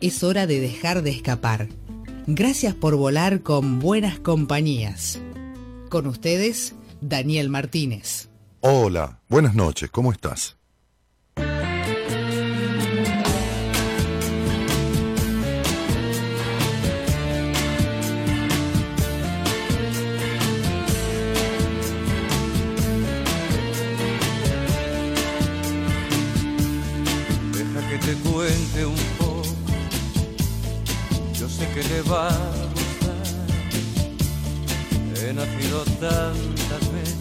es hora de dejar de escapar. Gracias por volar con buenas compañías. Con ustedes, Daniel Martínez. Hola, buenas noches, ¿cómo estás? Deja que te cuente un que le va a gustar. He nacido tantas veces,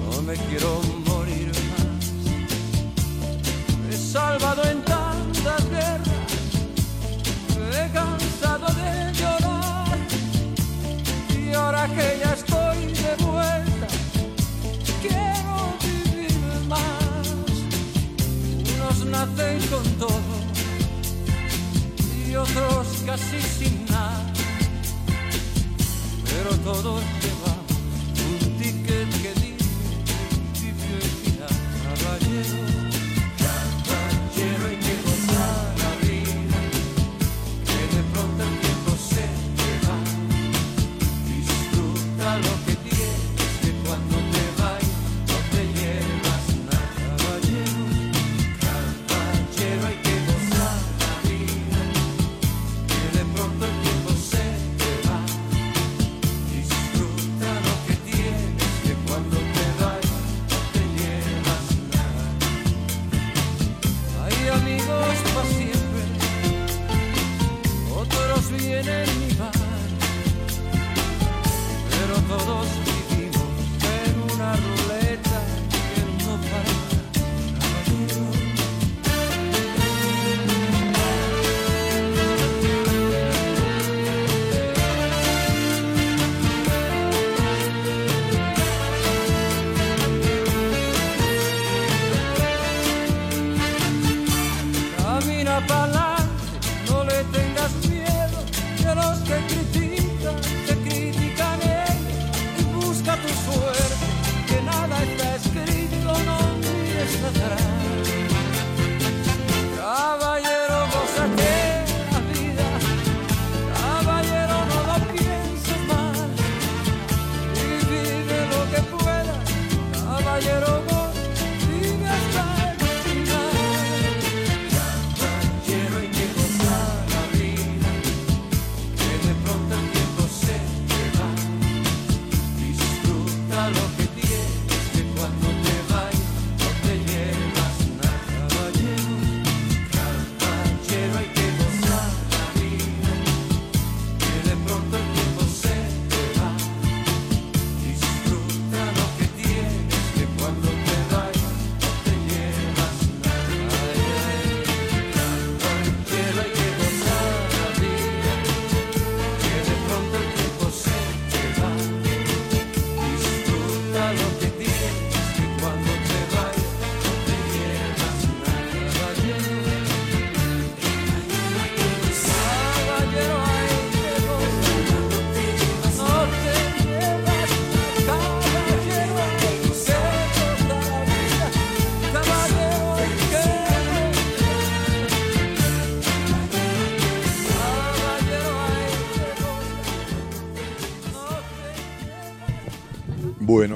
no me quiero morir más. he salvado en tantas guerras, he cansado de llorar. Y ahora que ya estoy de vuelta, quiero vivir más. Unos nacen con todo y otros casi sin nada, pero todos llevamos un ticket que dice felicidad, caballero.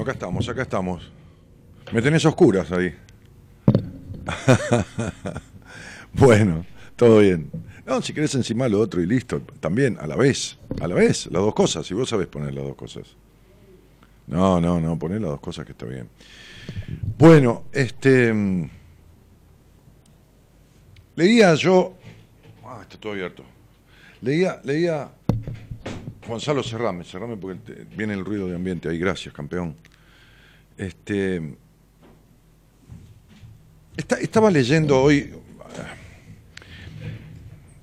Acá estamos, acá estamos. Me tenés oscuras ahí. bueno, todo bien. No, si querés encima lo otro y listo. También, a la vez. A la vez, las dos cosas. Si vos sabés poner las dos cosas. No, no, no, poner las dos cosas que está bien. Bueno, este. Mm, leía yo. Ah, está todo abierto. Leía, leía Gonzalo, cerrame, cerrame porque viene el ruido de ambiente ahí. Gracias, campeón. Este, estaba leyendo hoy.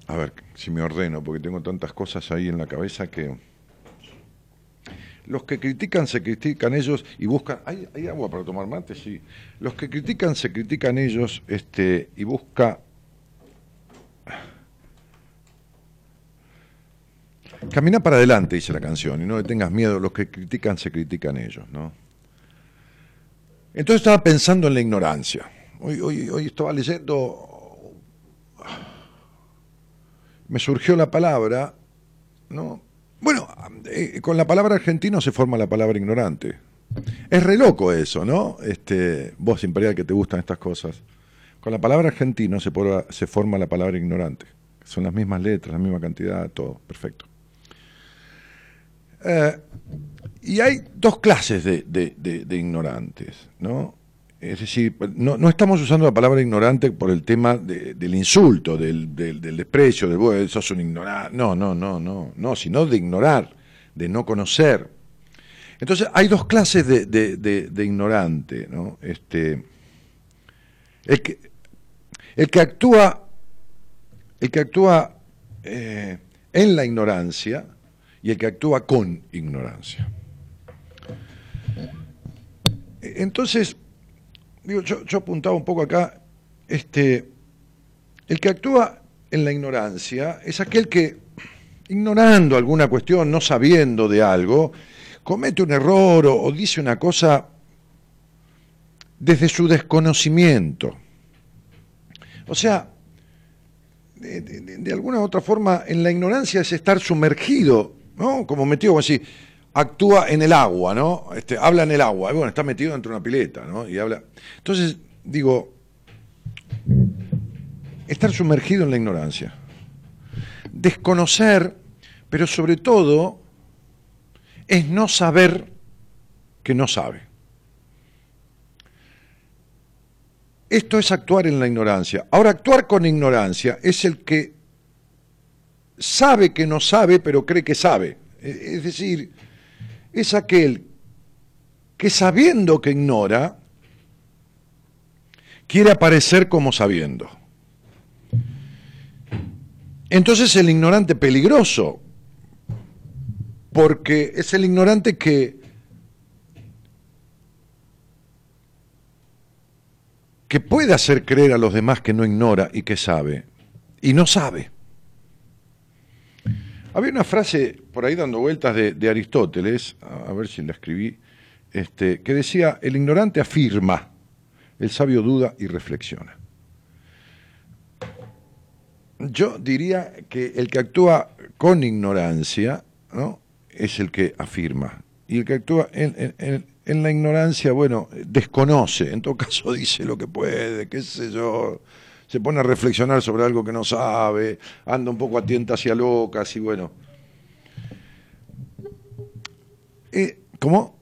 a ver si me ordeno, porque tengo tantas cosas ahí en la cabeza que... Los que critican se critican ellos y buscan... ¿Hay, hay agua para tomar mate? Sí. Los que critican se critican ellos este, y busca... Camina para adelante, dice la canción, y no le tengas miedo, los que critican se critican ellos, ¿no? Entonces estaba pensando en la ignorancia. Hoy, hoy, hoy estaba leyendo, me surgió la palabra, ¿no? Bueno, eh, con la palabra argentino se forma la palabra ignorante. Es re loco eso, ¿no? Este, vos, Imperial, que te gustan estas cosas. Con la palabra argentino se, se forma la palabra ignorante. Son las mismas letras, la misma cantidad, todo, perfecto. Eh, y hay dos clases de, ignorantes, ¿no? Es decir, no, estamos usando la palabra ignorante por el tema de- del insulto, del, del- desprecio, del bueno, sos un ignorante. No, no, no, no, no, sino de ignorar, de no conocer. Entonces, hay dos clases de- de ignorante, ¿no? Este, el que, el que actúa, el que actúa eh, en la ignorancia y el que actúa con ignorancia. Entonces, digo, yo, yo apuntaba un poco acá, este, el que actúa en la ignorancia es aquel que, ignorando alguna cuestión, no sabiendo de algo, comete un error o, dice una cosa desde su desconocimiento. O sea, de- de alguna u otra forma, en la ignorancia es estar sumergido, ¿no? Como metido, así, actúa en el agua, ¿no? Este, habla en el agua, bueno, está metido dentro de una pileta, ¿no? Y habla. Entonces, digo, estar sumergido en la ignorancia. Desconocer, pero sobre todo, es no saber que no sabe. Esto es actuar en la ignorancia. Ahora, actuar con ignorancia es el que sabe que no sabe, pero cree que sabe. E- Es decir, es aquel que sabiendo que ignora, quiere aparecer como sabiendo. Entonces el ignorante peligroso, porque es el ignorante que que puede hacer creer a los demás que no ignora y que sabe, y no sabe. Había una frase por ahí dando vueltas de, Aristóteles, a, ver si la escribí, este, que decía, el ignorante afirma, el sabio duda y reflexiona. Yo diría que el que actúa con ignorancia ¿no? es el que afirma, y el que actúa en- en la ignorancia, bueno, desconoce, en todo caso dice lo que puede, qué sé yo, se pone a reflexionar sobre algo que no sabe, anda un poco a tientas y locas, y bueno. Eh, ¿Cómo?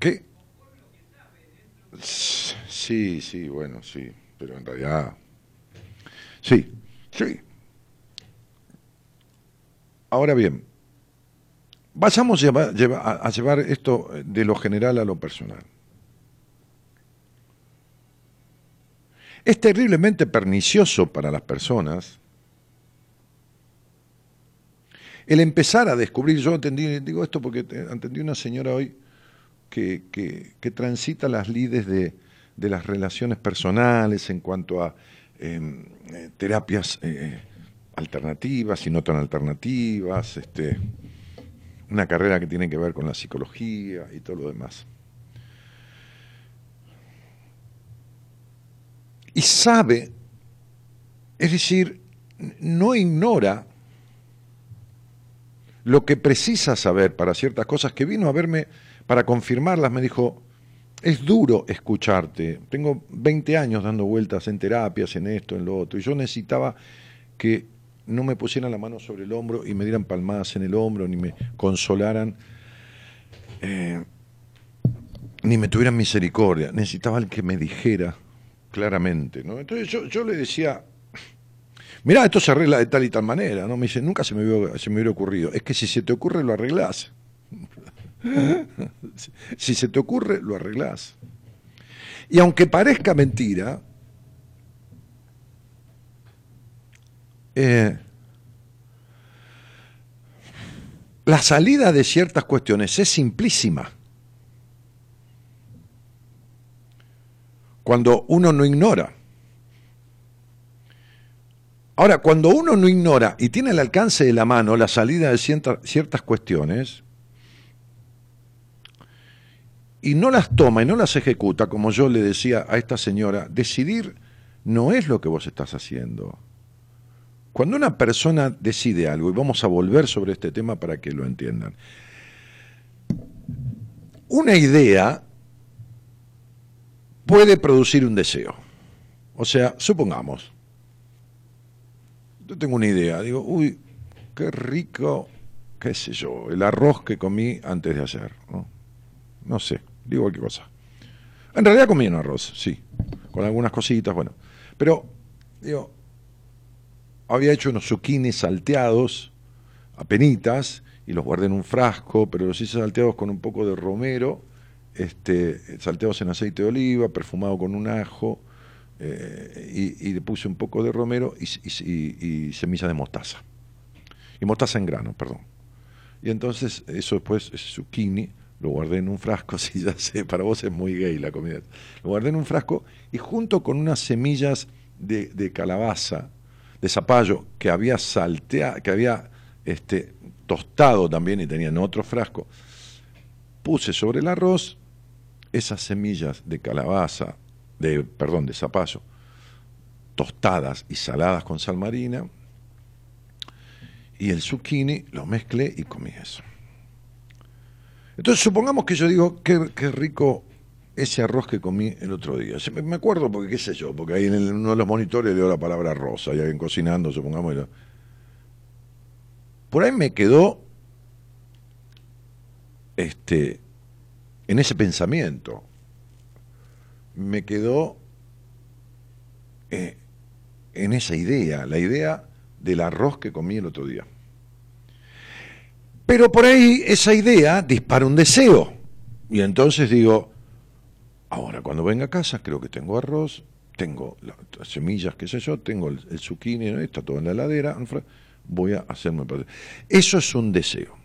¿Qué? Sí, sí, bueno, sí, pero en realidad... Sí, sí. Ahora bien, vayamos a llevar esto de lo general a lo personal. Es terriblemente pernicioso para las personas el empezar a descubrir, yo entendí, digo esto porque te- entendí una señora hoy que, que- que transita las lides de, de las relaciones personales en cuanto a em, eh, terapias eh, alternativas y no tan alternativas, este, una carrera que tiene que ver con la psicología y todo lo demás. Y sabe, es decir, no ignora lo que precisa saber para ciertas cosas, que vino a verme para confirmarlas, me dijo, es duro escucharte, tengo 20 años dando vueltas en terapias, en esto, en lo otro, y yo necesitaba que no me pusieran la mano sobre el hombro y me dieran palmadas en el hombro, ni me consolaran, eh, ni me tuvieran misericordia, necesitaba el que me dijera claramente, ¿no? Entonces yo, yo le decía, mirá, esto se arregla de tal y tal manera, ¿no? Me dice, nunca se me, hubiera, se me hubiera ocurrido. Es que si se te ocurre, lo arreglás. si se te ocurre, lo arreglás. Y aunque parezca mentira, eh, la salida de ciertas cuestiones es simplísima. Cuando uno no ignora. Ahora, cuando uno no ignora y tiene al alcance de la mano la salida de cierta- ciertas cuestiones y no las toma y no las ejecuta, como yo le decía a esta señora, decidir no es lo que vos estás haciendo. Cuando una persona decide algo, y vamos a volver sobre este tema para que lo entiendan, una idea puede producir un deseo. O sea, supongamos, yo tengo una idea, digo, uy, qué rico, qué sé yo, el arroz que comí antes de ayer. No, sé, digo cualquier cosa. En realidad comí un arroz, sí, con algunas cositas, bueno. Pero, digo, había hecho unos zucchini salteados, apenitas, y los guardé en un frasco, pero los hice salteados con un poco de romero, este, salteados en aceite de oliva, perfumado con un ajo, eh, y, le puse un poco de romero y, y- y- semilla de mostaza. Y mostaza en grano, perdón. Y entonces eso después, ese zucchini, lo guardé en un frasco, sí, ya sé, para vos es muy gay la comida. Lo guardé en un frasco y junto con unas semillas de, de calabaza, de zapallo, que había salteado, que había este, tostado también y tenía en otro frasco, puse sobre el arroz esas semillas de calabaza, de, perdón, de zapallo, tostadas y saladas con sal marina, y el zucchini lo mezclé y comí eso. Entonces, supongamos que yo digo, qué, qué rico ese arroz que comí el otro día. Me acuerdo porque, qué sé yo, porque ahí en uno de los monitores leo la palabra arroz, hay alguien cocinando, supongamos. Por ahí me quedó este, en ese pensamiento. Me quedó eh, en esa idea, la idea del arroz que comí el otro día. Pero por ahí esa idea dispara un deseo. Y entonces digo, ahora cuando venga a casa creo que tengo arroz, tengo la- las semillas, qué sé yo, tengo el, zucchini, está todo en la heladera, voy a hacerme... Eso es un deseo.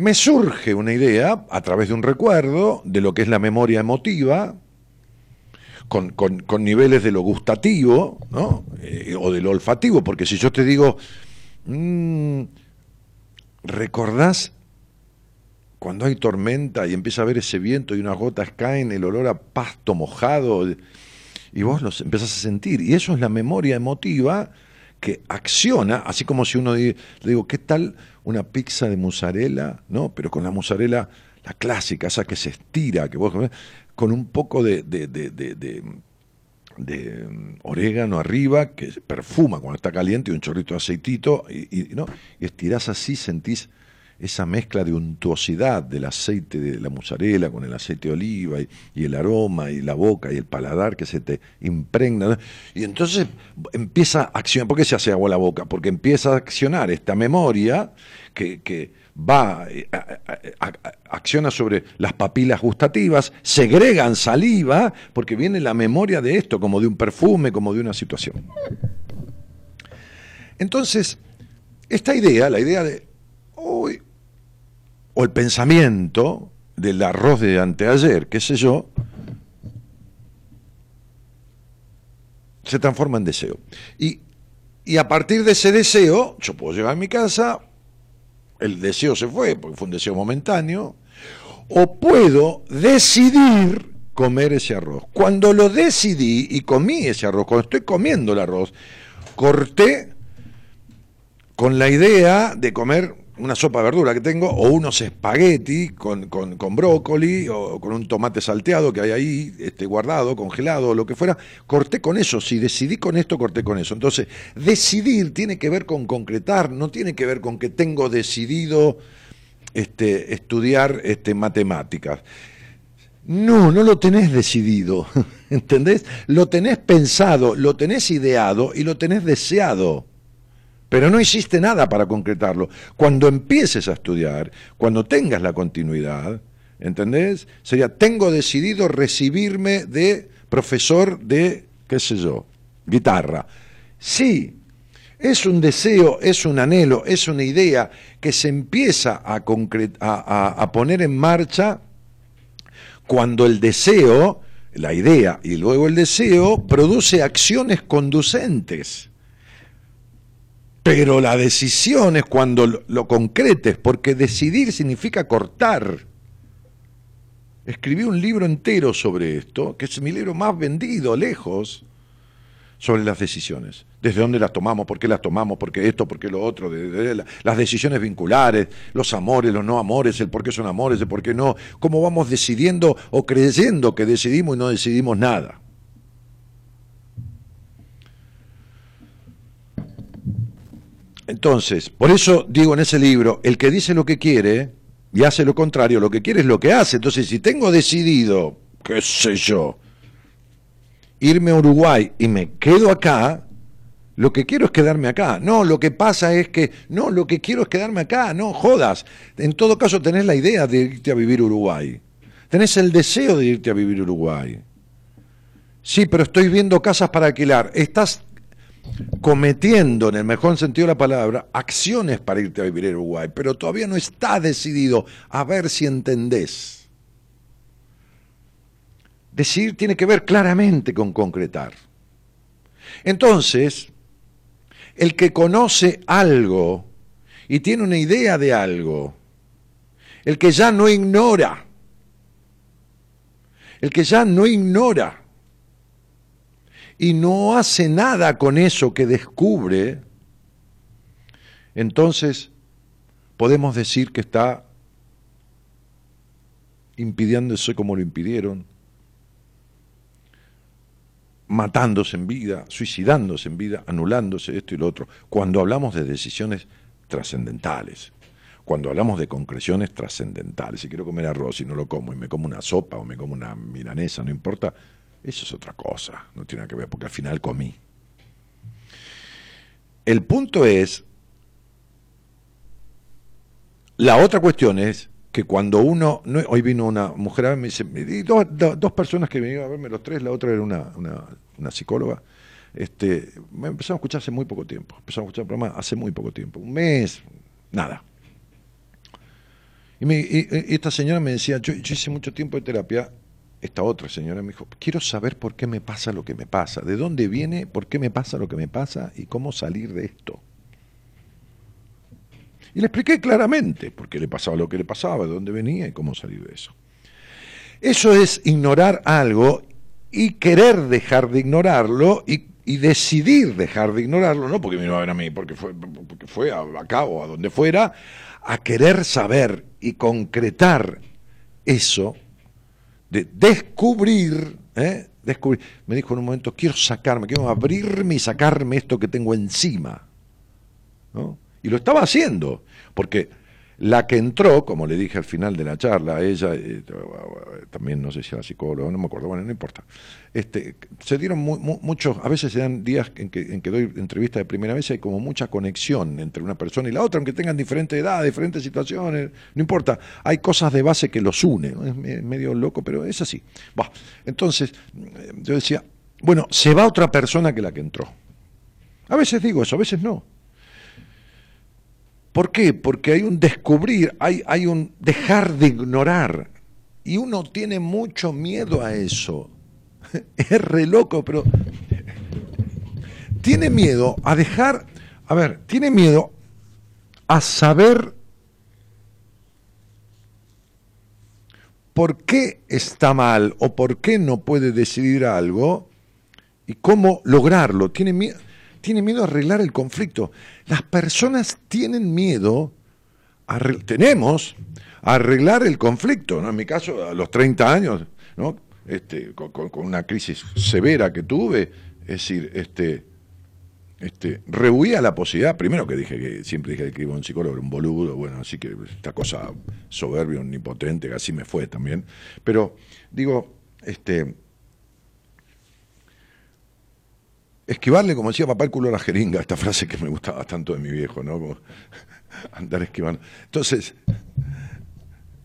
Me surge una idea a través de un recuerdo de lo que es la memoria emotiva, con, con- niveles de lo gustativo, ¿no? Eh, o de lo olfativo, porque si yo te digo, mm, ¿recordás cuando hay tormenta y empieza a ver ese viento y unas gotas caen, el olor a pasto mojado, y vos los empezás a sentir? Y eso es la memoria emotiva que acciona, así como si uno le digo, ¿qué tal una pizza de mozzarella? ¿No? Pero con la mozzarella, la clásica, esa que se estira, que vos con un poco de, de- de- de- de- mm, orégano arriba, que perfuma cuando está caliente, y un chorrito de aceitito, y, y, ¿no? y estirás así, sentís esa mezcla de untuosidad del aceite de la mozzarella con el aceite de oliva y, el aroma y la boca y el paladar que se te impregna. Y entonces empieza a accionar. ¿Por qué se hace agua la boca? Porque empieza a accionar esta memoria que, va, eh, a- acciona sobre las papilas gustativas, segregan saliva, porque viene la memoria de esto, como de un perfume, como de una situación. Entonces, esta idea, la idea de, o el pensamiento del arroz de anteayer, qué sé yo, se transforma en deseo. Y, y a partir de ese deseo, yo puedo llegar a mi casa, el deseo se fue, porque fue un deseo momentáneo, o puedo decidir comer ese arroz. Cuando lo decidí y comí ese arroz, cuando estoy comiendo el arroz, corté con la idea de comer una sopa de verdura que tengo o unos espagueti con, con, con brócoli o con un tomate salteado que hay ahí este, guardado, congelado o lo que fuera, corté con eso, si decidí con esto, corté con eso. Entonces, decidir tiene que ver con concretar, no tiene que ver con que tengo decidido este, estudiar este, matemáticas. No, no lo tenés decidido, ¿entendés? Lo tenés pensado, lo tenés ideado y lo tenés deseado pero no hiciste nada para concretarlo. Cuando empieces a estudiar, cuando tengas la continuidad, ¿entendés? Sería, tengo decidido recibirme de profesor de, qué sé yo, guitarra. Sí, es un deseo, es un anhelo, es una idea que se empieza a, a, poner en marcha cuando el deseo, la idea y luego el deseo produce acciones conducentes. Pero la decisión es cuando lo, concretes, porque decidir significa cortar. Escribí un libro entero sobre esto, que es mi libro más vendido, lejos, sobre las decisiones. Desde dónde las tomamos, por qué las tomamos, por qué esto, por qué lo otro, las decisiones vinculares, los amores, los no amores, el por qué son amores, el por qué no, cómo vamos decidiendo o creyendo que decidimos y no decidimos nada. Entonces, por eso digo en ese libro, el que dice lo que quiere y hace lo contrario, lo que quiere es lo que hace. Entonces, si tengo decidido, qué sé yo, irme a Uruguay y me quedo acá, lo que quiero es quedarme acá. No, lo que pasa es que, no, lo que quiero es quedarme acá, no, jodas. En todo caso tenés la idea de irte a vivir Uruguay. Tenés el deseo de irte a vivir Uruguay. Sí, pero estoy viendo casas para alquilar. Estás cometiendo, en el mejor sentido de la palabra, acciones para irte a vivir a Uruguay, pero todavía no está decidido. A ver si entendés. Decir tiene que ver claramente con concretar. Entonces, el que conoce algo y tiene una idea de algo, el que ya no ignora, el que ya no ignora y no hace nada con eso que descubre, entonces podemos decir que está impidiéndose como lo impidieron, matándose en vida, suicidándose en vida, anulándose esto y lo otro, cuando hablamos de decisiones trascendentales, cuando hablamos de concreciones trascendentales, si quiero comer arroz y no lo como y me como una sopa o me como una milanesa, no importa, eso es otra cosa, no tiene nada que ver, porque al final comí. El punto es, la otra cuestión es que cuando uno, hoy vino una mujer a me dice, dos, personas que vinieron a verme, los tres, la otra era una, una, psicóloga, este, me empezaron a escuchar hace muy poco tiempo, empezaron a escuchar el programa hace muy poco tiempo, un mes, nada. Y, esta señora me decía, yo, hice mucho tiempo de terapia, esta otra señora me dijo, quiero saber por qué me pasa lo que me pasa, de dónde viene, por qué me pasa lo que me pasa y cómo salir de esto. Y le expliqué claramente por qué le pasaba lo que le pasaba, de dónde venía y cómo salir de eso. Eso es ignorar algo y querer dejar de ignorarlo y, decidir dejar de ignorarlo, no porque me iba a ver a mí, porque fue, porque fue a, acá o a donde fuera, a querer saber y concretar eso, de descubrir, ¿eh? descubrir. Me dijo en un momento, quiero sacarme, quiero abrirme y sacarme esto que tengo encima. ¿no? Y lo estaba haciendo, porque la que entró, como le dije al final de la charla, ella, eh, también no sé si era psicóloga, no me acuerdo, bueno, no importa. Este, se dieron muchos, a veces se dan días en que, en que doy entrevistas de primera vez y hay como mucha conexión entre una persona y la otra, aunque tengan diferentes edades, diferentes situaciones, no importa, hay cosas de base que los une, es medio loco, pero es así. entonces, yo decía, bueno, se va otra persona que la que entró. A veces digo eso, a veces no. ¿Por qué? Porque hay un descubrir, hay, hay un dejar de ignorar. Y uno tiene mucho miedo a eso. Es re loco, pero tiene miedo a dejar, a ver, tiene miedo a saber por qué está mal o por qué no puede decidir algo y cómo lograrlo. Tiene miedo tiene miedo a arreglar el conflicto. Las personas tienen miedo, tenemos, a arreglar el conflicto. ¿no? En mi caso, a los 30 años, ¿no? este, con, una crisis severa que tuve, es decir, este, este, rehuía la posibilidad, primero que dije que siempre dije que iba un psicólogo, era un boludo, bueno, así que esta cosa soberbia, omnipotente, así me fue también, pero digo, este, esquivarle, como decía papá, el culo a la jeringa, esta frase que me gustaba tanto de mi viejo, ¿no? andar esquivando. Entonces,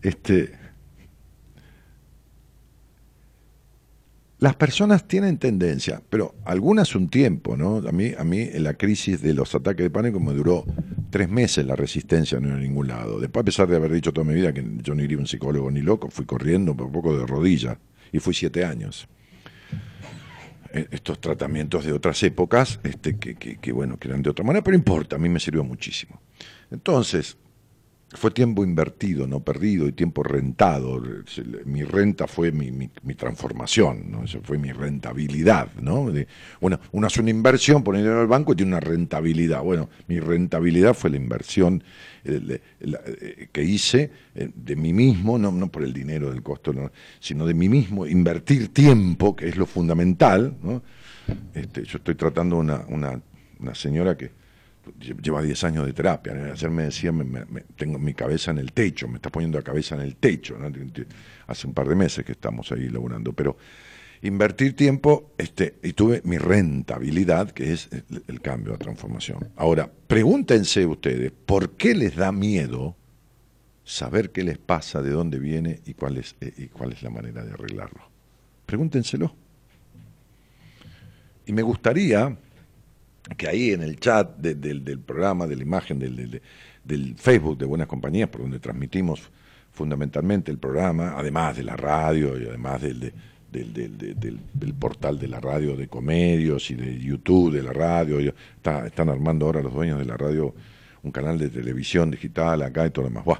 este. las personas tienen tendencia, pero algunas un tiempo, ¿no? A mí, a mí la crisis de los ataques de pánico me duró tres meses la resistencia, no en ningún lado. Después, a pesar de haber dicho toda mi vida que yo no iría a un psicólogo ni loco, fui corriendo por poco de rodilla y fui siete años. Eh, Estos tratamientos de otras épocas, este, que, que, que, bueno, que eran de otra manera, pero importa, a mí me sirvió muchísimo. Entonces, fue tiempo invertido, no perdido, y tiempo rentado. Mi renta fue mi, transformación, ¿no? Eso fue mi rentabilidad, ¿no? Bueno, uno hace una inversión, pone dinero al banco y tiene una rentabilidad. Bueno, mi rentabilidad fue la inversión eh, eh, que hice eh, de mí mismo, no, no por el dinero del costo, no, sino de mí mismo, invertir tiempo, que es lo fundamental, ¿no? Este, yo estoy tratando una, una, una señora que lleva 10 años de terapia. Ayer me decía, tengo mi cabeza en el techo, me está poniendo la cabeza en el techo. Hace un par de meses que estamos ahí laburando, pero invertir tiempo este, y tuve mi rentabilidad, que es el, cambio, la transformación. Ahora, pregúntense ustedes, ¿por qué les da miedo saber qué les pasa, de dónde viene y cuál eh, y cuál es la manera de arreglarlo? Pregúntenselo. Y me gustaría que ahí en el chat de, de, del programa, de la imagen, del, del, del, Facebook de Buenas Compañías, por donde transmitimos fundamentalmente el programa, además de la radio y además del, del, portal de la radio de Comedios y de YouTube de la radio, está, están armando ahora los dueños de la radio un canal de televisión digital acá y todo lo demás.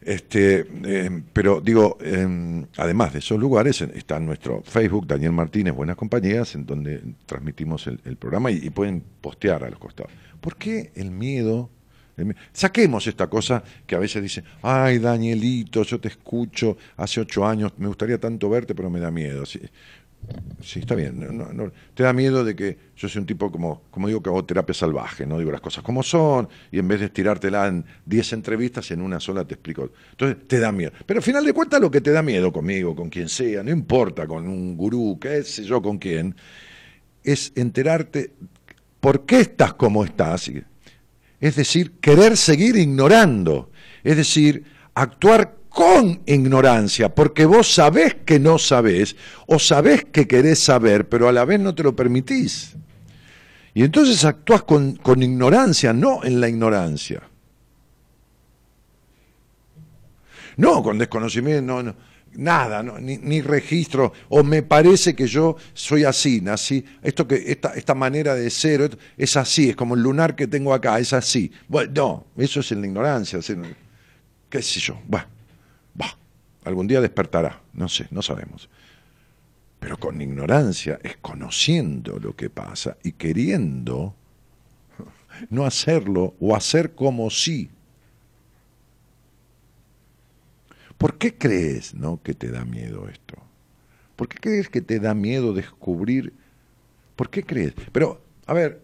Este, eh, pero digo, eh, además de esos lugares, está nuestro Facebook, Daniel Martínez, Buenas Compañías, en donde transmitimos el, programa y, pueden postear a los costados. ¿Por qué el miedo? el miedo? Saquemos esta cosa que a veces dice, ay Danielito, yo te escucho hace ocho años, me gustaría tanto verte, pero me da miedo. Sí, está bien. No, no, te da miedo de que yo soy un tipo como, como digo, que hago terapia salvaje, no digo las cosas como son, y en vez de estirártela en 10 entrevistas, en una sola te explico. Entonces te da miedo. Pero al final de cuentas lo que te da miedo conmigo, con quien sea, no importa, con un gurú, qué sé yo, con quién, es enterarte por qué estás como estás. Es decir, querer seguir ignorando. Es decir, actuar con ignorancia, porque vos sabés que no sabés, o sabés que querés saber, pero a la vez no te lo permitís. Y entonces actúas con, con ignorancia, no en la ignorancia. No, con desconocimiento, no, no nada, ni, registro, o me parece que yo soy así, nací, esto que, esta, esta manera de ser es así, es como el lunar que tengo acá, es así. Bueno, no, eso es en la ignorancia, qué sé yo, bueno algún día despertará, no sé, no sabemos. Pero con ignorancia es conociendo lo que pasa y queriendo no hacerlo o hacer como si. ¿Por qué crees no, que te da miedo esto? ¿Por qué crees que te da miedo descubrir? ¿Por qué crees? Pero, a ver,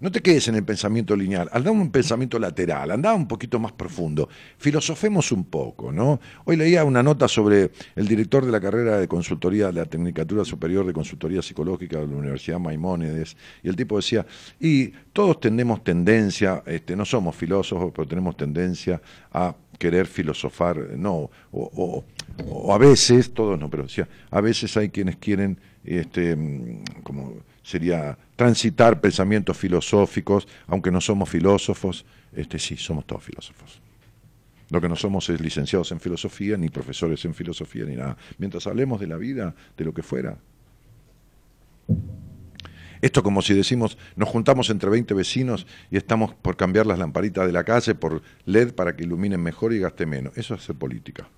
no te quedes en el pensamiento lineal, anda un pensamiento lateral, anda un poquito más profundo. Filosofemos un poco, ¿no? Hoy leía una nota sobre el director de la carrera de consultoría de la Tecnicatura Superior de Consultoría Psicológica de la Universidad Maimónides, y el tipo decía, y todos tenemos tendencia, este, no somos filósofos, pero tenemos tendencia a querer filosofar, no, o, o, o a veces, todos no, pero decía, a veces hay quienes quieren, este, como sería transitar pensamientos filosóficos, aunque no somos filósofos, este sí, somos todos filósofos. Lo que no somos es licenciados en filosofía, ni profesores en filosofía, ni nada. Mientras hablemos de la vida, de lo que fuera. Esto como si decimos, nos juntamos entre 20 vecinos y estamos por cambiar las lamparitas de la calle por LED para que iluminen mejor y gaste menos. Eso es hacer política.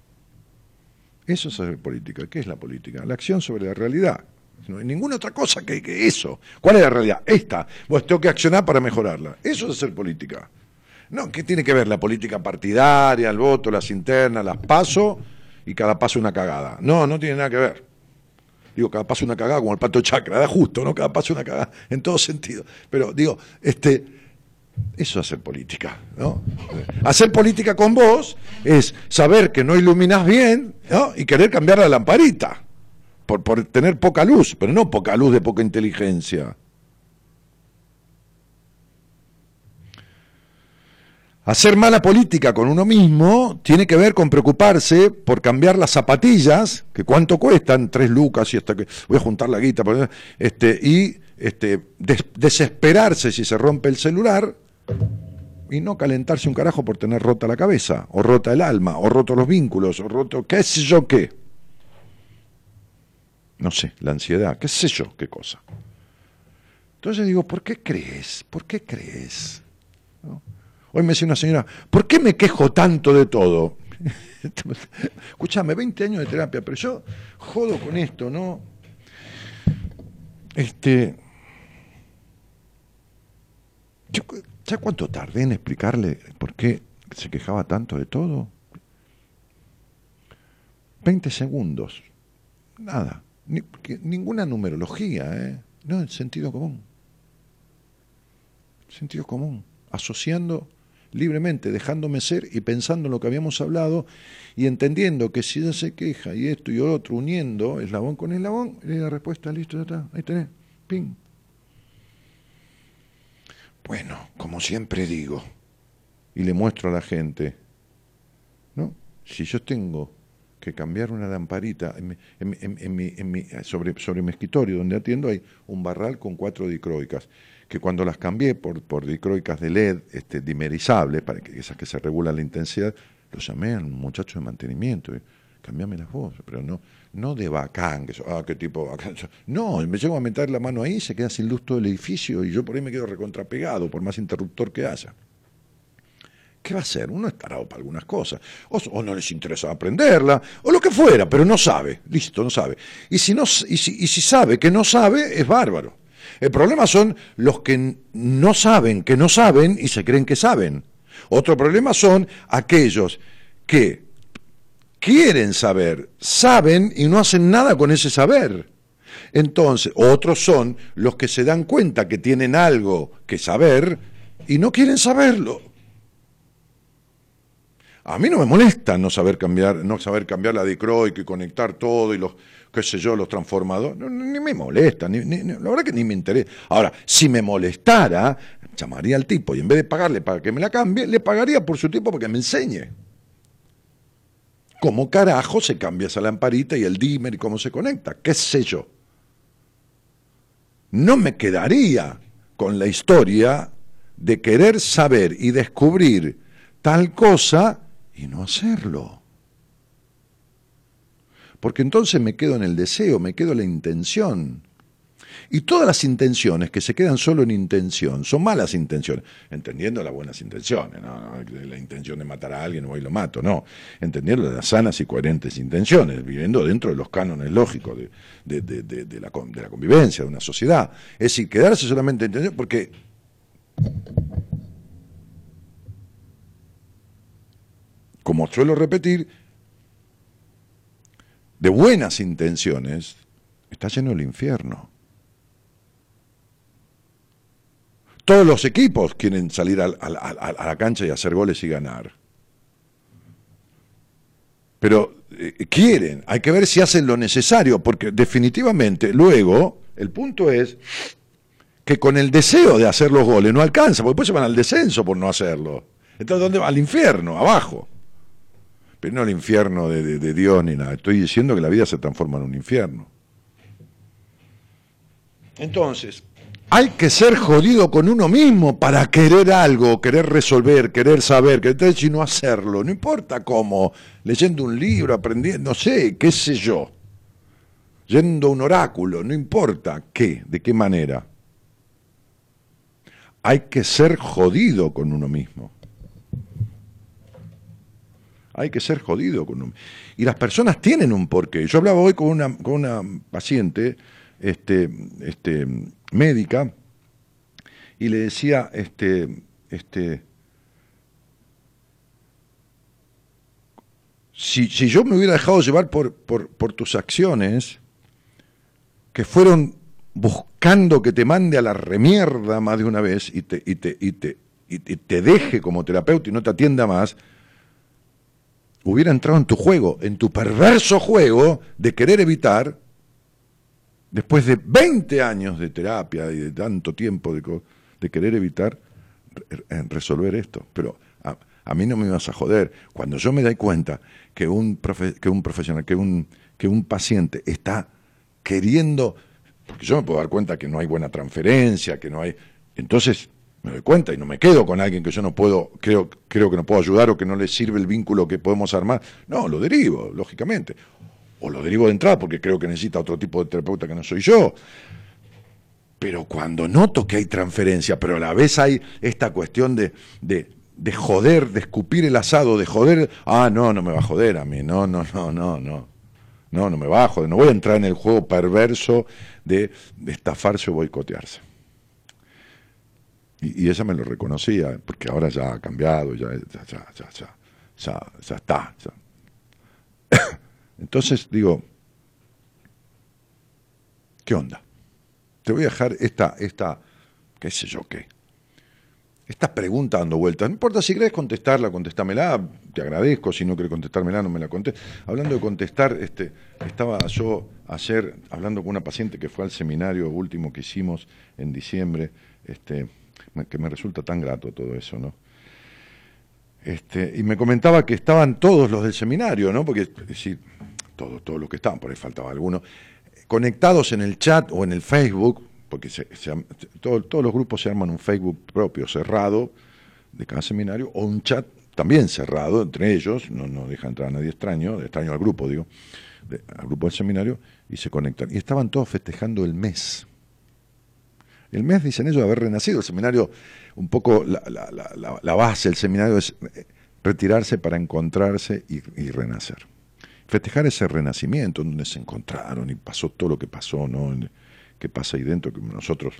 Eso es hacer política. ¿Qué es la política? La acción sobre la realidad. No hay ninguna otra cosa que, que, eso. ¿Cuál es la realidad? Esta. Vos tengo que accionar para mejorarla. Eso es hacer política. No, ¿qué tiene que ver la política partidaria, el voto, las internas, las paso y cada paso una cagada? No, no tiene nada que ver. Digo, cada paso una cagada como el pato chacra, da justo, ¿no? Cada paso una cagada, en todo sentido. Pero digo, este, eso es hacer política, ¿no? Hacer política con vos es saber que no iluminás bien. Y querer cambiar la lamparita por, por tener poca luz, pero no poca luz de poca inteligencia. Hacer mala política con uno mismo tiene que ver con preocuparse por cambiar las zapatillas, que cuánto cuestan, tres lucas y hasta que voy a juntar la guita, este, y este, des- desesperarse si se rompe el celular y no calentarse un carajo por tener rota la cabeza, o rota el alma, o roto los vínculos, o roto qué sé yo qué. No sé, la ansiedad, qué sé yo qué cosa. Entonces digo, ¿por qué crees? ¿Por qué crees? Hoy me decía una señora, ¿por qué me quejo tanto de todo? Escúchame, 20 años de terapia, pero yo jodo con esto, ¿no? Este. Yo, ¿Sabes cuánto tardé en explicarle por qué se quejaba tanto de todo? 20 segundos. Nada. Ni- ninguna numerología, ¿eh? No, el sentido común. Sentido común. Asociando libremente, dejándome ser y pensando en lo que habíamos hablado y entendiendo que si ella se queja y esto y otro, uniendo eslabón con eslabón, y la respuesta, listo, ya está, ahí tenés, ping. Bueno, como siempre digo, y le muestro a la gente, ¿no? Si yo tengo que cambiar una lamparita en mi- en mi- en- mi- sobre, sobre mi escritorio donde atiendo hay un barral con cuatro dicroicas que cuando las cambié por, por dicroicas de LED este, dimerizables, para que esas que se regulan la intensidad, lo llamé al muchacho de mantenimiento. y, Cambiame las voces, pero no, no de bacán, que eso, ah, qué tipo bacán. No, me llego a meter la mano ahí, se queda sin luz todo el edificio y yo por ahí me quedo recontrapegado, por más interruptor que haya. ¿Qué va a hacer? Uno es tarado para algunas cosas. O, no les interesa aprenderla, o lo que fuera, pero no sabe. Listo, no sabe. Y si, no, y si, sabe que no sabe, es bárbaro. El problema son los que no saben que no saben y se creen que saben. Otro problema son aquellos que quieren saber, saben y no hacen nada con ese saber. Entonces, otros son los que se dan cuenta que tienen algo que saber y no quieren saberlo. A mí no me molesta no saber cambiar, no saber cambiar la dicroica y conectar todo y los, qué sé yo, los transformadores. Ni me molesta, ni, la verdad que ni me interesa. Ahora, si me molestara, llamaría al tipo y en vez de pagarle para que me la cambie, le pagaría por su tipo para que me enseñe. ¿Cómo carajo se cambia esa lamparita y el dimmer y cómo se conecta? ¿Qué sé yo? No me quedaría con la historia de querer saber y descubrir tal cosa y no hacerlo. Porque entonces me quedo en el deseo, me quedo en la intención. Y todas las intenciones que se quedan solo en intención son malas intenciones, entendiendo las buenas intenciones, no, la intención de matar a alguien voy y lo mato, no, entendiendo las sanas y coherentes intenciones, viviendo dentro de los cánones lógicos de, de- de- la, la convivencia, de una sociedad. Es decir, quedarse solamente en intención, porque como suelo repetir, de buenas intenciones está lleno el infierno. Todos los equipos quieren salir al- al- al- a, la cancha y hacer goles y ganar. Pero eh, quieren, hay que ver si hacen lo necesario, porque definitivamente luego el punto es que con el deseo de hacer los goles no alcanza, porque después se van al descenso por no hacerlo. Entonces, ¿dónde va? Al infierno, abajo. Pero no al infierno de, de- de Dios ni nada. Estoy diciendo que la vida se transforma en un infierno. Entonces, hay que ser jodido con uno mismo para querer algo, querer resolver, querer saber, querer y no hacerlo. No importa cómo, leyendo un libro, aprendiendo, no sé, qué sé yo. Yendo a un oráculo, no importa qué, de qué manera. Hay que ser jodido con uno mismo. Hay que ser jodido con uno. Y las personas tienen un porqué. Yo hablaba hoy con una, con una paciente este, este, médica y le decía, este, este, si, si yo me hubiera dejado llevar por, por, por tus acciones, que fueron buscando que te mande a la remierda más de una vez y te, y te, y te, y te deje como terapeuta y no te atienda más, hubiera entrado en tu juego, en tu perverso juego de querer evitar, después de 20 años de terapia y de tanto tiempo de, de querer evitar, re- re- resolver esto. Pero a, mí no me ibas a joder. Cuando yo me doy cuenta que un, que un profesional, que un, que un paciente está queriendo, porque yo me puedo dar cuenta que no hay buena transferencia, que no hay... Entonces me doy cuenta y no me quedo con alguien que yo no puedo, creo, creo que no puedo ayudar o que no le sirve el vínculo que podemos armar. No, lo derivo, lógicamente. O lo derivo de entrada porque creo que necesita otro tipo de terapeuta que no soy yo. Pero cuando noto que hay transferencia, pero a la vez hay esta cuestión de, de, de joder, de escupir el asado, de joder, ah, no, no me va a joder a mí, no, no, no, no, no. No, no me va a joder, no voy a entrar en el juego perverso de, de estafarse o boicotearse. Y, ella me lo reconocía, porque ahora ya ha cambiado, ya, ya, ya, ya, ya, está. Entonces digo, ¿qué onda? Te voy a dejar esta, esta, qué sé yo qué, esta pregunta dando vueltas. No importa si querés contestarla, contestámela, te agradezco. Si no querés contestármela, no me la conté. Hablando de contestar, este, estaba yo ayer hablando con una paciente que fue al seminario último que hicimos en diciembre, este, que me resulta tan grato todo eso, ¿no? Este, y me comentaba que estaban todos los del seminario, ¿no? Porque, es decir, todos, todos los que estaban, por ahí faltaba alguno, conectados en el chat o en el Facebook, porque se- se todo- todos los grupos se arman un Facebook propio, cerrado, de cada seminario, o un chat también cerrado entre ellos, no, no deja entrar a nadie extraño, extraño al grupo, digo, de- al grupo del seminario, y se conectan. Y estaban todos festejando el mes. El mes, dicen ellos, de haber renacido. El seminario, un poco la, base del seminario es eh, retirarse para encontrarse y, y renacer. Festejar ese renacimiento donde se encontraron y pasó todo lo que pasó, ¿no? que pasa ahí dentro, que nosotros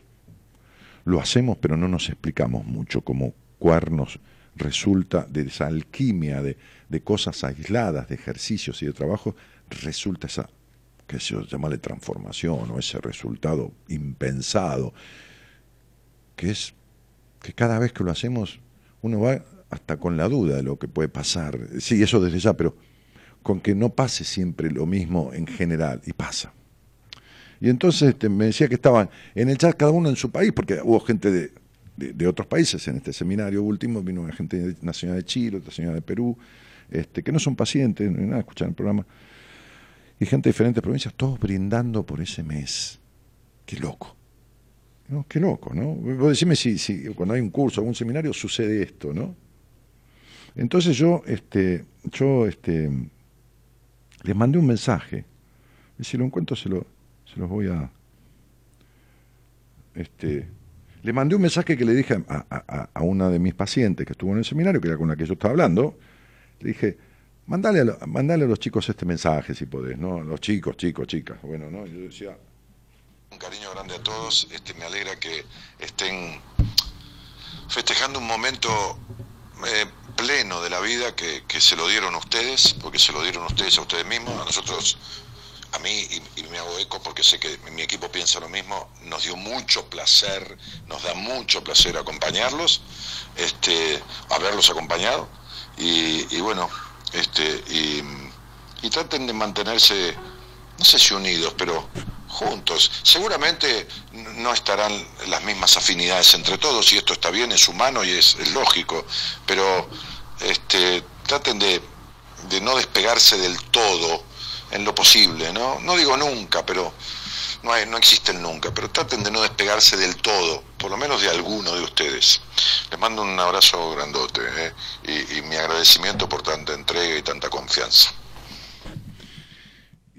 lo hacemos, pero no nos explicamos mucho cómo cuernos resulta de esa alquimia de, de cosas aisladas, de ejercicios y de trabajo, resulta esa, que se llama transformación o ese resultado impensado, que es que cada vez que lo hacemos uno va hasta con la duda de lo que puede pasar. Sí, eso desde ya, pero con que no pase siempre lo mismo en general, y pasa. Y entonces este, me decía que estaban en el chat cada uno en su país, porque hubo gente de, otros países en este seminario último, vino una gente señora de Chile, otra señora de Perú, este, que no son pacientes, ni nada, escuchan el programa, y gente de diferentes provincias, todos brindando por ese mes. Qué loco. Qué loco, ¿no? Vos decime si, si cuando hay un curso, algún seminario, sucede esto, ¿no? Entonces yo, este, yo, este, les mandé un mensaje. Y si lo encuentro se, lo, se los voy a... Este, le mandé un mensaje que le dije a- a- a una de mis pacientes que estuvo en el seminario, que era con la que yo estaba hablando. Le dije, mandale a, mandale a los chicos este mensaje si podés, ¿no? Los chicos, chicos, chicas. Bueno, ¿no? Yo decía... Un cariño grande a todos. Este, me alegra que estén festejando un momento eh, pleno de la vida que, que se lo dieron ustedes, porque se lo dieron ustedes a ustedes mismos, a nosotros, a mí, y, me hago eco porque sé que mi equipo piensa lo mismo, nos dio mucho placer, nos da mucho placer acompañarlos, este, haberlos acompañado, y bueno, este, y, traten de mantenerse, no sé si unidos, pero juntos. Seguramente no estarán las mismas afinidades entre todos, y esto está bien, es humano y es, es lógico, pero este, traten de, de no despegarse del todo en lo posible, ¿no? No digo nunca, pero no, no existen nunca, pero traten de no despegarse del todo, por lo menos de alguno de ustedes. Les mando un abrazo grandote ¿eh? y, y mi agradecimiento por tanta entrega y tanta confianza.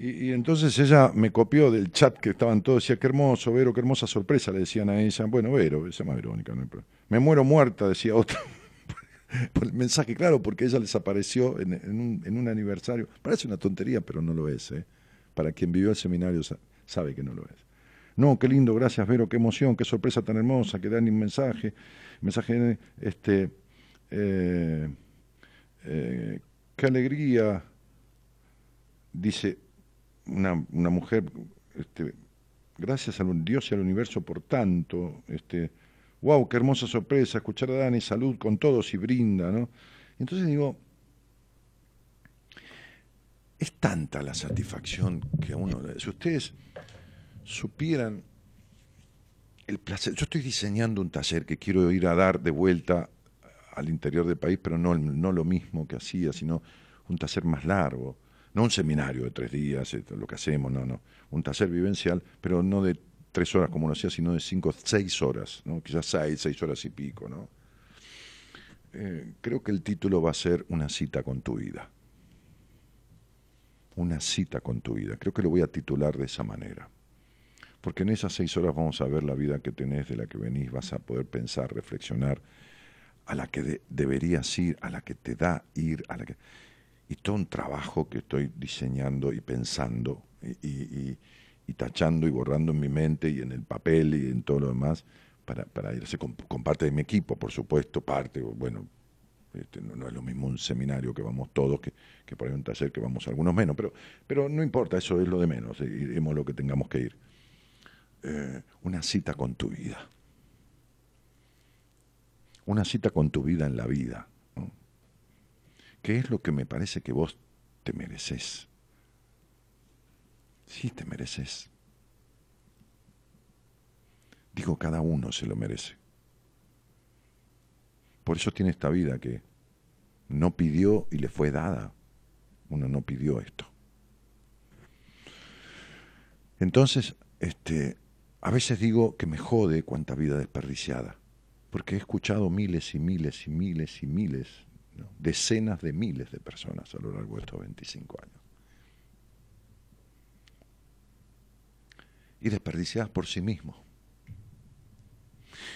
Y, entonces ella me copió del chat que estaban todos, decía, qué hermoso, Vero, qué hermosa sorpresa, le decían a ella. Bueno, Vero, se llama Verónica, no hay problema. Me muero muerta, decía otra. por el mensaje, claro, porque ella les apareció en, en, un, en, un, aniversario. Parece una tontería, pero no lo es. ¿eh? Para quien vivió el seminario sabe que no lo es. No, qué lindo, gracias Vero, qué emoción, qué sorpresa tan hermosa, que dan un mensaje. Mensaje, este, eh, eh, qué alegría, dice una, una mujer, este, gracias a Dios y al universo por tanto, este, wow, qué hermosa sorpresa, escuchar a Dani, salud con todos y brinda, ¿no? Entonces digo, es tanta la satisfacción que uno, si ustedes supieran el placer, yo estoy diseñando un taller que quiero ir a dar de vuelta al interior del país, pero no, no lo mismo que hacía, sino un taller más largo. No un seminario de tres días, lo que hacemos, no, no. Un taller vivencial, pero no de tres horas como lo hacía, sino de cinco, seis horas, ¿no? quizás seis, seis horas y pico. ¿no? Eh, creo que el título va a ser Una cita con tu vida. Una cita con tu vida. Creo que lo voy a titular de esa manera. Porque en esas seis horas vamos a ver la vida que tenés, de la que venís, vas a poder pensar, reflexionar, a la que de- deberías ir, a la que te da ir, a la que y todo un trabajo que estoy diseñando y pensando y, y- tachando y borrando en mi mente y en el papel y en todo lo demás para, para irse con, parte de mi equipo, por supuesto, parte, bueno, este, no, no es lo mismo un seminario que vamos todos que, que por ahí un taller que vamos algunos menos, pero, pero no importa, eso es lo de menos, eh, iremos lo que tengamos que ir. Eh, una cita con tu vida. Una cita con tu vida en la vida. ¿Qué es lo que me parece que vos te mereces? Sí, te mereces. Digo, cada uno se lo merece. Por eso tiene esta vida que no pidió y le fue dada. Uno no pidió esto. Entonces, este, a veces digo que me jode cuánta vida desperdiciada, porque he escuchado miles y miles y miles y miles, decenas de miles de personas a lo largo de estos 25 años. Y desperdiciadas por sí mismos.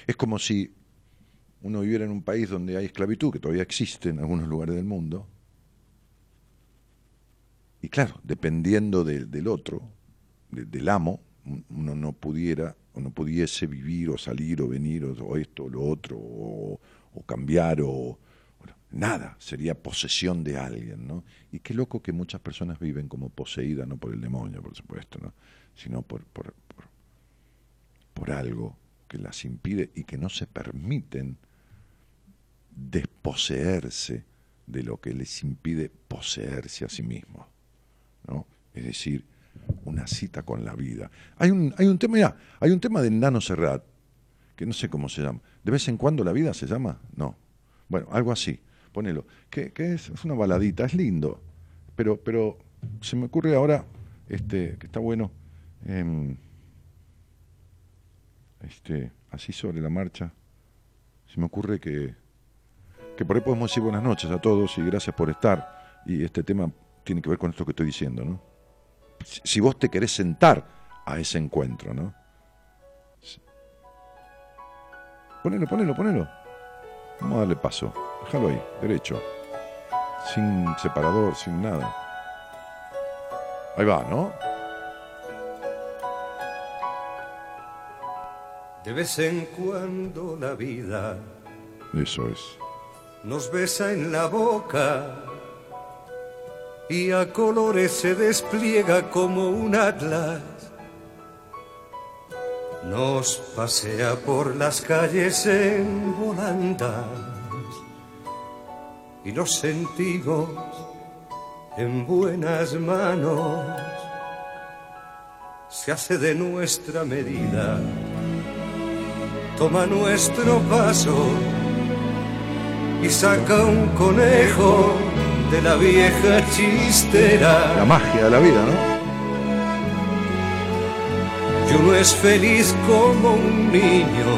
Es como si uno viviera en un país donde hay esclavitud, que todavía existe en algunos lugares del mundo, y claro, dependiendo de- del otro, de- del amo, uno no pudiera o no pudiese vivir o salir o venir o, esto o lo otro o, o cambiar o bueno, nada, sería posesión de alguien, ¿no? Y qué loco que muchas personas viven como poseídas, no por el demonio, por supuesto, ¿no? sino por, por, por, por algo que las impide y que no se permiten desposeerse de lo que les impide poseerse a sí mismos. ¿no? Es decir, una cita con la vida. Hay un, hay un tema, mirá, hay un tema de Nano Serrat, que no sé cómo se llama. ¿De vez en cuando la vida se llama? No. Bueno, algo así, ponelo. Que, que es, es una baladita, es lindo. Pero, pero se me ocurre ahora, este, que está bueno, em, este, así sobre la marcha, se me ocurre que, que por ahí podemos decir buenas noches a todos y gracias por estar. Y este tema tiene que ver con esto que estoy diciendo, ¿no? Si, vos te querés sentar a ese encuentro, ¿no? Ponelo, ponelo, ponelo. Vamos a darle paso. Déjalo ahí, derecho. Sin separador, sin nada. Ahí va, ¿no? De vez en cuando la vida Eso es. nos besa en la boca y a colores se despliega como un atlas. Nos pasea por las calles en volandas y nos sentimos en buenas manos. Se hace de nuestra medida, toma nuestro paso y saca un conejo de la vieja La chistera. magia de la vida, ¿no? Y uno es feliz como un niño.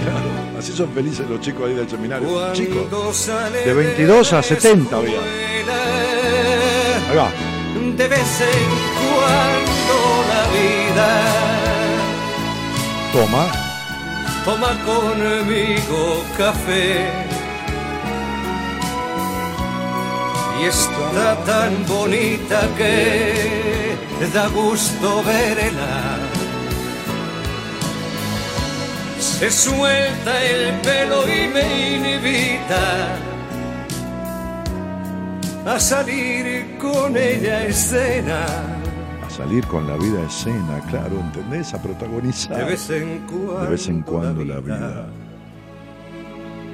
Claro. Así son felices los chicos ahí del seminario. Cuando Chicos. de 22 a la 70 había. Ahí va. De vez en cuando la vida Toma. toma conmigo café. Y está tan bonita que da gusto verla. Se suelta el pelo y me invita a salir con ella a escena. A salir con la vida a escena, claro, ¿entendés? A protagonizar. De vez en cuando, De vez en cuando la vida.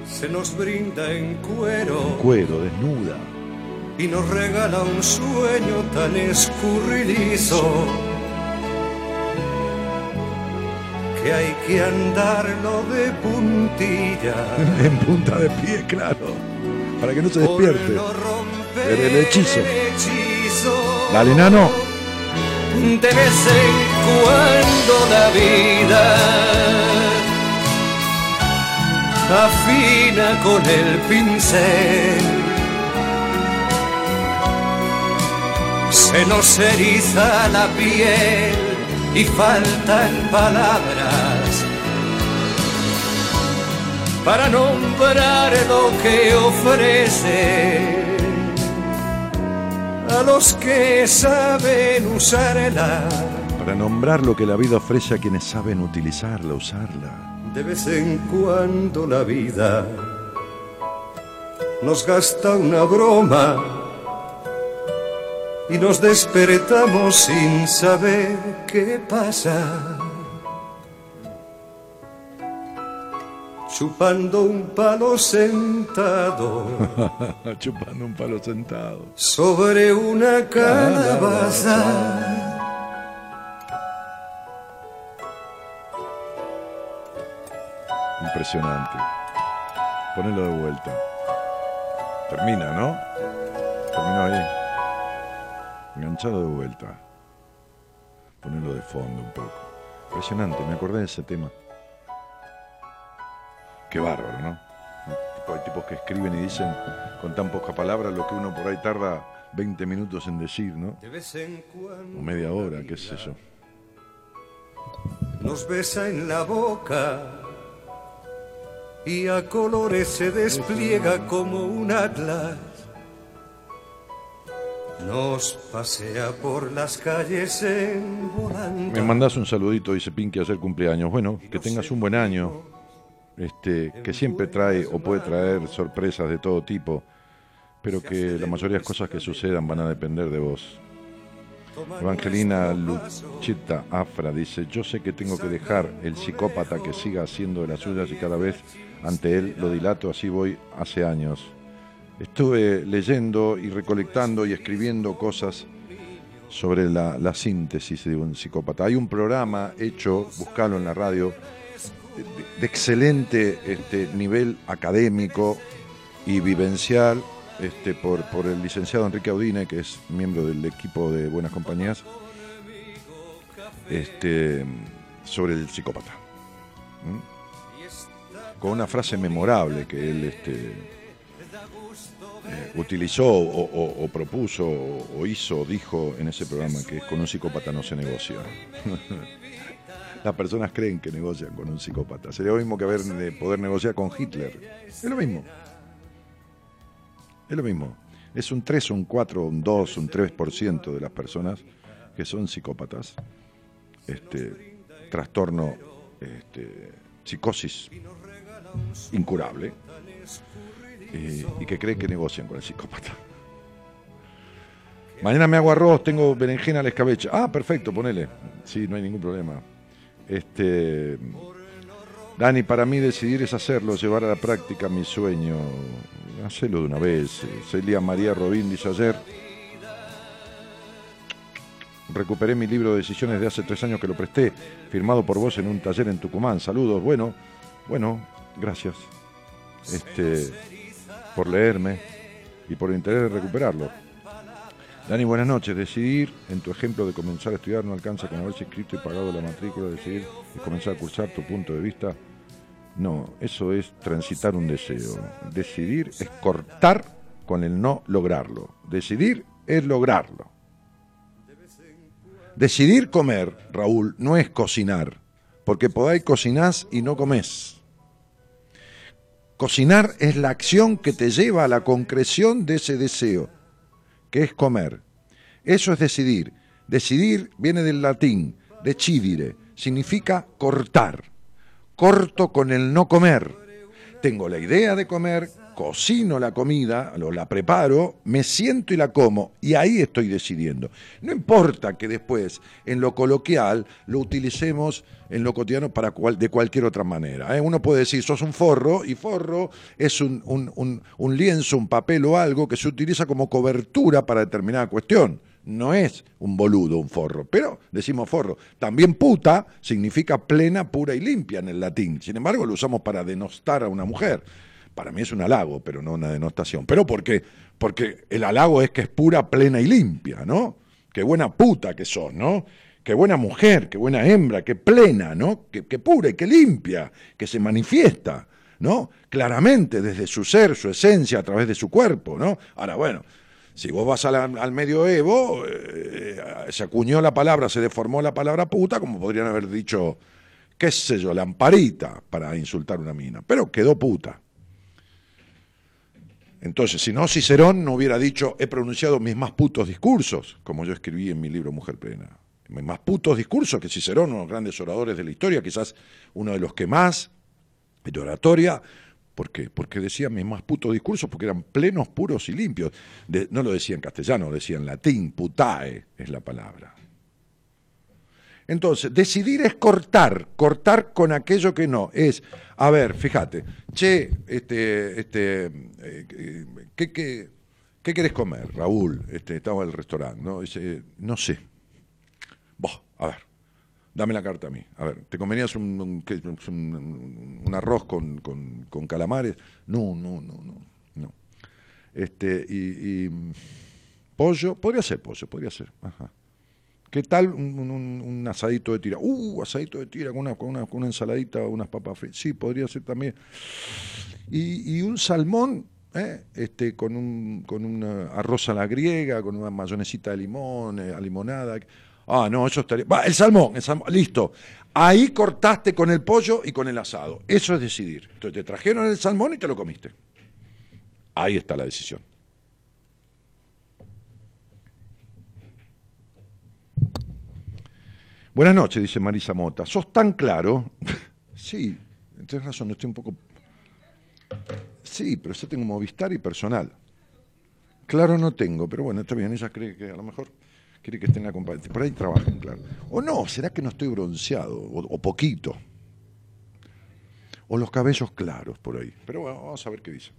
se nos brinda en cuero Cuero, desnuda. Y nos regala un sueño tan escurridizo que hay que andarlo de puntilla. en punta de pie, claro. Para que no se despierte. Pero el hechizo. Dale, nano. De vez en cuando la vida afina con el pincel. Se nos eriza la piel y faltan palabras para nombrar lo que ofrece a los que saben usarla. Para nombrar lo que la vida ofrece a quienes saben utilizarla, usarla. De vez en cuando la vida nos gasta una broma y nos despertamos sin saber qué pasa. Chupando un palo sentado. Chupando un palo sentado. Sobre una calabaza. Impresionante. Ponelo de vuelta. Termina, ¿no? Terminó ahí. Enganchado de vuelta. Ponelo de fondo un poco. Impresionante, me acordé de ese tema. Qué bárbaro, ¿no? Hay tipos que escriben y dicen con tan pocas palabras lo que uno por ahí tarda 20 minutos en decir, ¿no? O media hora, qué sé yo. Nos besa en la boca y a colores se despliega como un atlas. Nos pasea por las calles en volante. Me mandás un saludito, dice Pinky, ayer cumpleaños. Bueno, que tengas un buen año. Este, que siempre trae o puede traer sorpresas de todo tipo, pero que la mayoría de las cosas que sucedan van a depender de vos. Evangelina Luchita Afra dice, yo sé que tengo que dejar el psicópata que siga haciendo de las suyas y cada vez ante él lo dilato, así voy hace años. Estuve leyendo y recolectando y escribiendo cosas sobre la, la síntesis de un psicópata. Hay un programa hecho, buscalo en la radio, de, excelente este, nivel académico y vivencial este, por, por el licenciado Enrique Audine, que es miembro del equipo de Buenas Compañías, este, sobre el psicópata. Con una frase memorable que él este, utilizó o, o propuso o hizo, dijo en ese programa, que con un psicópata no se negocia. las personas creen que negocian con un psicópata. Sería lo mismo que haber de poder negociar con Hitler. Es lo mismo. Es lo mismo. Es un 3, un 4, un 2, un 3% de las personas que son psicópatas. Este, trastorno, este, psicosis incurable. Y que creen que negocian con el psicópata. Mañana me hago arroz, tengo berenjena al escabeche. Ah, perfecto, ponele. Sí, no hay ningún problema. Este, Dani, para mí decidir es hacerlo, llevar a la práctica mi sueño. Hacelo de una vez. Celia María Robín dice ayer. Recuperé mi libro de decisiones de hace tres años que lo presté, firmado por vos en un taller en Tucumán. Saludos. Bueno, bueno, gracias. Este, por leerme y por el interés de recuperarlo. Dani, buenas noches. Decidir, en tu ejemplo de comenzar a estudiar, no alcanza con haberse inscrito y pagado la matrícula. Decidir y comenzar a cursar tu punto de vista. No, eso es transitar un deseo. Decidir es cortar con el no lograrlo. Decidir es lograrlo. Decidir comer, Raúl, no es cocinar, porque podáis cocinás y no comés. Cocinar es la acción que te lleva a la concreción de ese deseo que es comer. Eso es decidir. Decidir viene del latín, decidire, significa cortar. Corto con el no comer. Tengo la idea de comer, cocino la comida, lo, la preparo, me siento y la como, y ahí estoy decidiendo. No importa que después, en lo coloquial, lo utilicemos en lo cotidiano para cual, de cualquier otra manera. ¿eh? Uno puede decir, sos un forro, y forro es un, un, lienzo, un papel o algo que se utiliza como cobertura para determinada cuestión. no es un boludo, un forro, pero decimos forro. También puta significa plena, pura y limpia en el latín. Sin embargo, lo usamos para denostar a una mujer. Para mí es un halago, pero no una denostación. ¿Pero por qué? Porque el halago es que es pura, plena y limpia, ¿no? Qué buena puta que sos, ¿no? Qué buena mujer, qué buena hembra, qué plena, ¿no? Qué, pura y qué limpia, que se manifiesta, ¿no? Claramente desde su ser, su esencia, a través de su cuerpo, ¿no? Ahora, bueno, si vos vas al, medioevo, eh, se acuñó la palabra, se deformó la palabra puta, como podrían haber dicho, qué sé yo, lamparita para insultar una mina, pero quedó puta. Entonces, si no, Cicerón no hubiera dicho, he pronunciado mis más putos discursos, como yo escribí en mi libro Mujer Plena. Mis más putos discursos que Cicerón, uno de los grandes oradores de la historia, quizás uno de los que más, de oratoria, ¿por qué? Porque decía mis más putos discursos, porque eran plenos, puros y limpios. no lo decía en castellano, lo decía en latín, putae es la palabra. Entonces, decidir es cortar, cortar con aquello que no. Es, a ver, fíjate, che, este, este, eh, ¿qué, qué, qué querés comer, Raúl? Este, estaba en el restaurante, ¿no? Dice, no sé. Vos, a ver, dame la carta a mí. A ver, ¿te convenías un, un, arroz con, con, calamares? No, no, no, no, no. Este, y, y pollo, podría ser pollo, podría ser. Ajá. ¿Qué tal un, asadito de tira? Uh, asadito de tira con una, con una, con una ensaladita, unas papas fritas. Sí, podría ser también. Y, un salmón, ¿eh? este, con un con una arroz a la griega, con una mayonesita de limón, eh, a limonada. Ah, no, eso estaría. Va, el salmón, el salmón, listo. Ahí cortaste con el pollo y con el asado. Eso es decidir. Entonces te trajeron el salmón y te lo comiste. Ahí está la decisión. Buenas noches, dice Marisa Mota. ¿Sos tan claro? sí, tienes razón, estoy un poco... Sí, pero yo tengo Movistar y personal. Claro no tengo, pero bueno, está bien, ella cree que a lo mejor quiere que esté en la compañía. Por ahí trabajan, claro. O no, será que no estoy bronceado, o, poquito. O los cabellos claros por ahí. Pero bueno, vamos a ver qué dice.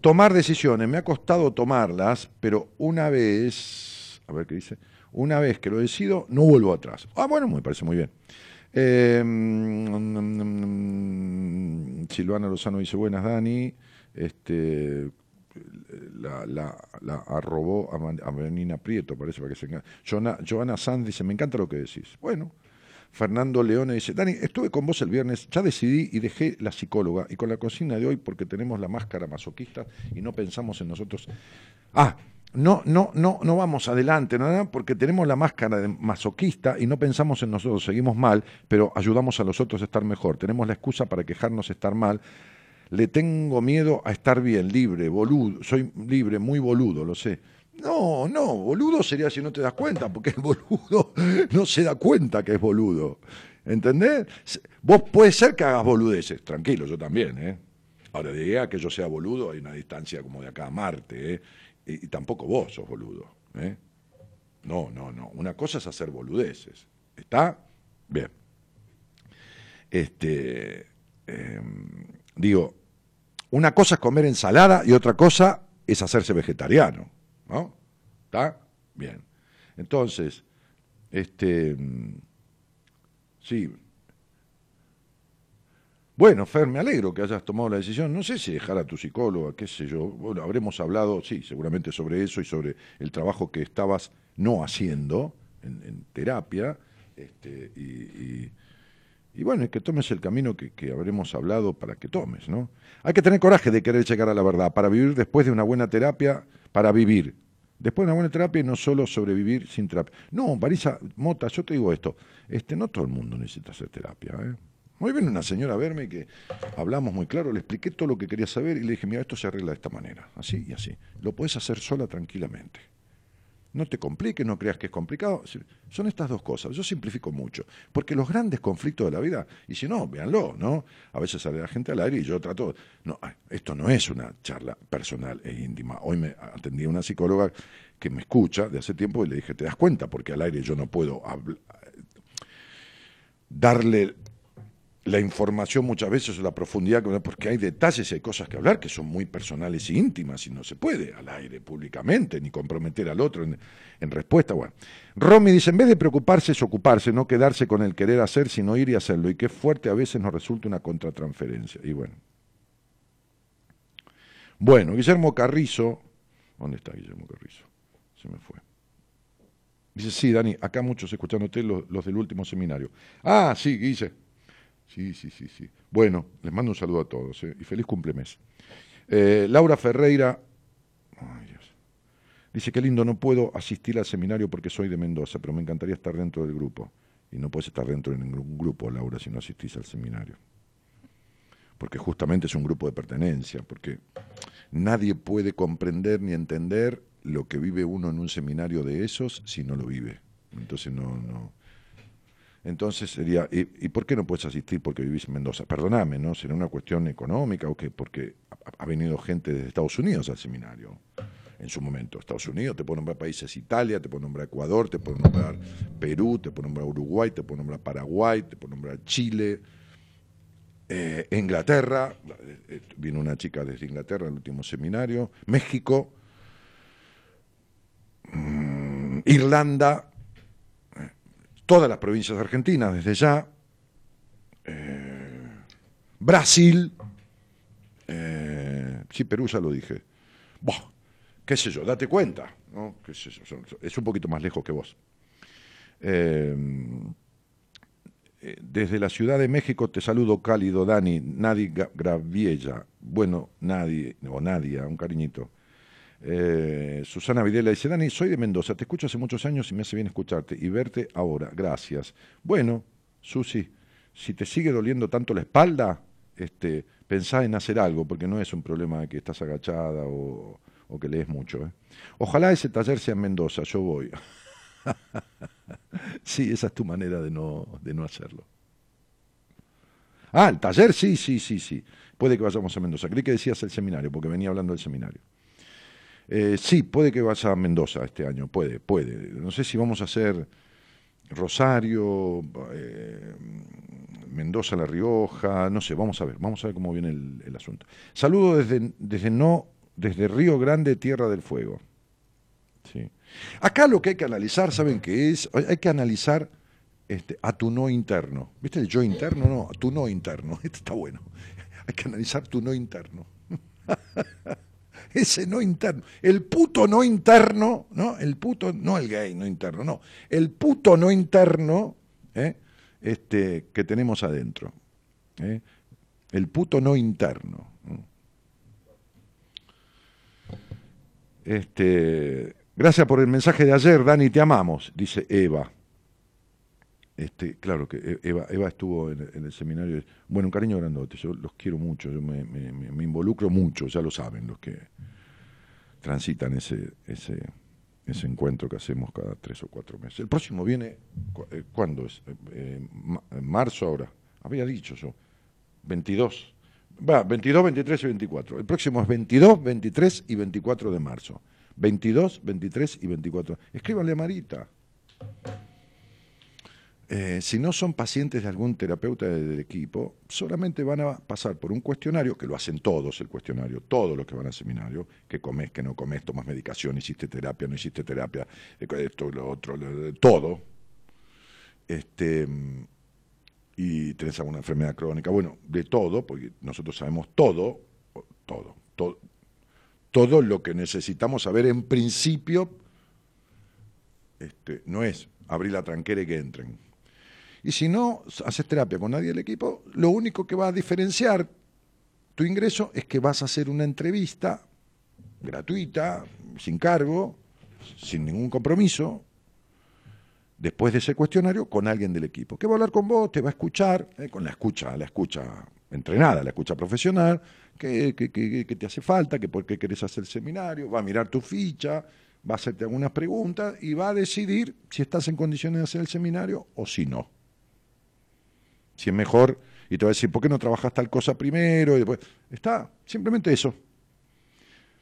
Tomar decisiones. Me ha costado tomarlas, pero una vez... A ver qué dice una vez que lo decido, no vuelvo atrás. Ah, bueno, me parece muy bien. Eh, Silvana Lozano dice, buenas Dani. Este, la arrobó a, Benina Prieto, parece para que se Joana, Joana Sanz dice, me encanta lo que decís. Bueno, Fernando Leone dice, Dani, estuve con vos el viernes, ya decidí y dejé la psicóloga y con la cocina de hoy porque tenemos la máscara masoquista y no pensamos en nosotros. Ah, no, no, no, no vamos adelante, ¿no? porque tenemos la máscara de masoquista y no pensamos en nosotros, seguimos mal, pero ayudamos a los otros a estar mejor. Tenemos la excusa para quejarnos estar mal. Le tengo miedo a estar bien, libre, boludo. Soy libre, muy boludo, lo sé. No, no, boludo sería si no te das cuenta, porque el boludo no se da cuenta que es boludo. ¿Entendés? Vos puede ser que hagas boludeces, tranquilo, yo también, ¿eh? Ahora, de que yo sea boludo hay una distancia como de acá a Marte, ¿eh? Y, tampoco vos sos boludo. ¿eh? No, no, no. Una cosa es hacer boludeces. ¿Está? Bien. Este, em, digo, una cosa es comer ensalada y otra cosa es hacerse vegetariano. ¿No? ¿Está? Bien. Entonces, este, em, sí, bueno, Fer, me alegro que hayas tomado la decisión. No sé si dejar a tu psicóloga, qué sé yo. Bueno, habremos hablado, sí, seguramente sobre eso y sobre el trabajo que estabas no haciendo en, terapia. Este, y, bueno, es que tomes el camino que, que, habremos hablado para que tomes, ¿no? Hay que tener coraje de querer llegar a la verdad, para vivir después de una buena terapia, para vivir. Después de una buena terapia y no solo sobrevivir sin terapia. No, Marisa Mota, yo te digo esto, este, no todo el mundo necesita hacer terapia, ¿eh? Muy bien, una señora a verme que hablamos muy claro, le expliqué todo lo que quería saber y le dije, mira, esto se arregla de esta manera, así y así. Lo puedes hacer sola tranquilamente. No te compliques, no creas que es complicado. Son estas dos cosas. Yo simplifico mucho. Porque los grandes conflictos de la vida, y si no, véanlo, ¿no? A veces sale la gente al aire y yo trato. No, esto no es una charla personal e íntima. Hoy me atendí a una psicóloga que me escucha de hace tiempo y le dije, ¿te das cuenta? Porque al aire yo no puedo darle la información muchas veces o la profundidad, porque hay detalles y hay cosas que hablar que son muy personales e íntimas y no se puede al aire públicamente ni comprometer al otro en, respuesta. Bueno, Romy dice, en vez de preocuparse es ocuparse, no quedarse con el querer hacer, sino ir y hacerlo. Y que fuerte a veces nos resulta una contratransferencia. Y bueno. Bueno, Guillermo Carrizo, ¿dónde está Guillermo Carrizo? Se me fue. Dice, sí, Dani, acá muchos escuchándote los, los del último seminario. Ah, sí, Guille. Sí, sí, sí, sí. Bueno, les mando un saludo a todos ¿eh? y feliz cumplemes. Eh, Laura Ferreira, ay Dios, dice que lindo, no puedo asistir al seminario porque soy de Mendoza, pero me encantaría estar dentro del grupo. Y no puedes estar dentro de ningún grupo, Laura, si no asistís al seminario. Porque justamente es un grupo de pertenencia, porque nadie puede comprender ni entender lo que vive uno en un seminario de esos si no lo vive. Entonces no, no, entonces sería, ¿y, por qué no puedes asistir porque vivís en Mendoza? Perdóname, ¿no? ¿Será una cuestión económica o qué? Porque ha, venido gente desde Estados Unidos al seminario en su momento. Estados Unidos, te puedo nombrar países Italia, te puedo nombrar Ecuador, te puedo nombrar Perú, te puedo nombrar Uruguay, te puedo nombrar Paraguay, te puedo nombrar Chile, eh, Inglaterra, eh, eh, vino una chica desde Inglaterra al último seminario, México, mm, Irlanda, todas las provincias argentinas desde ya, eh, Brasil, eh, sí, Perú ya lo dije, qué sé yo, date cuenta, ¿no? es un poquito más lejos que vos. Eh, desde la Ciudad de México te saludo cálido, Dani, Nadie Graviella, bueno, nadie, o Nadia, un cariñito. Eh, Susana Videla dice, Dani, soy de Mendoza, te escucho hace muchos años y me hace bien escucharte y verte ahora, gracias. Bueno, Susi, si te sigue doliendo tanto la espalda, este, pensá en hacer algo, porque no es un problema de que estás agachada o, que lees mucho. ¿eh? Ojalá ese taller sea en Mendoza, yo voy. sí, esa es tu manera de no, de no hacerlo. Ah, el taller, sí, sí, sí, sí. Puede que vayamos a Mendoza. Creí que decías el seminario, porque venía hablando del seminario. Eh, sí, puede que vaya a Mendoza este año, puede, puede. No sé si vamos a hacer Rosario, eh, Mendoza, La Rioja, no sé, vamos a ver, vamos a ver cómo viene el, asunto. Saludo desde, desde, no, desde Río Grande, Tierra del Fuego. Sí. Acá lo que hay que analizar, ¿saben qué es? Hay que analizar este, a tu no interno. ¿Viste el yo interno? No, a tu no interno. Esto está bueno. Hay que analizar tu no interno. ese no interno. El puto no interno, ¿no? El puto, no el gay no interno, no. El puto no interno ¿eh? este, que tenemos adentro. ¿eh? El puto no interno. Este, gracias por el mensaje de ayer, Dani, te amamos, dice Eva. Este, claro que e-, Eva, estuvo en, el seminario. Bueno, un cariño grandote, yo los quiero mucho, yo me, involucro mucho, ya lo saben los que transitan ese, ese, ese encuentro que hacemos cada tres o cuatro meses. El próximo viene, eh, ¿cuándo es? Eh, en marzo ahora, había dicho yo, 22. Va, 22, 23 y 24. El próximo es 22, 23 y 24 de marzo. 22, 23 y 24. Escríbanle a Marita. Eh, si no son pacientes de algún terapeuta del equipo, solamente van a pasar por un cuestionario, que lo hacen todos el cuestionario, todos los que van al seminario, que comes, que no comes, tomas medicación, hiciste terapia, no hiciste terapia, esto, lo otro, todo. Este, y tenés alguna enfermedad crónica, bueno, de todo, porque nosotros sabemos todo, todo, todo, todo lo que necesitamos saber en principio, este, no es abrir la tranquera y que entren y si no haces terapia con nadie del equipo, lo único que va a diferenciar tu ingreso es que vas a hacer una entrevista gratuita, sin cargo, sin ningún compromiso, después de ese cuestionario, con alguien del equipo, que va a hablar con vos, te va a escuchar, eh, con la escucha, la escucha entrenada, la escucha profesional, que, te hace falta, que por qué querés hacer el seminario, va a mirar tu ficha, va a hacerte algunas preguntas y va a decidir si estás en condiciones de hacer el seminario o si no si es mejor, y te va a decir, ¿por qué no trabajas tal cosa primero? Y después, está, simplemente eso.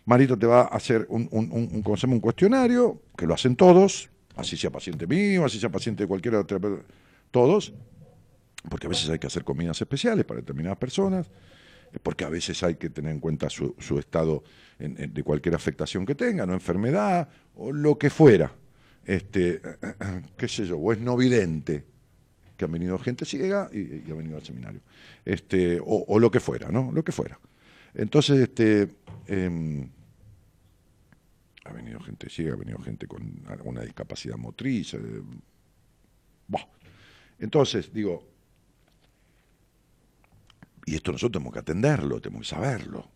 Marito te va a hacer un, un, un, cuestionario, que lo hacen todos, así sea paciente mío, así sea paciente de cualquier otro, todos, porque a veces hay que hacer comidas especiales para determinadas personas, porque a veces hay que tener en cuenta su, estado de cualquier afectación que tenga, no enfermedad, o lo que fuera. Este, qué sé yo, o es no vidente, que han venido gente ciega y, ha venido al seminario. Este, o, lo que fuera, ¿no? Lo que fuera. Entonces, este, em, ha venido gente ciega, ha venido gente con alguna discapacidad motriz. Eh, Entonces, digo, y esto nosotros tenemos que atenderlo, tenemos que saberlo.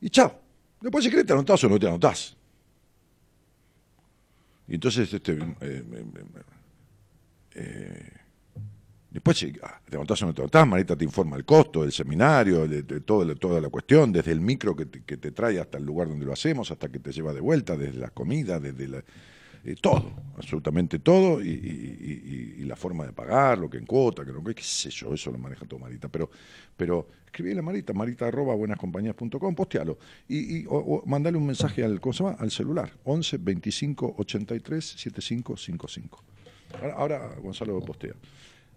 Y chao. Después si querés te anotás o no te anotás. Y entonces, este, eh, eh, después si ah, te anotás o no te anotás, Marita te informa el costo del seminario, de, todo, toda la cuestión, desde el micro que te, que trae hasta el lugar donde lo hacemos, hasta que te lleva de vuelta, desde la comida, desde la eh, todo, absolutamente todo, y, la forma de pagar, lo que en cuota, que no, qué sé yo, eso lo maneja todo Marita, pero, pero a Marita, marita arroba buenascompañías.com, postealo, y, mandale un mensaje al, ¿cómo al celular, 11 25 83 75 55. Ahora, Gonzalo postea.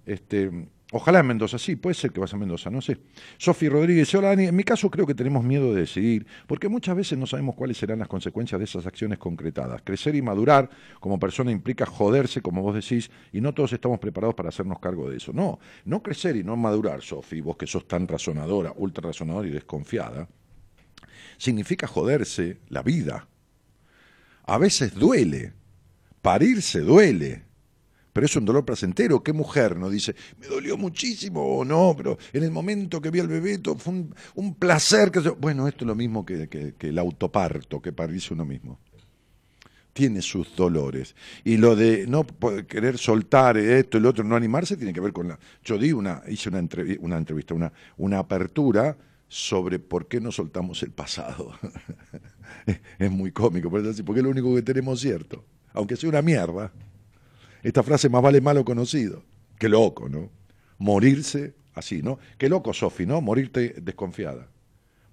Este, Ojalá en Mendoza, sí, puede ser que vas a Mendoza, no sé. Sofi Rodríguez, hola Dani, en mi caso creo que tenemos miedo de decidir, porque muchas veces no sabemos cuáles serán las consecuencias de esas acciones concretadas. Crecer y madurar como persona implica joderse, como vos decís, y no todos estamos preparados para hacernos cargo de eso. No, no crecer y no madurar, Sofi, vos que sos tan razonadora, ultra razonadora y desconfiada, significa joderse la vida. A veces duele, parirse duele pero es un dolor placentero. ¿Qué mujer no dice, me dolió muchísimo o no, pero en el momento que vi al bebé fue un, placer? Que Bueno, esto es lo mismo que, el autoparto, que parirse uno mismo. Tiene sus dolores. Y lo de no querer soltar esto y lo otro, no animarse, tiene que ver con la... Yo di una, hice una, una entrevista, una, una apertura sobre por qué no soltamos el pasado. es muy cómico, porque es lo único que tenemos cierto, aunque sea una mierda. Esta frase más vale malo conocido. Qué loco, ¿no? Morirse así, ¿no? Qué loco, Sofi, ¿no? Morirte desconfiada.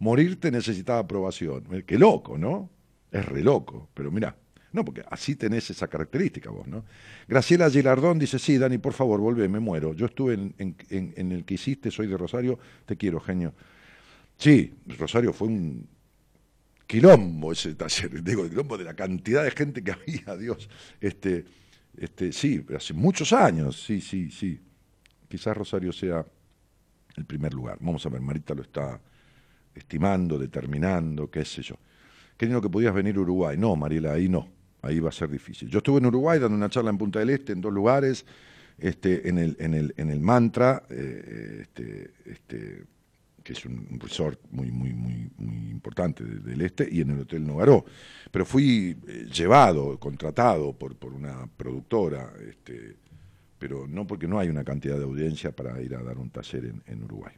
Morirte necesitaba aprobación. Eh, qué loco, ¿no? Es re loco, pero mira, no, porque así tenés esa característica vos, ¿no? Graciela Gilardón dice, sí, Dani, por favor, vuelve, me muero. Yo estuve en, en, el que hiciste, soy de Rosario, te quiero, genio. Sí, Rosario fue un quilombo ese taller, digo, el quilombo de la cantidad de gente que había, Dios. Este, este, sí, hace muchos años, sí, sí, sí. Quizás Rosario sea el primer lugar. Vamos a ver, Marita lo está estimando, determinando, qué sé yo. Queriendo que podías venir a Uruguay. No, Mariela, ahí no. Ahí va a ser difícil. Yo estuve en Uruguay dando una charla en Punta del Este, en dos lugares, este, en, el, en, el, en el Mantra, eh, este, este, que es un resort muy, muy, muy, muy importante del este, y en el Hotel Nogaró. Pero fui eh, llevado, contratado por, por una productora, este, pero no porque no hay una cantidad de audiencia para ir a dar un taller en, Uruguay.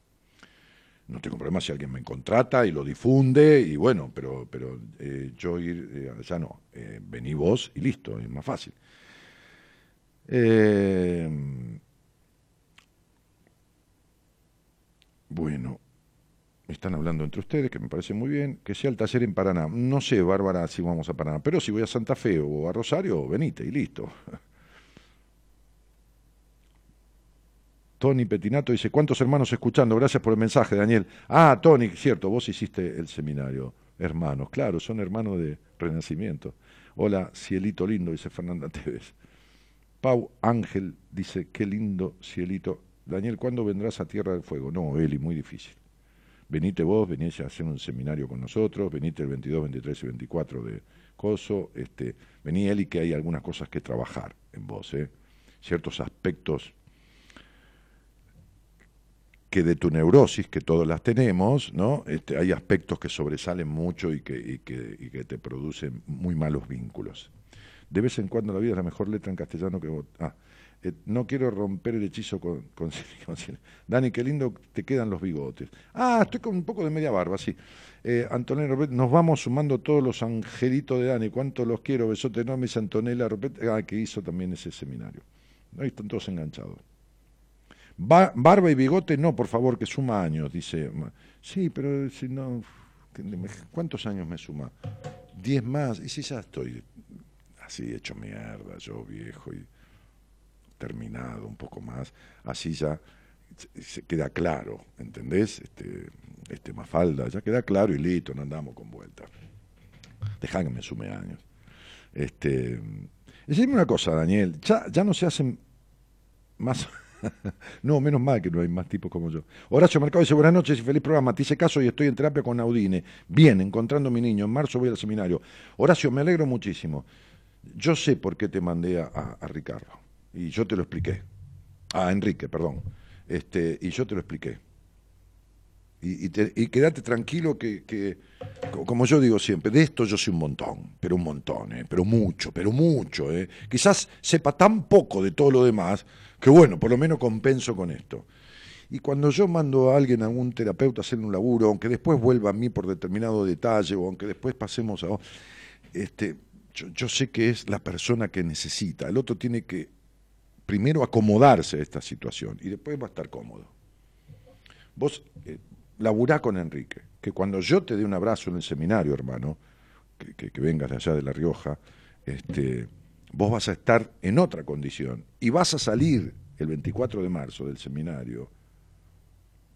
No tengo problema si alguien me contrata y lo difunde, y bueno, pero, pero eh, yo ir eh, allá no. vení vos y listo, es más fácil. bueno, están hablando entre ustedes, que me parece muy bien, que sea el taller en Paraná. No sé, Bárbara, si vamos a Paraná, pero si voy a Santa Fe o a Rosario, venite y listo. Tony Petinato dice, ¿cuántos hermanos escuchando? Gracias por el mensaje, Daniel. Ah, Tony, cierto, vos hiciste el seminario. Hermanos, claro, son hermanos de Renacimiento. Hola, cielito lindo, dice Fernanda Tevez. Pau Ángel dice, qué lindo cielito. Daniel, ¿cuándo vendrás a Tierra del Fuego? No, Eli, muy difícil venite vos, venís a hacer un seminario con nosotros, venite el 22, 23 y 24 de Coso, este, vení él y que hay algunas cosas que trabajar en vos, ¿eh? ciertos aspectos que de tu neurosis, que todos las tenemos, ¿no? Este, hay aspectos que sobresalen mucho y que, que te producen muy malos vínculos. De vez en cuando la vida es la mejor letra en castellano que vos. Ah, eh, no quiero romper el hechizo con, con, Dani, qué lindo te quedan los bigotes. Ah, estoy con un poco de media barba, sí. Eh, Antonella nos vamos sumando todos los angelitos de Dani. ¿Cuánto los quiero? Besote enorme, Antonella ah, que hizo también ese seminario. Ahí están todos enganchados. barba y bigote, no, por favor, que suma años, dice. Sí, pero si no. ¿Cuántos años me suma? Diez más. Y si ya estoy así hecho mierda, yo viejo y terminado un poco más, así ya queda claro, ¿entendés? Este, este Mafalda, ya queda claro y listo, no andamos con vuelta. Dejá que me sume años. Este, decime una cosa, Daniel, ya, ya no se hacen más no, menos mal que no hay más tipos como yo. Horacio Mercado dice, buenas noches y feliz programa. Te hice caso y estoy en terapia con Audine. Bien, encontrando a mi niño. En marzo voy al seminario. Horacio, me alegro muchísimo. Yo sé por qué te mandé a, Ricardo. Y yo te lo expliqué. A Enrique, perdón. Este, y yo te lo expliqué. Y, quédate tranquilo que, como yo digo siempre, de esto yo soy un montón, pero un montón, ¿eh? pero mucho, pero mucho. ¿eh? Quizás sepa tan poco de todo lo demás que bueno, por lo menos compenso con esto. Y cuando yo mando a alguien, a un terapeuta, a hacer un laburo, aunque después vuelva a mí por determinado detalle, o aunque después pasemos a... Este, yo, sé que es la persona que necesita. El otro tiene que primero acomodarse a esta situación y después va a estar cómodo. Vos eh, laburá con Enrique, que cuando yo te dé un abrazo en el seminario, hermano, que, que vengas de allá de La Rioja, este, vos vas a estar en otra condición y vas a salir el 24 de marzo del seminario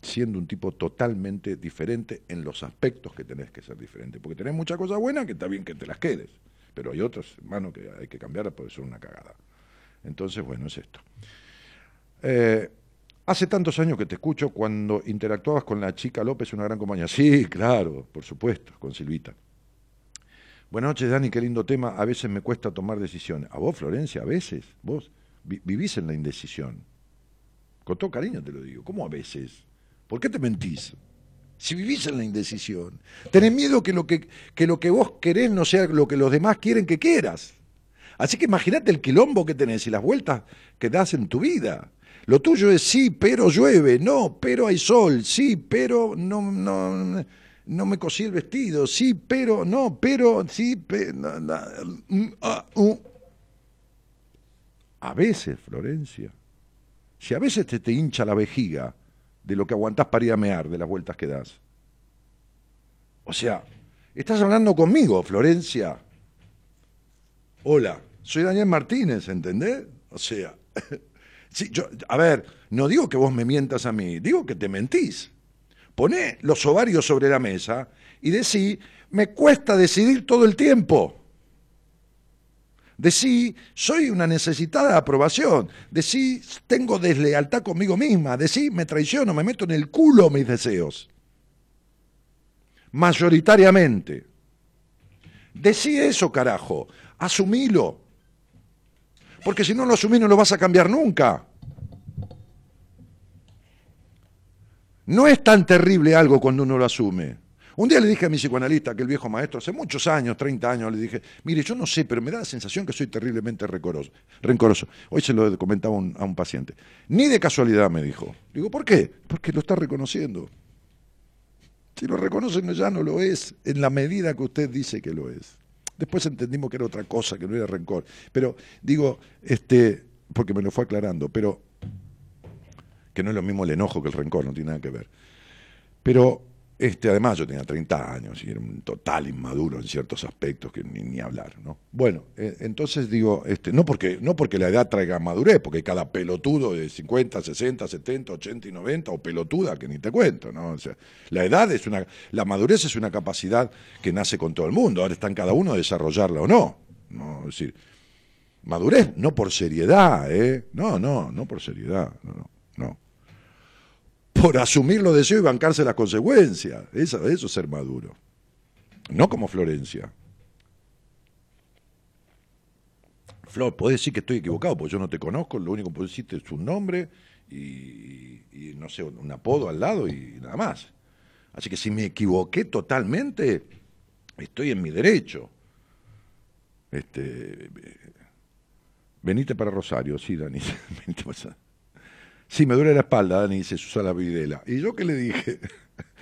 siendo un tipo totalmente diferente en los aspectos que tenés que ser diferente. Porque tenés muchas cosas buenas que está bien que te las quedes, pero hay otras, hermano, que hay que cambiar, puede ser una cagada. Entonces, bueno, es esto. Eh, hace tantos años que te escucho cuando interactuabas con la chica López, una gran compañía. Sí, claro, por supuesto, con Silvita. Buenas noches, Dani, qué lindo tema. A veces me cuesta tomar decisiones. A vos, Florencia, a veces, vos vivís en la indecisión. Con todo cariño te lo digo. ¿Cómo a veces? ¿Por qué te mentís? Si vivís en la indecisión, tenés miedo que lo que, que lo que vos querés no sea lo que los demás quieren que quieras. Así que imagínate el quilombo que tenés y las vueltas que das en tu vida. Lo tuyo es sí, pero llueve, no, pero hay sol, sí, pero no, no, no me cosí el vestido, sí, pero, no, pero, sí, pero... Mm, ah, uh. A veces, Florencia, si a veces te, te hincha la vejiga de lo que aguantás para ir a mear, de las vueltas que das. O sea, estás hablando conmigo, Florencia. Hola, soy Daniel Martínez, ¿entendés? O sea, sí, yo, a ver, no digo que vos me mientas a mí, digo que te mentís. Poné los ovarios sobre la mesa y decí, me cuesta decidir todo el tiempo. Decí, soy una necesitada de aprobación. Decí, tengo deslealtad conmigo misma. Decí, me traiciono, me meto en el culo mis deseos. Mayoritariamente. Decí eso, carajo. Asumilo. Porque si no lo asumís no lo vas a cambiar nunca. No es tan terrible algo cuando uno lo asume. Un día le dije a mi psicoanalista, que el viejo maestro, hace muchos años, 30 años, le dije, mire, yo no sé, pero me da la sensación que soy terriblemente rencoroso. Hoy se lo comentaba a un paciente. Ni de casualidad, me dijo. Digo, ¿por qué? Porque lo está reconociendo. Si lo reconocen ya no lo es, en la medida que usted dice que lo es. Después entendimos que era otra cosa, que no era rencor. Pero digo, este, porque me lo fue aclarando, pero que no es lo mismo el enojo que el rencor, no tiene nada que ver. Pero este, además yo tenía 30 años y era un total inmaduro en ciertos aspectos que ni, hablar, ¿no? Bueno, eh, entonces digo, este, no, porque, no porque la edad traiga madurez, porque cada pelotudo de 50, 60, 70, 80 y 90, o pelotuda que ni te cuento, ¿no? O sea, la edad es una, la madurez es una capacidad que nace con todo el mundo, ahora está en cada uno desarrollarla o no, ¿no? Es decir, madurez no por seriedad, ¿eh? No, no, no por seriedad, no, no. no por asumir los deseos y bancarse las consecuencias. Eso, eso es ser maduro. No como Florencia. Flor, podés decir que estoy equivocado, porque yo no te conozco, lo único que decirte es un nombre y, no sé, un apodo al lado y nada más. Así que si me equivoqué totalmente, estoy en mi derecho. Este, venite para Rosario, sí, Dani. Venite para Sí, me duele la espalda, Dani, dice Susana Videla. ¿Y yo qué le dije?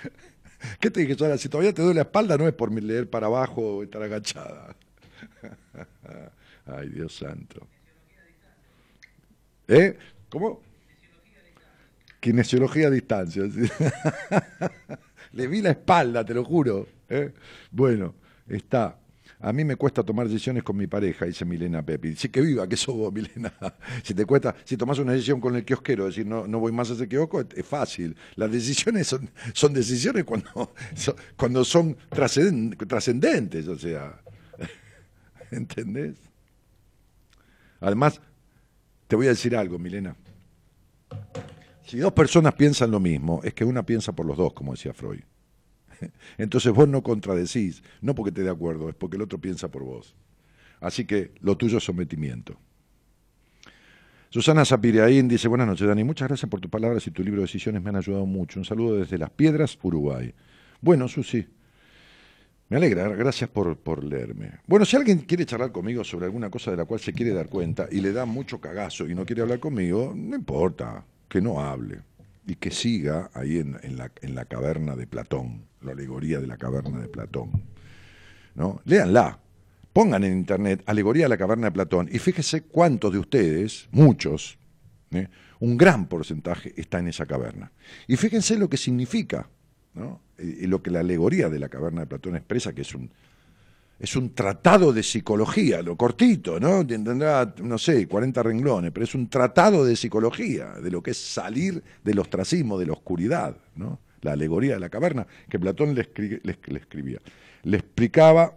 ¿Qué te dije, Susana? Si todavía te duele la espalda, no es por leer para abajo o estar agachada. Ay, Dios santo. ¿Eh? ¿Cómo? Kinesiología a distancia. Le vi la espalda, te lo juro. ¿eh? Bueno, está. A mí me cuesta tomar decisiones con mi pareja, dice Milena Pepi. Dice que viva, que sos vos, Milena. Si te cuesta, si tomas una decisión con el kiosquero, decir no, no voy más a ese kiosco, es fácil. Las decisiones son, son decisiones cuando son, cuando son trascendentes, o sea. ¿Entendés? Además, te voy a decir algo, Milena. Si dos personas piensan lo mismo, es que una piensa por los dos, como decía Freud. Entonces vos no contradecís, no porque te de acuerdo, es porque el otro piensa por vos. Así que lo tuyo es sometimiento. Susana Zapiriaín dice, buenas noches Dani, muchas gracias por tus palabras y tu libro de decisiones me han ayudado mucho. Un saludo desde Las Piedras, Uruguay. Bueno, Susi, me alegra, gracias por, por, leerme. Bueno, si alguien quiere charlar conmigo sobre alguna cosa de la cual se quiere dar cuenta y le da mucho cagazo y no quiere hablar conmigo, no importa, que no hable y que siga ahí en, la, en la caverna de Platón, la alegoría de la caverna de Platón. ¿no? Léanla, pongan en internet alegoría de la caverna de Platón y fíjese cuántos de ustedes, muchos, ¿eh? un gran porcentaje está en esa caverna. Y fíjense lo que significa, ¿no? y lo que la alegoría de la caverna de Platón expresa, que es un es un tratado de psicología, lo cortito, ¿no? Tendrá, no sé, 40 renglones, pero es un tratado de psicología, de lo que es salir del ostracismo, de la oscuridad, ¿no? La alegoría de la caverna, que Platón le, escribía. Le explicaba,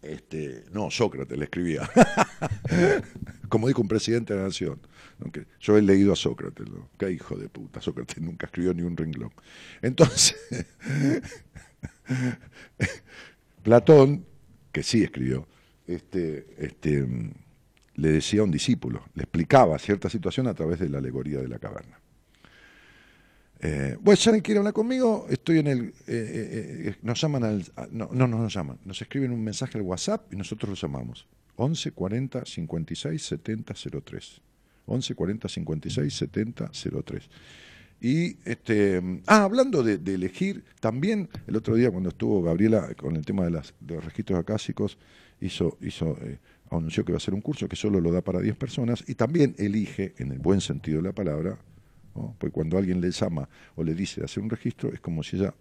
este, no, Sócrates le escribía, como dijo un presidente de la nación. Yo he leído a Sócrates, ¿no? Qué hijo de puta, Sócrates nunca escribió ni un renglón. Entonces, Platón, que sí escribió, este, este, le decía a un discípulo, le explicaba cierta situación a través de la alegoría de la caverna. Eh, bueno, ¿saben quiere hablar conmigo? Estoy en el. Eh, eh, eh, nos llaman al. No, no, no nos llaman. Nos escriben un mensaje al WhatsApp y nosotros los llamamos. 11 40 56 70 03. 11 40 56 70 03. Y, este, ah, hablando de, elegir, también el otro día cuando estuvo Gabriela con el tema de, las, los registros acásicos, hizo, hizo eh, anunció que va a ser un curso que solo lo da para 10 personas y también elige, en el buen sentido de la palabra, porque cuando alguien le llama o le dice hacer un registro, es como si ella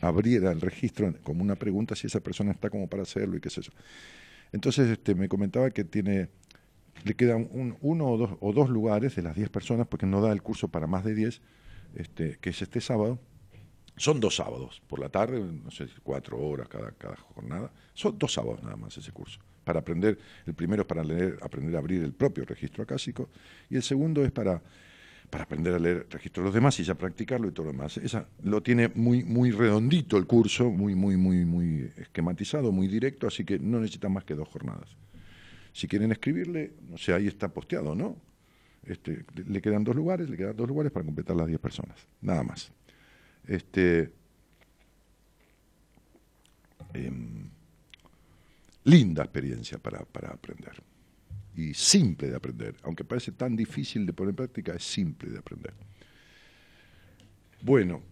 abriera el registro como una pregunta si esa persona está como para hacerlo y qué sé yo. Entonces este, me comentaba que tiene le quedan uno o dos, o dos lugares de las 10 personas, porque no da el curso para más de 10, este, que es este sábado. Son dos sábados, por la tarde, no sé, cuatro horas cada, cada jornada. Son dos sábados nada más ese curso. Para aprender, el primero es para leer, aprender a abrir el propio registro acásico y el segundo es para, para aprender a leer registro de los demás y ya practicarlo y todo lo demás. Esa, lo tiene muy, muy redondito el curso, muy, muy, muy, muy esquematizado, muy directo, así que no necesita más que dos jornadas. Si quieren escribirle, no sé, ahí está posteado, ¿no? Este, le quedan dos lugares, le quedan dos lugares para completar las 10 personas, nada más. Este, em, linda experiencia para, aprender y simple de aprender, aunque parece tan difícil de poner en práctica, es simple de aprender. Bueno,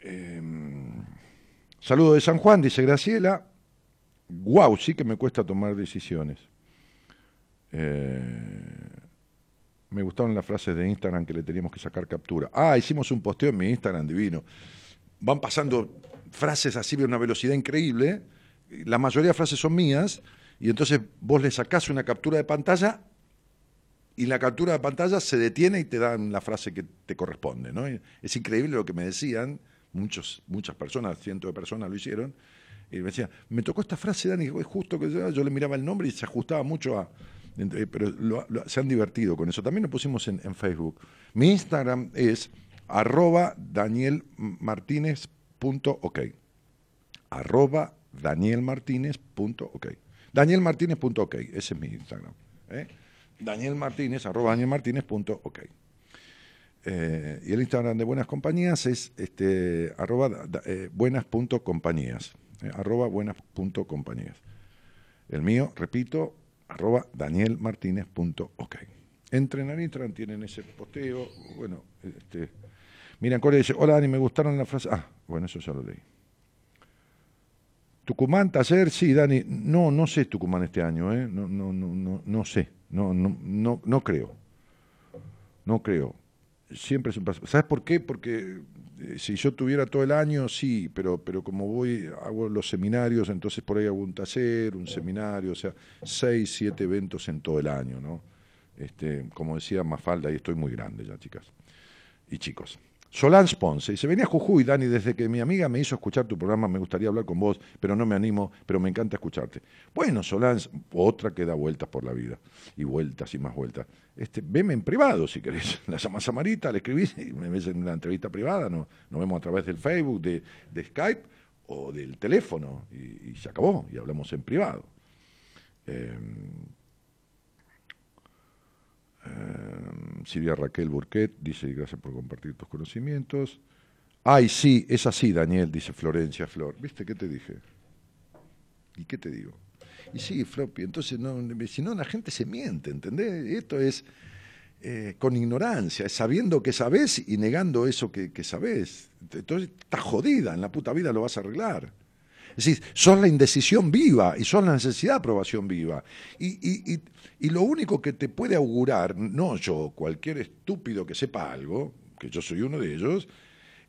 em, saludo de San Juan, dice Graciela. Guau, sí que me cuesta tomar decisiones. Eh, me gustaron las frases de Instagram que le teníamos que sacar captura. Ah, hicimos un posteo en mi Instagram divino. Van pasando frases así de una velocidad increíble. La mayoría de frases son mías. Y entonces vos le sacás una captura de pantalla y la captura de pantalla se detiene y te dan la frase que te corresponde. ¿no? Es increíble lo que me decían. Muchos, muchas personas, cientos de personas lo hicieron. Y me decían, me tocó esta frase, Dani, justo que yo le miraba el nombre y se ajustaba mucho a, eh, pero se han divertido con eso. También lo pusimos en, Facebook. Mi Instagram es arroba danielmartinez.ok. Arroba danielmartinez.ok. Danielmartinez.ok, ese es mi Instagram. ¿eh? Arroba. Eh, y el Instagram de Buenas Compañías es este, arroba eh, buenas.compañías. Arroba buenas.compañías. El mío, repito, arroba danielmartinez.ok. Entren al Instagram, tienen ese posteo. Bueno, este, Miriam Corea dice, hola Dani, me gustaron las frases. Ah, bueno, eso ya lo leí. Tucumán, taller, sí, Dani. No, no sé Tucumán este año, ¿eh? No, no, no, no, no sé. No, no, no, no creo. No creo. Siempre es un paso. ¿Sabes por qué? Porque eh, si yo tuviera todo el año, sí, pero, pero como voy, hago los seminarios, entonces por ahí hago un taller, un seminario, o sea, seis, siete eventos en todo el año, ¿no? Este, como decía Mafalda, y estoy muy grande ya, chicas y chicos. Solange Ponce dice, venía Jujuy, Dani, desde que mi amiga me hizo escuchar tu programa, me gustaría hablar con vos, pero no me animo, pero me encanta escucharte. Bueno, Solange, otra que da vueltas por la vida, y vueltas y más vueltas. Este, veme en privado si querés. La llamas a Marita, le escribís y me ves en una entrevista privada, no, nos vemos a través del Facebook, de, Skype o del teléfono, y, se acabó, y hablamos en privado. Em, eh, Silvia Raquel Burquet dice, gracias por compartir tus conocimientos. Ay, sí, es así, Daniel, dice Florencia Flor. ¿Viste qué te dije? ¿Y qué te digo? Y sí, Floppy, entonces no, si no la gente se miente, ¿entendés? Esto es eh, con ignorancia, es sabiendo que sabes y negando eso que, que sabés. Entonces estás jodida, en la puta vida lo vas a arreglar. Es decir, son la indecisión viva y son la necesidad de aprobación viva. Y, y, y, lo único que te puede augurar, no yo, cualquier estúpido que sepa algo, que yo soy uno de ellos,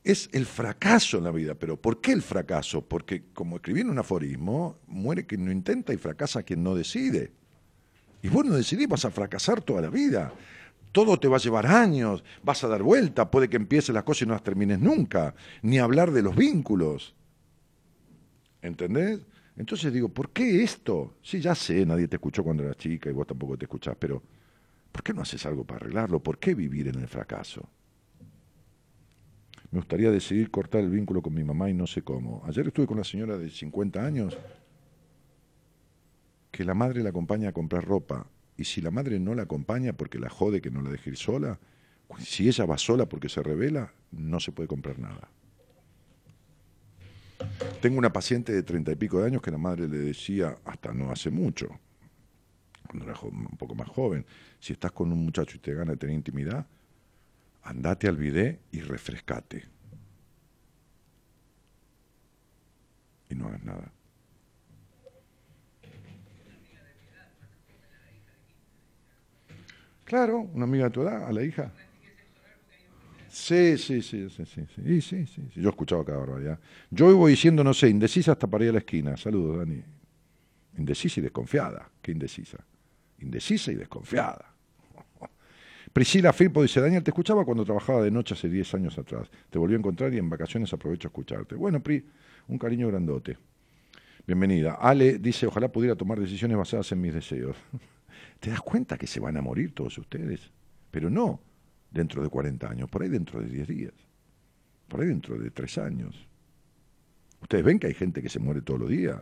es el fracaso en la vida. Pero ¿por qué el fracaso? Porque, como escribí en un aforismo, muere quien no intenta y fracasa quien no decide. Y vos no decidís, vas a fracasar toda la vida. Todo te va a llevar años, vas a dar vuelta, puede que empieces las cosas y no las termines nunca. Ni hablar de los vínculos. ¿Entendés? Entonces digo, ¿por qué esto? Sí, ya sé, nadie te escuchó cuando eras chica y vos tampoco te escuchás, pero ¿por qué no haces algo para arreglarlo? ¿Por qué vivir en el fracaso? Me gustaría decidir cortar el vínculo con mi mamá y no sé cómo. Ayer estuve con una señora de 50 años que la madre la acompaña a comprar ropa y si la madre no la acompaña porque la jode que no la deje ir sola, si ella va sola porque se revela, no se puede comprar nada. Tengo una paciente de treinta y pico de años que la madre le decía, hasta no hace mucho, cuando era un poco más joven, si estás con un muchacho y te gana de tener intimidad, andate al bidé y refrescate. Y no hagas nada. Claro, una amiga de tu edad, a la hija. Sí, sí, sí, sí, sí, sí, sí, sí, Yo escuchaba cada barbaridad. Yo voy diciendo, no sé, indecisa hasta para a la esquina. Saludos, Dani. Indecisa y desconfiada. ¿Qué indecisa? Indecisa y desconfiada. Priscila Firpo dice, Daniel, te escuchaba cuando trabajaba de noche hace 10 años atrás. Te volví a encontrar y en vacaciones aprovecho a escucharte. Bueno, Pri, un cariño grandote. Bienvenida. Ale dice, ojalá pudiera tomar decisiones basadas en mis deseos. ¿Te das cuenta que se van a morir todos ustedes? Pero no, dentro de 40 años, por ahí dentro de 10 días, por ahí dentro de 3 años. Ustedes ven que hay gente que se muere todos los días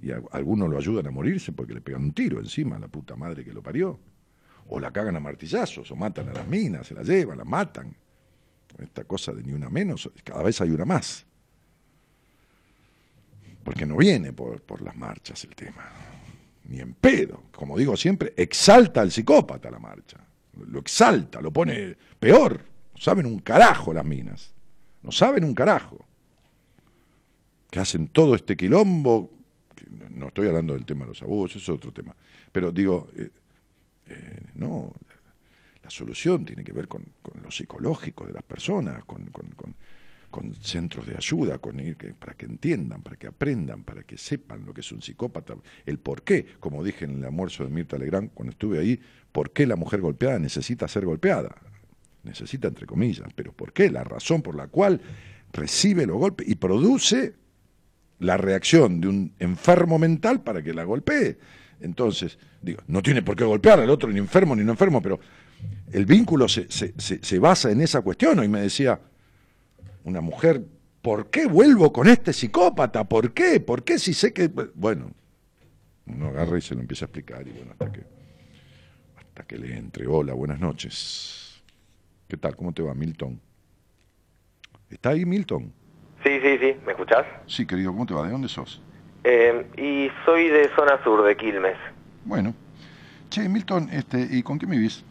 y algunos lo ayudan a morirse porque le pegan un tiro encima a la puta madre que lo parió. O la cagan a martillazos, o matan a las minas, se la llevan, la matan. Esta cosa de ni una menos, cada vez hay una más. Porque no viene por, por las marchas el tema. Ni en pedo. Como digo siempre, exalta al psicópata la marcha lo exalta, lo pone peor. No saben un carajo las minas. No saben un carajo. Que hacen todo este quilombo. No estoy hablando del tema de los abusos, es otro tema. Pero digo, eh, eh, no, la solución tiene que ver con, lo psicológico de las personas, con, con centros de ayuda, con para que entiendan, para que aprendan, para que sepan lo que es un psicópata, el por qué, como dije en el almuerzo de Mirta Legrand cuando estuve ahí, por qué la mujer golpeada necesita ser golpeada. Necesita entre comillas, pero por qué, la razón por la cual recibe los golpes y produce la reacción de un enfermo mental para que la golpee. Entonces, digo, no tiene por qué golpear al otro ni enfermo ni no enfermo, pero el vínculo se, se, se basa en esa cuestión. Y me decía, una mujer, ¿por qué vuelvo con este psicópata? ¿Por qué? ¿Por qué si sé que... Bueno, uno agarra y se lo empieza a explicar y bueno, hasta que, hasta que le entre. Hola, buenas noches. ¿Qué tal? ¿Cómo te va, Milton? ¿Está ahí, Milton? Sí, sí, sí. ¿Me escuchás? Sí, querido, ¿cómo te va? ¿De dónde sos? Eh, y soy de zona sur, de Quilmes. Bueno. Che, Milton, este, ¿y con qué me vivís?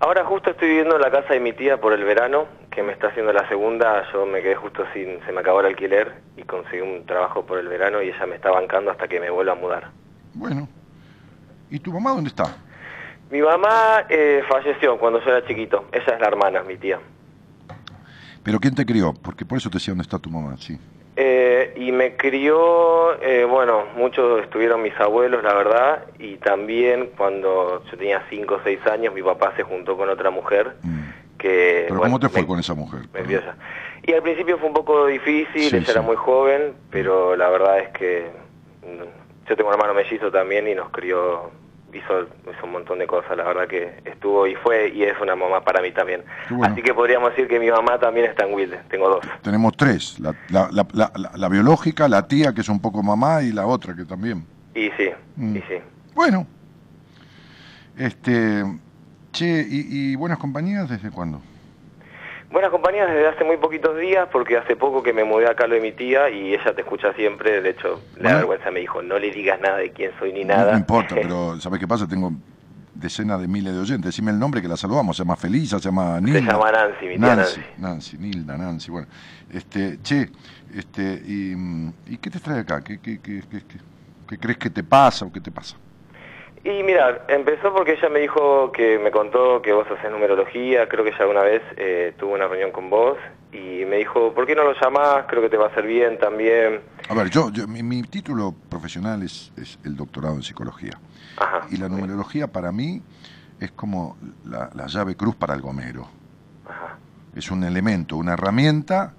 Ahora justo estoy viviendo en la casa de mi tía por el verano, que me está haciendo la segunda, yo me quedé justo sin, se me acabó el alquiler y conseguí un trabajo por el verano y ella me está bancando hasta que me vuelva a mudar. Bueno, ¿y tu mamá dónde está? Mi mamá eh, falleció cuando yo era chiquito. Ella es la hermana, mi tía. ¿Pero quién te crió? Porque por eso te decía dónde está tu mamá, sí. Eh, y me crió, eh, bueno, muchos estuvieron mis abuelos, la verdad, y también cuando yo tenía 5 o 6 años, mi papá se juntó con otra mujer Mm. Que... ¿Pero bueno, cómo te fue me- con esa mujer? Y al principio fue un poco difícil, Sí, ella sí. era muy joven, pero la verdad es que mm, yo tengo un hermano mellizo también y nos crió, hizo, hizo un montón de cosas, la verdad que estuvo y fue y es una mamá para mí también. Bueno. Así que podríamos decir que mi mamá también está en Wilde, tengo dos. Tenemos tres, la, la, la, la- la- la biológica, la tía que es un poco mamá y la otra que también. Y sí, Mm. y sí. Bueno, este, che, ¿y, y buenas compañías desde cuándo? Buenas compañías desde hace muy poquitos días porque hace poco que me mudé acá lo de mi tía y ella te escucha siempre, de hecho Bueno. vergüenza, me dijo, no le digas nada de quién soy ni nada. no importa, pero ¿sabes qué pasa? Tengo decenas de miles de oyentes. Decime el nombre que la saludamos. Se llama Felisa, se llama Nilda. Se llama Nancy, mi tía Nancy. Nancy. Nancy, Nilda, Nancy. Bueno, este, che, este, y, mm, ¿y qué te trae acá? ¿Qué, qué, qué, qué, qué- qué crees que te pasa o qué te pasa? Y mira, empezó porque ella me dijo que me contó que vos haces numerología, creo que ella alguna vez eh, tuvo una reunión con vos y me dijo, ¿por qué no lo llamás? Creo que te va a hacer bien también. A ver, yo, yo mi, mi título profesional es, es el doctorado en psicología. Ajá. Y la numerología para mí es como la, la llave cruz para el gomero. Ajá. Es un elemento, una herramienta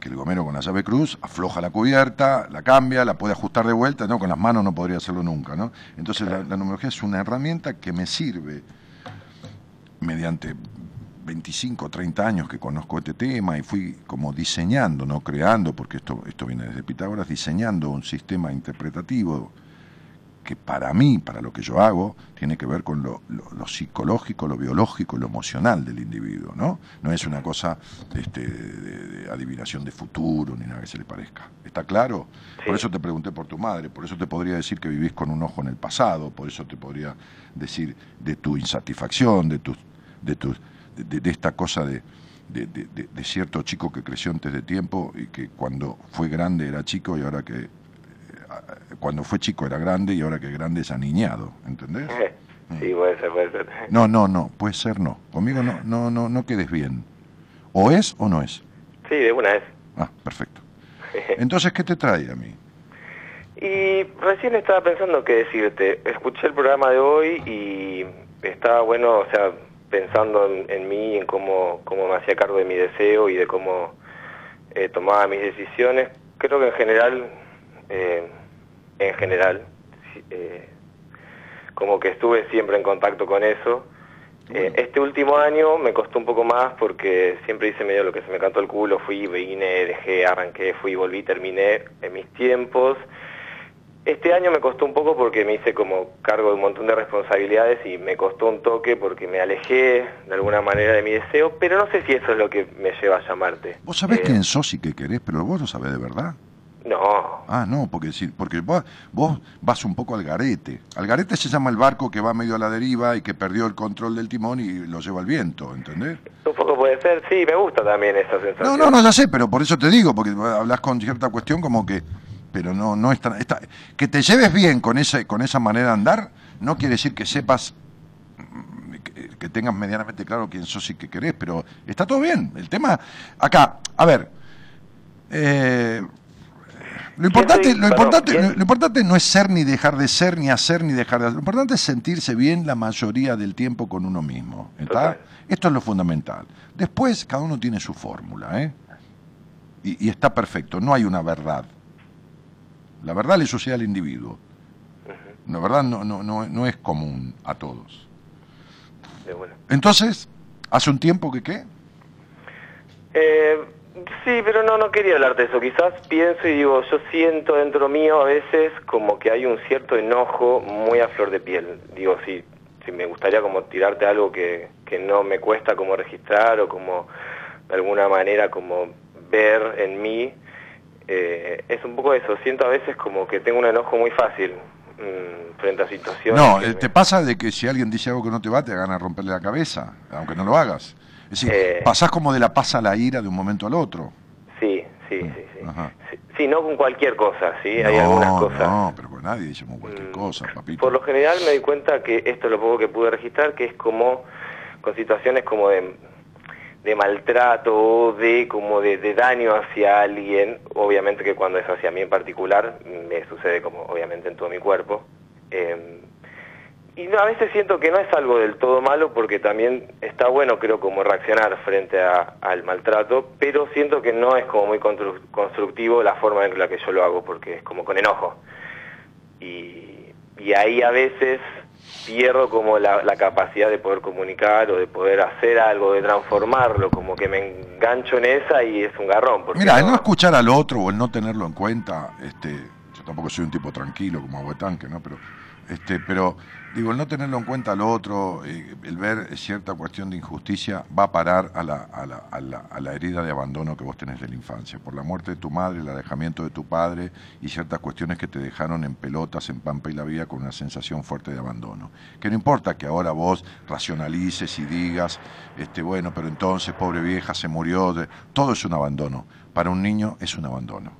que el gomero con la llave cruz afloja la cubierta, la cambia, la puede ajustar de vuelta, no, con las manos no podría hacerlo nunca, ¿no? Entonces la, la numerología es una herramienta que me sirve mediante 25 o 30 años que conozco este tema y fui como diseñando, no creando, porque esto, esto viene desde Pitágoras, diseñando un sistema interpretativo que para mí, para lo que yo hago, tiene que ver con lo, lo- lo psicológico, lo biológico, lo emocional del individuo, ¿no? No es una cosa este, de, de adivinación de futuro ni nada que se le parezca. ¿Está claro? Sí. Por eso te pregunté por tu madre, por eso te podría decir que vivís con un ojo en el pasado, por eso te podría decir de tu insatisfacción, de tus de, tus de, esta cosa de, de, de- cierto chico que creció antes de tiempo y que cuando fue grande era chico y ahora que cuando fue chico era grande y ahora que es grande es aniñado, ¿entendés? Sí, puede ser, puede ser. No, no, no, puede ser no. Conmigo no, no, no, no quedes bien. O es o no es. Sí, de una vez. Ah, perfecto. Entonces, ¿qué te trae a mí? Y recién estaba pensando qué decirte. Escuché el programa de hoy y estaba bueno, o sea, pensando en, en mí, en cómo, cómo me hacía cargo de mi deseo y de cómo eh, tomaba mis decisiones. Creo que en general, eh, en general, eh, como que estuve siempre en contacto con eso. Eh, este último año me costó un poco más porque siempre hice medio lo que se me cantó el culo, fui, vine, dejé, arranqué, fui, volví, terminé en mis tiempos. Este año me costó un poco porque me hice como cargo de un montón de responsabilidades y me costó un toque porque me alejé de alguna manera de mi deseo, pero no sé si eso es lo que me lleva a llamarte. Vos sabés Eh, quién sos y qué querés, pero vos lo sabés de verdad. No, Ah, no, porque sí, porque vos, vos vas un poco al garete. Al garete se llama el barco que va medio a la deriva y que perdió el control del timón y lo lleva al viento, ¿entendés? un poco puede ser, sí, me gusta también esa No, sensación. no, no, ya sé, pero por eso te digo, porque hablas con cierta cuestión como que, pero no, no es tan, está- que te lleves bien con esa, con esa manera de andar, no quiere decir que sepas, mm, que, que tengas medianamente claro quién sos y qué querés, pero está todo bien. El tema, acá, a ver, eh, lo importante, soy? lo importante, lo, importante no es ser ni dejar de ser, ni hacer ni dejar de hacer. Lo importante es sentirse bien la mayoría del tiempo con uno mismo. ¿está? Esto es lo fundamental. Después, cada uno tiene su fórmula, ¿eh? Y, y está perfecto, no hay una verdad. La verdad le sucede al individuo. La verdad no, no, no, no es común a todos. Entonces, hace un tiempo que qué? Eh, sí, pero no, no quería hablarte de eso. Quizás pienso y digo, yo siento dentro mío a veces como que hay un cierto enojo muy a flor de piel. Digo, sí, si me gustaría como tirarte algo que, que no me cuesta como registrar o como de alguna manera como ver en mí, eh, es un poco eso. Siento a veces como que tengo un enojo muy fácil mm, frente a situaciones. No, eh, me- te pasa de que si alguien dice algo que no te va, te gana romperle la cabeza, aunque no lo hagas. Es decir, Eh. pasás como de la paz a la ira de un momento al otro. Sí, sí, sí, sí. Sí, no con cualquier cosa, ¿sí? Hay algunas cosas. No, pero con nadie dice cualquier mm, cosa, papito. Por lo general me di cuenta que esto es lo poco que pude registrar, que es como con situaciones como de, de maltrato o de como de, daño hacia alguien, obviamente que cuando es hacia mí en particular, me sucede como obviamente en todo mi cuerpo. Eh, y a veces siento que no es algo del todo malo porque también está bueno creo como reaccionar frente al maltrato, pero siento que no es como muy constructivo la forma en la que yo lo hago porque es como con enojo. Y, y ahí a veces pierdo como la, capacidad de poder comunicar o de poder hacer algo, de transformarlo, como que me engancho en esa y es un garrón. Mira, el no escuchar al otro o el no tenerlo en cuenta, este, yo tampoco soy un tipo tranquilo como Aguetanque, ¿no? Pero, este, pero Digo, el no tenerlo en cuenta al otro, eh, el ver cierta cuestión de injusticia, va a parar a la, a, la, a, la, a la, herida de abandono que vos tenés de la infancia, por la muerte de tu madre, el alejamiento de tu padre y ciertas cuestiones que te dejaron en pelotas, en pampa y la vida con una sensación fuerte de abandono. Que no importa que ahora vos racionalices y digas, este, bueno, pero entonces, pobre vieja, se murió, todo es un abandono. Para un niño es un abandono.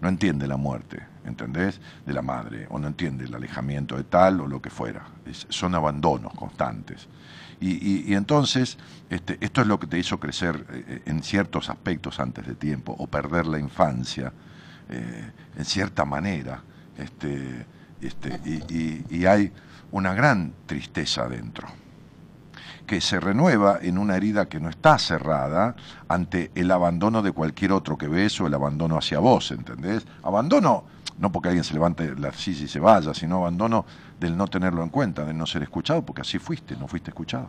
No entiende la muerte ¿entendés? De la madre, o no entiende el alejamiento de tal o lo que fuera. son abandonos constantes. Y, entonces, este, esto es lo que te hizo crecer eh, en ciertos aspectos antes de tiempo, o perder la infancia, eh, en cierta manera. Este, este, y, hay una gran tristeza dentro que se renueva en una herida que no está cerrada ante el abandono de cualquier otro que ves o el abandono hacia vos, ¿entendés? Abandono no porque alguien se levante la silla y se vaya, sino abandono del no tenerlo en cuenta, del no ser escuchado, porque así fuiste, no fuiste escuchado.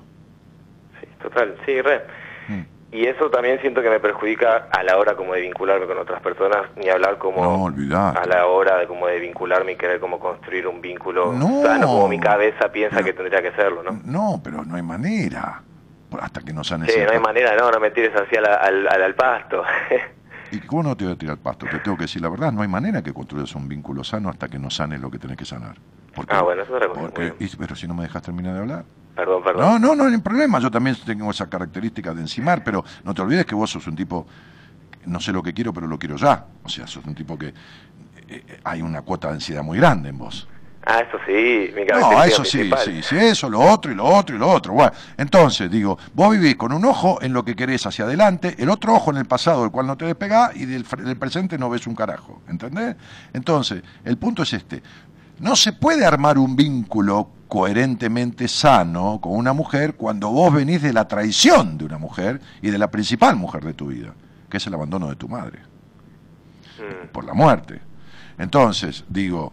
Sí, total, sí, re. Mm. Y eso también siento que me perjudica a la hora como de vincularme con otras personas, ni hablar como a la hora de como de vincularme y querer como construir un vínculo sano como mi cabeza piensa que tendría que serlo, ¿no? No, pero no hay manera, hasta que no sane Sí, no hay manera, no, no me tires así al, al, al pasto. ¿Y cómo no te voy a tirar el pasto? Te tengo que decir la verdad, no hay manera que construyas un vínculo sano hasta que no sanes lo que tenés que sanar. ah, bueno, eso es porque, Pero si no me dejas terminar de hablar. Perdón, perdón. No, no, no hay problema, yo también tengo esa característica de encimar, pero no te olvides que vos sos un tipo, no sé lo que quiero, pero lo quiero ya. O sea, sos un tipo que eh, eh, hay una cuota de ansiedad muy grande en vos. Ah, eso sí, mi No, eso sí, sí, sí, eso, lo otro y lo otro y lo otro. Bueno, entonces, digo, vos vivís con un ojo en lo que querés hacia adelante, el otro ojo en el pasado del cual no te despegás y del, presente no ves un carajo, ¿entendés? Entonces, el punto es este, no se puede armar un vínculo coherentemente sano con una mujer cuando vos venís de la traición de una mujer y de la principal mujer de tu vida, que es el abandono de tu madre, mm. por la muerte. Entonces, digo,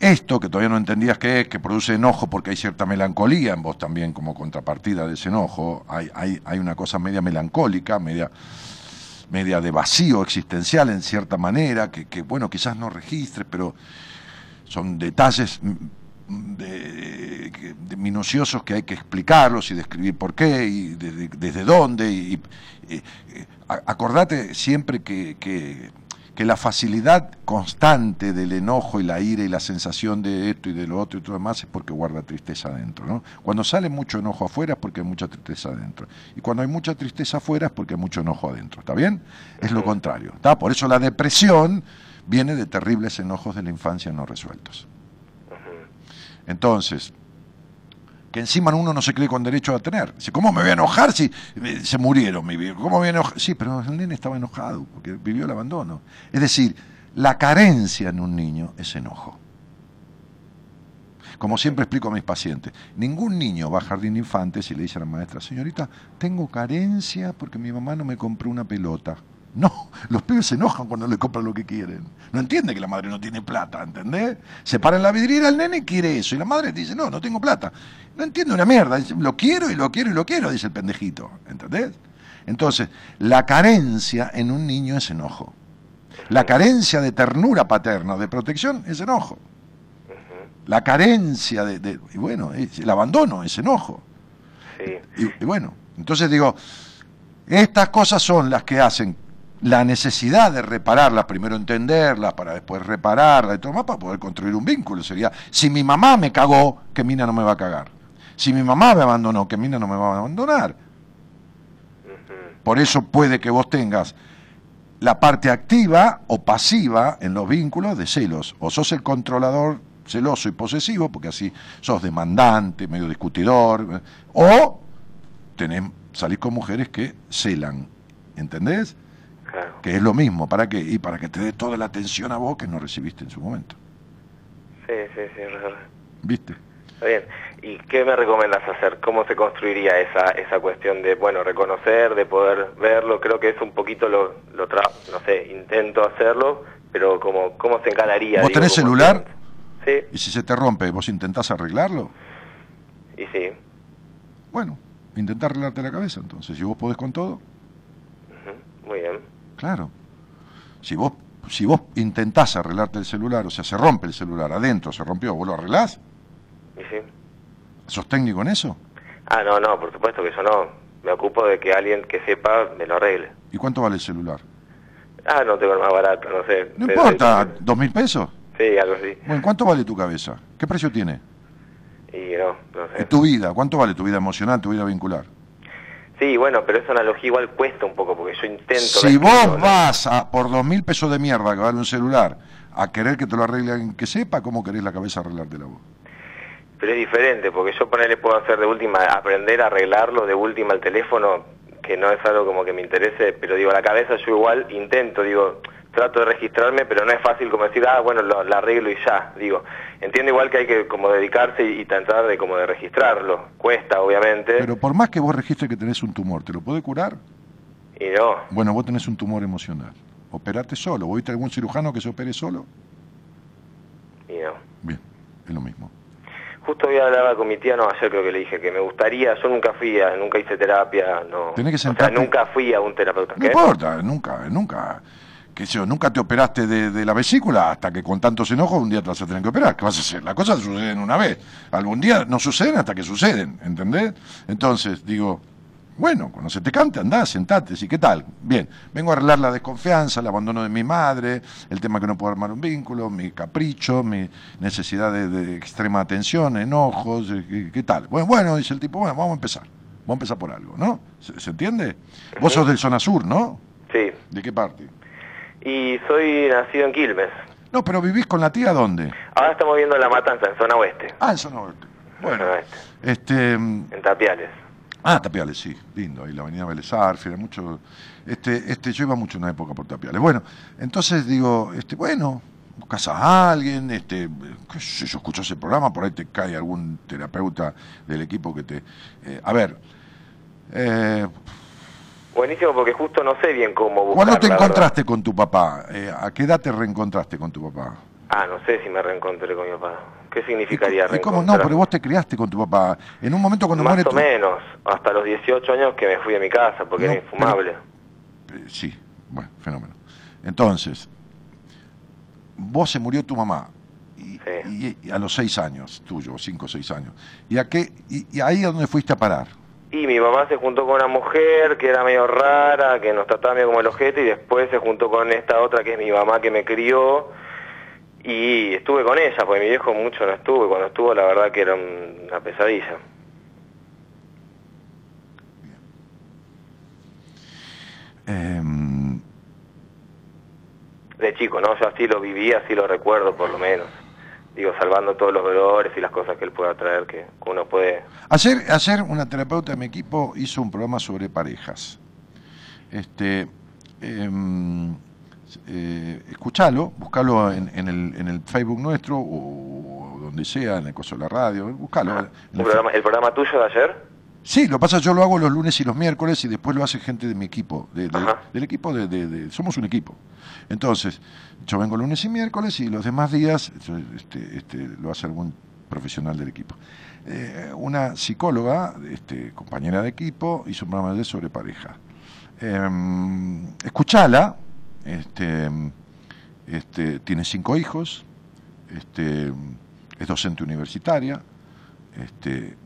esto que todavía no entendías que es, que produce enojo porque hay cierta melancolía en vos también como contrapartida de ese enojo, hay, hay, hay una cosa media melancólica, media, media de vacío existencial en cierta manera, que, bueno, quizás no registres, pero son detalles de, minuciosos que hay que explicarlos y describir por qué y desde, dónde. Y, acordate siempre que que la facilidad constante del enojo y la ira y la sensación de esto y de lo otro y todo demás es porque guarda tristeza adentro. ¿no? Cuando sale mucho enojo afuera es porque hay mucha tristeza adentro. Y cuando hay mucha tristeza afuera es porque hay mucho enojo adentro. ¿Está bien? Es lo contrario. ¿está? Por eso la depresión viene de terribles enojos de la infancia no resueltos. Entonces, que encima uno no se cree con derecho a tener. Dice, ¿cómo me voy a enojar si se murieron mi? ¿Cómo me voy a enojar? Sí, pero el nene estaba enojado porque vivió el abandono. Es decir, la carencia en un niño es enojo. Como siempre explico a mis pacientes, ningún niño va a jardín de infantes y le dice a la maestra, señorita, tengo carencia porque mi mamá no me compró una pelota. No, los pibes se enojan cuando le compran lo que quieren. No entiende que la madre no tiene plata, ¿entendés? Se para en la vidriera el nene y quiere eso. Y la madre dice, no, no tengo plata. No entiende una mierda. Dice, lo quiero y lo quiero y lo quiero, dice el pendejito. ¿Entendés? Entonces, la carencia en un niño es enojo. La carencia de ternura paterna, de protección, es enojo. La carencia de, y bueno, el abandono es enojo. y bueno, entonces digo, estas cosas son las que hacen la necesidad de repararlas, primero entenderlas, para después repararlas y todo más, para poder construir un vínculo. Sería, si mi mamá me cagó, que Mina no me va a cagar. Si mi mamá me abandonó, que Mina no me va a abandonar. Por eso puede que vos tengas la parte activa o pasiva en los vínculos de celos. O sos el controlador celoso y posesivo, porque así sos demandante, medio discutidor, eh, o tenés, salís con mujeres que celan, ¿entendés? Claro. Que es lo mismo, ¿para qué? Y para que te dé toda la atención a vos que no recibiste en su momento. Sí, sí, sí. ¿Viste? Está bien. ¿Y qué me recomiendas hacer? ¿Cómo se construiría esa esa cuestión de, bueno, reconocer, de poder verlo? Creo que es un poquito lo, lo tra no sé, intento hacerlo, pero como cómo se encararía. ¿Vos digo, tenés celular? siempre. Y si se te rompe, ¿vos intentás arreglarlo? Sí, y sí. Bueno, intentá arreglarte la cabeza entonces. Si vos podés con todo, Muy bien. Claro. Si vos, si vos intentás arreglarte el celular, o sea, se rompe el celular adentro, se rompió, vos lo arreglás, ¿Y sí? ¿sos técnico en eso? Ah, no, no, por supuesto que yo no. Me ocupo de que alguien que sepa me lo arregle. ¿Y cuánto vale el celular? Ah, no tengo el más barato, no sé. No importa, ¿dos mil pesos? Sí, algo así. Bueno, ¿cuánto vale tu cabeza? ¿Qué precio tiene? Y no, no ¿Y sé. tu vida? ¿Cuánto vale tu vida emocional, tu vida vincular? Sí, bueno, pero esa analogía igual cuesta un poco porque yo intento... Si vos ¿no? vas a, por dos mil pesos de mierda que vale un celular a querer que te lo arregle alguien que sepa, ¿cómo querés la cabeza arreglártela vos? Pero es diferente, porque yo ponerle puedo hacer de última, aprender a arreglarlo de última al teléfono, que no es algo como que me interese, pero digo, la cabeza yo igual intento, digo, trato de registrarme, pero no es fácil como decir, ah, bueno, lo, arreglo y ya, digo, entiendo igual que hay que como dedicarse y, y tratar de como de registrarlo, cuesta obviamente, Pero por más que vos registres que tenés un tumor, ¿te lo puede curar? y no, Bueno, vos tenés un tumor emocional. Operate solo. ¿Vos viste algún cirujano que se opere solo? y no. Bien, es lo mismo. Justo había hablado con mi tía, no, ayer creo que le dije que me gustaría, yo nunca fui a, nunca hice terapia, no. Tenés que O sea, sentarte- nunca fui a un terapeuta. No ¿Qué? importa, nunca, nunca. Que yo, nunca te operaste de, de la vesícula hasta que con tantos enojos un día te vas a tener que operar. ¿Qué vas a hacer? Las cosas suceden una vez. Algún día no suceden hasta que suceden, ¿entendés? Entonces, digo, bueno, cuando se te cante, andá, sentate, sí, ¿qué tal? Bien, vengo a arreglar la desconfianza, el abandono de mi madre, el tema que no puedo armar un vínculo, mi capricho, mi necesidad de, de extrema atención, enojos, eh, ¿qué, qué tal? Bueno, bueno, dice el tipo, bueno, vamos a empezar. Vamos a empezar por algo, ¿no? ¿Se, se entiende? Vos sos del zona sur, ¿no? Sí, ¿De qué parte? Y soy nacido en Quilmes. No, pero vivís con la tía ¿dónde? Ahora estamos viendo La Matanza, en zona oeste. Ah, en zona oeste. Bueno, Zona oeste, este... mm, en Tapiales. Ah, Tapiales, sí, lindo, ahí la avenida Vélez era mucho... Este, este, yo iba mucho en una época por Tapiales. Bueno, entonces digo, este, bueno, buscas a alguien, este, qué sé yo, escucho ese programa, por ahí te cae algún terapeuta del equipo que te... eh, a ver, eh, Buenísimo porque justo no sé bien cómo buscar. ¿cuándo te encontraste con tu papá? Eh, ¿A qué edad te reencontraste con tu papá? verdad. Ah, no sé si me reencontré con mi papá. ¿Qué significaría ¿Y cómo no? Pero vos te criaste con tu papá. En un momento cuando Más muere o tu... menos, hasta los 18 años que me fui de mi casa porque No, era infumable. Eh, Sí, bueno, fenómeno. Entonces, vos se murió tu mamá y, Sí. y- y a los seis años, tuyo, cinco o seis años. ¿Y, a qué, y, y ahí a dónde fuiste a parar? Y mi mamá se juntó con una mujer que era medio rara, que nos trataba medio como el ojete, y después se juntó con esta otra que es mi mamá que me crió, y estuve con ella, porque mi viejo mucho no estuvo, y cuando estuvo la verdad que era un- una pesadilla. Em, De chico, ¿no? Yo así lo viví, así lo recuerdo por lo menos. Digo, salvando todos los dolores y las cosas que él pueda traer, que uno puede... ayer, ayer una terapeuta de mi equipo hizo un programa sobre parejas. Este, em, eh, escuchalo, buscalo en, en el, en el Facebook nuestro o, donde sea, en el coso de la radio, buscalo. ¿Un el programa, ¿El programa tuyo de ayer? Sí, lo que pasa yo lo hago los lunes y los miércoles y después lo hace gente de mi equipo, de- del equipo de, de- de- Somos un equipo. Entonces, yo vengo lunes y miércoles y los demás días este, este, lo hace algún profesional del equipo. Eh, una psicóloga, este, compañera de equipo, hizo un programa de sobre pareja. Eh, escuchala, tiene cinco hijos, es docente universitaria,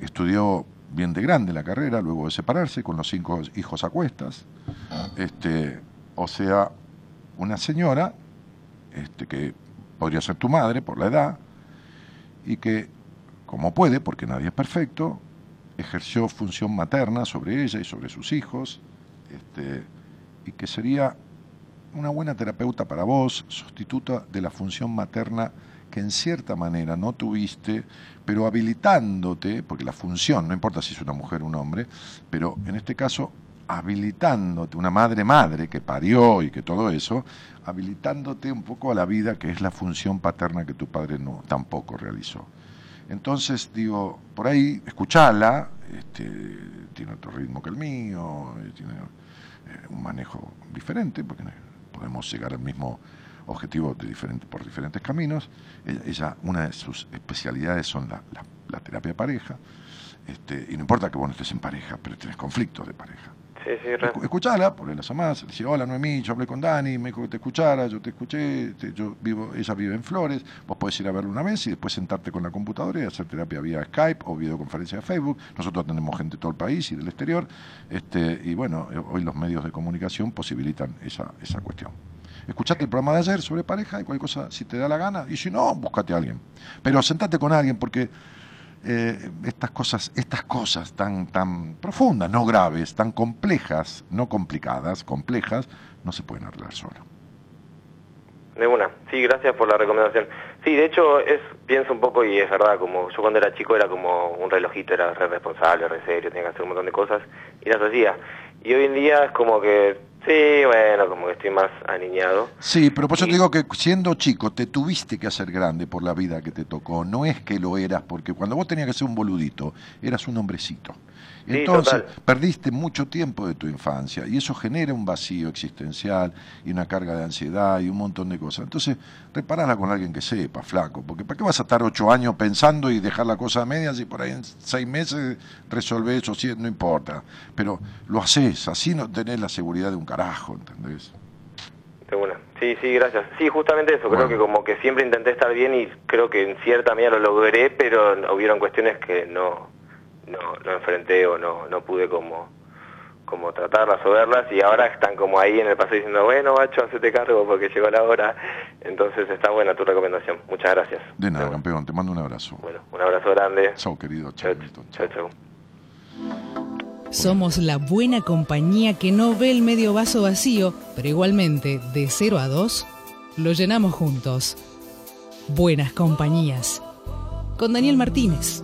estudió bien de grande la carrera, luego de separarse, con los cinco hijos a cuestas. O sea, una señora este, que podría ser tu madre por la edad y que, como puede, porque nadie es perfecto, ejerció función materna sobre ella y sobre sus hijos, este, y que sería una buena terapeuta para vos, sustituta de la función materna que en cierta manera no tuviste, pero habilitándote, porque la función, no importa si es una mujer o un hombre, pero en este caso habilitándote, una madre madre que parió y que todo eso, habilitándote un poco a la vida que es la función paterna que tu padre no tampoco realizó. Entonces digo, por ahí escuchala, este, tiene otro ritmo que el mío, tiene eh, un manejo diferente, porque podemos llegar al mismo objetivo de diferente, por diferentes caminos. Ella, una de sus especialidades son la, la, terapia pareja, este, y no importa que vos no estés en pareja, pero tienes conflictos de pareja. Sí, sí, Escuchala, porque las amás, decir, hola Noemí, yo hablé con Dani, me dijo que te escuchara, yo te escuché, yo vivo, ella vive en Flores, vos podés ir a verla una vez y después sentarte con la computadora y hacer terapia vía Skype o videoconferencia de Facebook. Nosotros tenemos gente de todo el país y del exterior, este, y bueno, hoy los medios de comunicación posibilitan esa, esa cuestión. Escuchate el programa de ayer sobre pareja y cualquier cosa, si te da la gana, y si no, búscate a alguien. Pero sentate con alguien porque eh, estas cosas, estas cosas tan, tan profundas, no graves, tan complejas, no complicadas, complejas, no se pueden arreglar solo. De una, sí, gracias por la recomendación. Sí, de hecho, es pienso un poco y es verdad, como yo cuando era chico era como un relojito, era re responsable, re serio, tenía que hacer un montón de cosas y las hacía. Y hoy en día es como que Sí, bueno, como que estoy más aniñado. Sí, pero por eso te digo que siendo chico te tuviste que hacer grande por la vida que te tocó. No es que lo eras, porque cuando vos tenías que ser un boludito, eras un hombrecito. Entonces, perdiste mucho tiempo de tu infancia y eso genera un vacío existencial y una carga de ansiedad y un montón de cosas. Entonces, reparala con alguien que sepa, flaco, porque ¿para qué vas a estar ocho años pensando y dejar la cosa a medias y por ahí en seis meses resolvés eso? Sí, no importa. Pero lo haces, así no tenés la seguridad de un carajo, ¿entendés? De una. Sí, sí, gracias. Sí, justamente eso, creo que como que siempre intenté estar bien y creo que en cierta medida lo logré, pero hubieron cuestiones que no no, no enfrenté o no, no pude como, como tratarlas o verlas y ahora están como ahí en el paso diciendo, bueno, macho, hacete cargo porque llegó la hora. Entonces está buena tu recomendación. Muchas gracias. De nada, campeón. Te mando un abrazo. Bueno, un abrazo grande. Chao, querido. Chao, chao. chao. Somos la buena compañía que no ve el medio vaso vacío, pero igualmente, de 0 a 2, lo llenamos juntos. Buenas compañías. Con Daniel Martínez.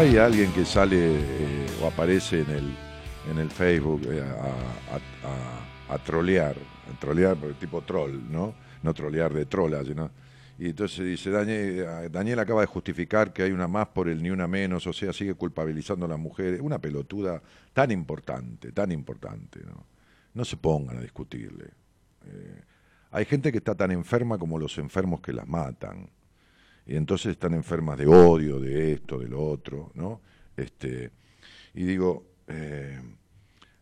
Hay alguien que sale eh, o aparece en el, en el Facebook eh, a, a, trolear, a trolear tipo troll, ¿no? No trolear de trolas, ¿no? Y entonces dice, Daniel, Daniel, acaba de justificar que hay una más por el ni una menos, o sea, sigue culpabilizando a las mujeres. Una pelotuda tan importante, tan importante, ¿no? No se pongan a discutirle. Eh, hay gente que está tan enferma como los enfermos que las matan y entonces están enfermas de odio, de esto, de lo otro, ¿no? Este, y digo, eh,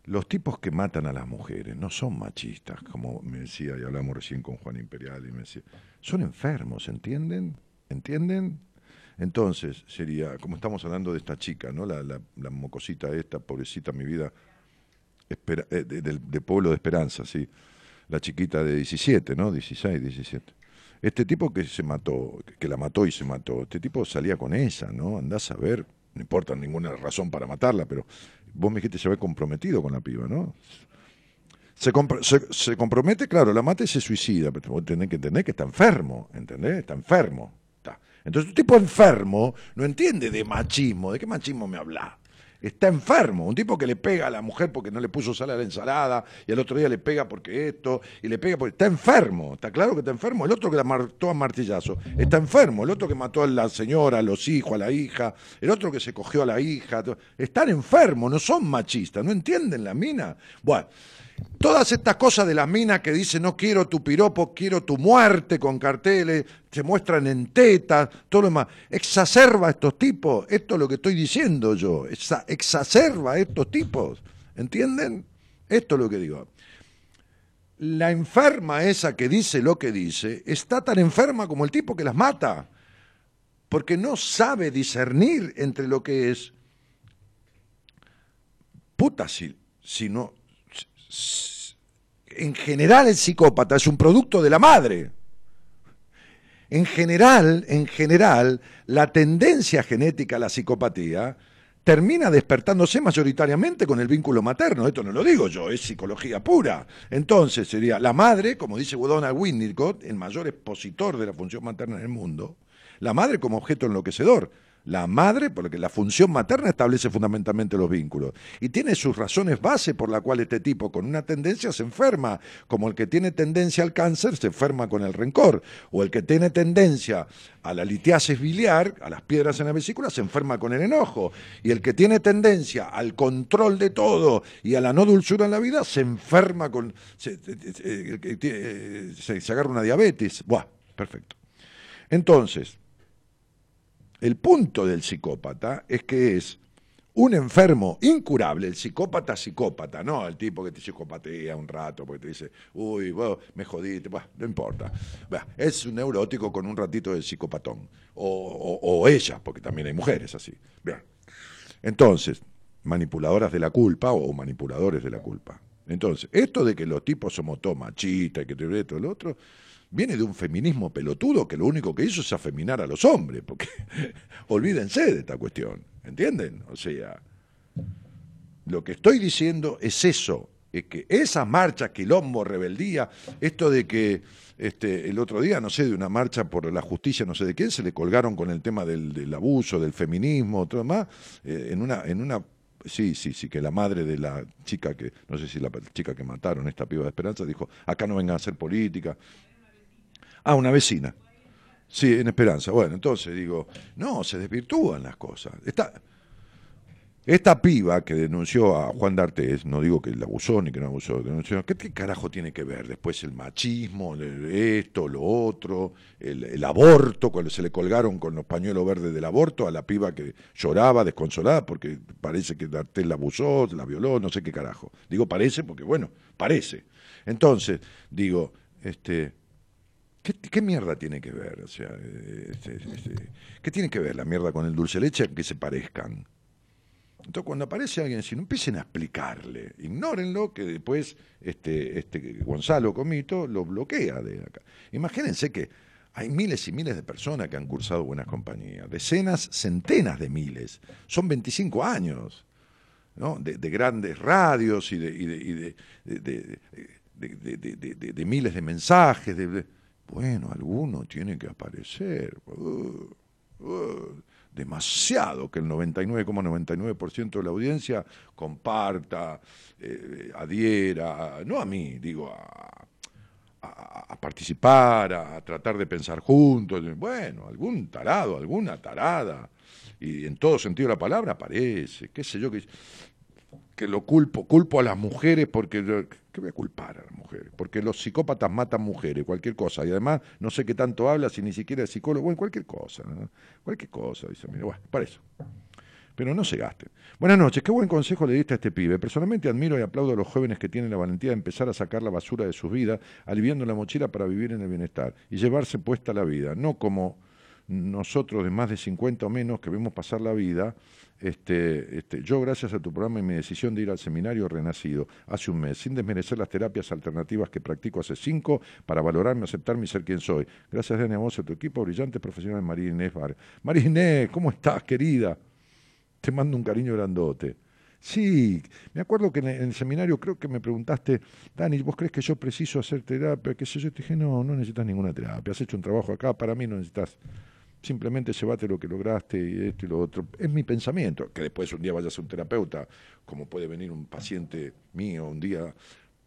los tipos que matan a las mujeres no son machistas, como me decía, y hablamos recién con Juan Imperial, y me decía, son enfermos, ¿entienden? ¿Entienden? Entonces, sería, como estamos hablando de esta chica, ¿no? La, la, la mocosita esta, pobrecita, mi vida, eh, de, pueblo de esperanza, sí. La chiquita de 17, ¿no? 16, 17. Este tipo que se mató, que la mató y se mató, este tipo salía con esa, ¿no? Andás a ver, no importa ninguna razón para matarla, pero vos me dijiste se ve comprometido con la piba, ¿no? Se, se, compromete, claro, la mata y se suicida, pero vos tenés que entender que está enfermo, ¿entendés? Está enfermo. Está. Entonces, un tipo enfermo no entiende de machismo. ¿De qué machismo me habla? Está enfermo, un tipo que le pega a la mujer porque no le puso sal a la ensalada, y al otro día le pega porque esto, y le pega porque está enfermo, está claro que está enfermo, el otro que la mató a martillazo, está enfermo, el otro que mató a la señora, a los hijos, a la hija, el otro que se cogió a la hija, están enfermos, no son machistas, no entienden la mina. Bueno, Todas estas cosas de las minas que dicen no quiero tu piropo, quiero tu muerte con carteles, se muestran en tetas, todo lo demás. Exacerba a estos tipos. Esto es lo que estoy diciendo yo. exacerba a estos tipos. ¿Entienden? Esto es lo que digo. La enferma esa que dice lo que dice está tan enferma como el tipo que las mata. Porque no sabe discernir entre lo que es. Puta, si, si no, en general el psicópata es un producto de la madre. En general, en general, la tendencia genética a la psicopatía termina despertándose mayoritariamente con el vínculo materno. Esto no lo digo yo, es psicología pura. Entonces sería la madre, como dice Donald Winnicott, el mayor expositor de la función materna en el mundo, la madre como objeto enloquecedor la madre, porque la función materna establece fundamentalmente los vínculos. Y tiene sus razones base por la cual este tipo con una tendencia se enferma, como el que tiene tendencia al cáncer se enferma con el rencor, o el que tiene tendencia a la litiasis biliar, a las piedras en la vesícula, se enferma con el enojo, y el que tiene tendencia al control de todo y a la no dulzura en la vida, se enferma con... se, se agarra una diabetes. Buah, perfecto. Entonces, el punto del psicópata es que es un enfermo incurable, el psicópata psicópata, no el tipo que te psicopatea un rato porque te dice, uy, me jodiste, no importa. es un neurótico con un ratito de psicopatón. O, o, ella, porque también hay mujeres así. Bien. Entonces, manipuladoras de la culpa o manipuladores de la culpa. Entonces, esto de que los tipos somos todos machistas y que te ve todo el otro, viene de un feminismo pelotudo que lo único que hizo es afeminar a los hombres, porque olvídense de esta cuestión, ¿entienden? O sea, lo que estoy diciendo es eso, es que esa marcha, quilombo, rebeldía, esto de que este, el otro día, no sé, de una marcha por la justicia, no sé de quién, se le colgaron con el tema del, abuso, del feminismo, todo más, eh, en una, en una Sí, sí, sí, que la madre de la chica que, no sé si la chica que mataron, esta piba de Esperanza, dijo, acá no vengan a hacer política. Ah, una vecina. Sí, en Esperanza. Bueno, entonces digo, no, se desvirtúan las cosas. Esta, esta piba que denunció a Juan D'Artés, no digo que la abusó ni que no abusó, denunció, ¿qué, carajo tiene que ver después el machismo, esto, lo otro, el, aborto, cuando se le colgaron con los pañuelos verdes del aborto a la piba que lloraba desconsolada porque parece que D'Artés la abusó, la violó, no sé qué carajo. Digo parece porque, bueno, parece. Entonces, digo, este, ¿Qué, mierda tiene que ver? O sea, este, este, ¿Qué tiene que ver la mierda con el dulce leche que se parezcan? Entonces, cuando aparece alguien si no empiecen a explicarle, ignórenlo, que después este, este Gonzalo Comito lo bloquea de acá. Imagínense que hay miles y miles de personas que han cursado buenas compañías, decenas, centenas de miles. Son 25 años ¿no? de, grandes radios y de, de miles de mensajes. de bueno, alguno tiene que aparecer. Uh, uh. demasiado que el 99,99% de la audiencia comparta, eh, adhiera, no a mí, digo, a, participar, a tratar de pensar juntos. Bueno, algún tarado, alguna tarada, y en todo sentido de la palabra aparece, qué sé yo, que, que lo culpo, culpo a las mujeres porque ¿Qué voy a culpar a las mujeres? Porque los psicópatas matan mujeres, cualquier cosa. Y además, no sé qué tanto habla si ni siquiera es psicólogo. Bueno, cualquier cosa. Cualquier cosa, dice. Mira, bueno, para eso. Pero no se gasten. Buenas noches, qué buen consejo le diste a este pibe. Personalmente admiro y aplaudo a los jóvenes que tienen la valentía de empezar a sacar la basura de sus vidas, aliviando la mochila para vivir en el bienestar y llevarse puesta la vida. No como nosotros de más de 50 o menos que vemos pasar la vida este, este, yo, gracias a tu programa y mi decisión de ir al seminario renacido hace un mes, sin desmerecer las terapias alternativas que practico hace cinco, para valorarme, aceptarme y ser quien soy. Gracias, Dani, a vos y a tu equipo brillante profesional, María Inés Bar. María Inés, ¿cómo estás, querida? Te mando un cariño grandote. Sí, me acuerdo que en el, seminario creo que me preguntaste, Dani, ¿vos crees que yo preciso hacer terapia? ¿Qué sé yo? Te dije, no, no necesitas ninguna terapia. Has hecho un trabajo acá, para mí no necesitas simplemente llevate lo que lograste y esto y lo otro. Es mi pensamiento, que después un día vayas a un terapeuta, como puede venir un paciente mío un día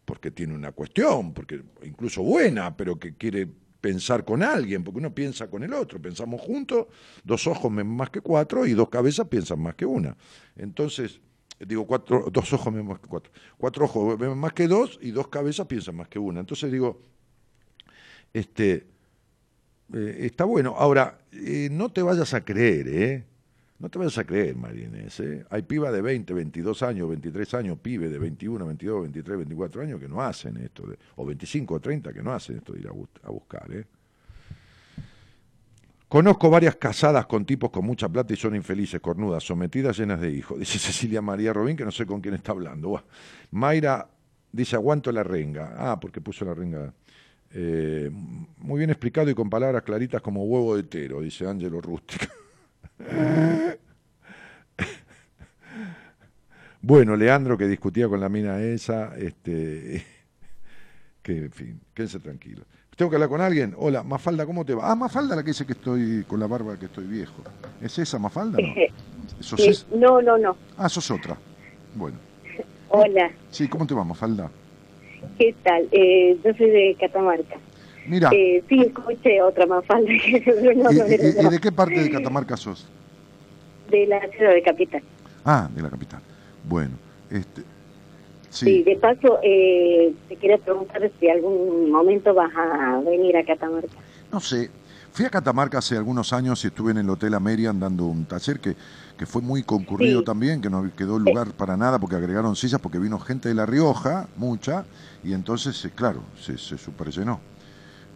porque tiene una cuestión, porque incluso buena, pero que quiere pensar con alguien, porque uno piensa con el otro, pensamos juntos, dos ojos más que cuatro y dos cabezas piensan más que una. Entonces, digo, cuatro, dos ojos más que cuatro, cuatro ojos más que dos y dos cabezas piensan más que una. Entonces digo, este, eh, está bueno. Ahora, eh, no te vayas a creer, ¿eh? No te vayas a creer, Marines. ¿eh? Hay piba de 20, 22 años, 23 años, pibe de 21, 22, 23, 24 años que no hacen esto, o 25 o 30 que no hacen esto de ir a, buscar. ¿eh? Conozco varias casadas con tipos con mucha plata y son infelices, cornudas, sometidas, llenas de hijos. Dice Cecilia María Robín, que no sé con quién está hablando. Mayra dice, aguanto la renga. Ah, porque puso la renga. Eh, muy bien explicado y con palabras claritas como huevo de tero, dice Ángelo Rústica. bueno, Leandro que discutía con la mina esa, este, que en fin, quédense tranquilos. ¿Tengo que hablar con alguien? Hola, Mafalda, ¿cómo te va? Ah, Mafalda la que dice que estoy con la barba, que estoy viejo. ¿Es esa Mafalda? No, no, no, no. Ah, sos otra. Bueno. Hola. Sí, ¿cómo te va, Mafalda? ¿Qué tal? Eh, yo soy de Catamarca. Mira. Eh, sí, escuché otra más falta. ¿Y, de qué parte de Catamarca sos? De la ciudad de Capital. Ah, de la capital. Bueno, este. Sí, de paso, eh, te quería preguntar si algún momento vas a venir a Catamarca. No sé. Fui a Catamarca hace algunos años y estuve en el Hotel Amerian dando un taller que que fue muy concurrido también, que no quedó lugar para nada porque agregaron sillas, porque vino gente de La Rioja, mucha, y entonces, eh, claro, se, se superllenó.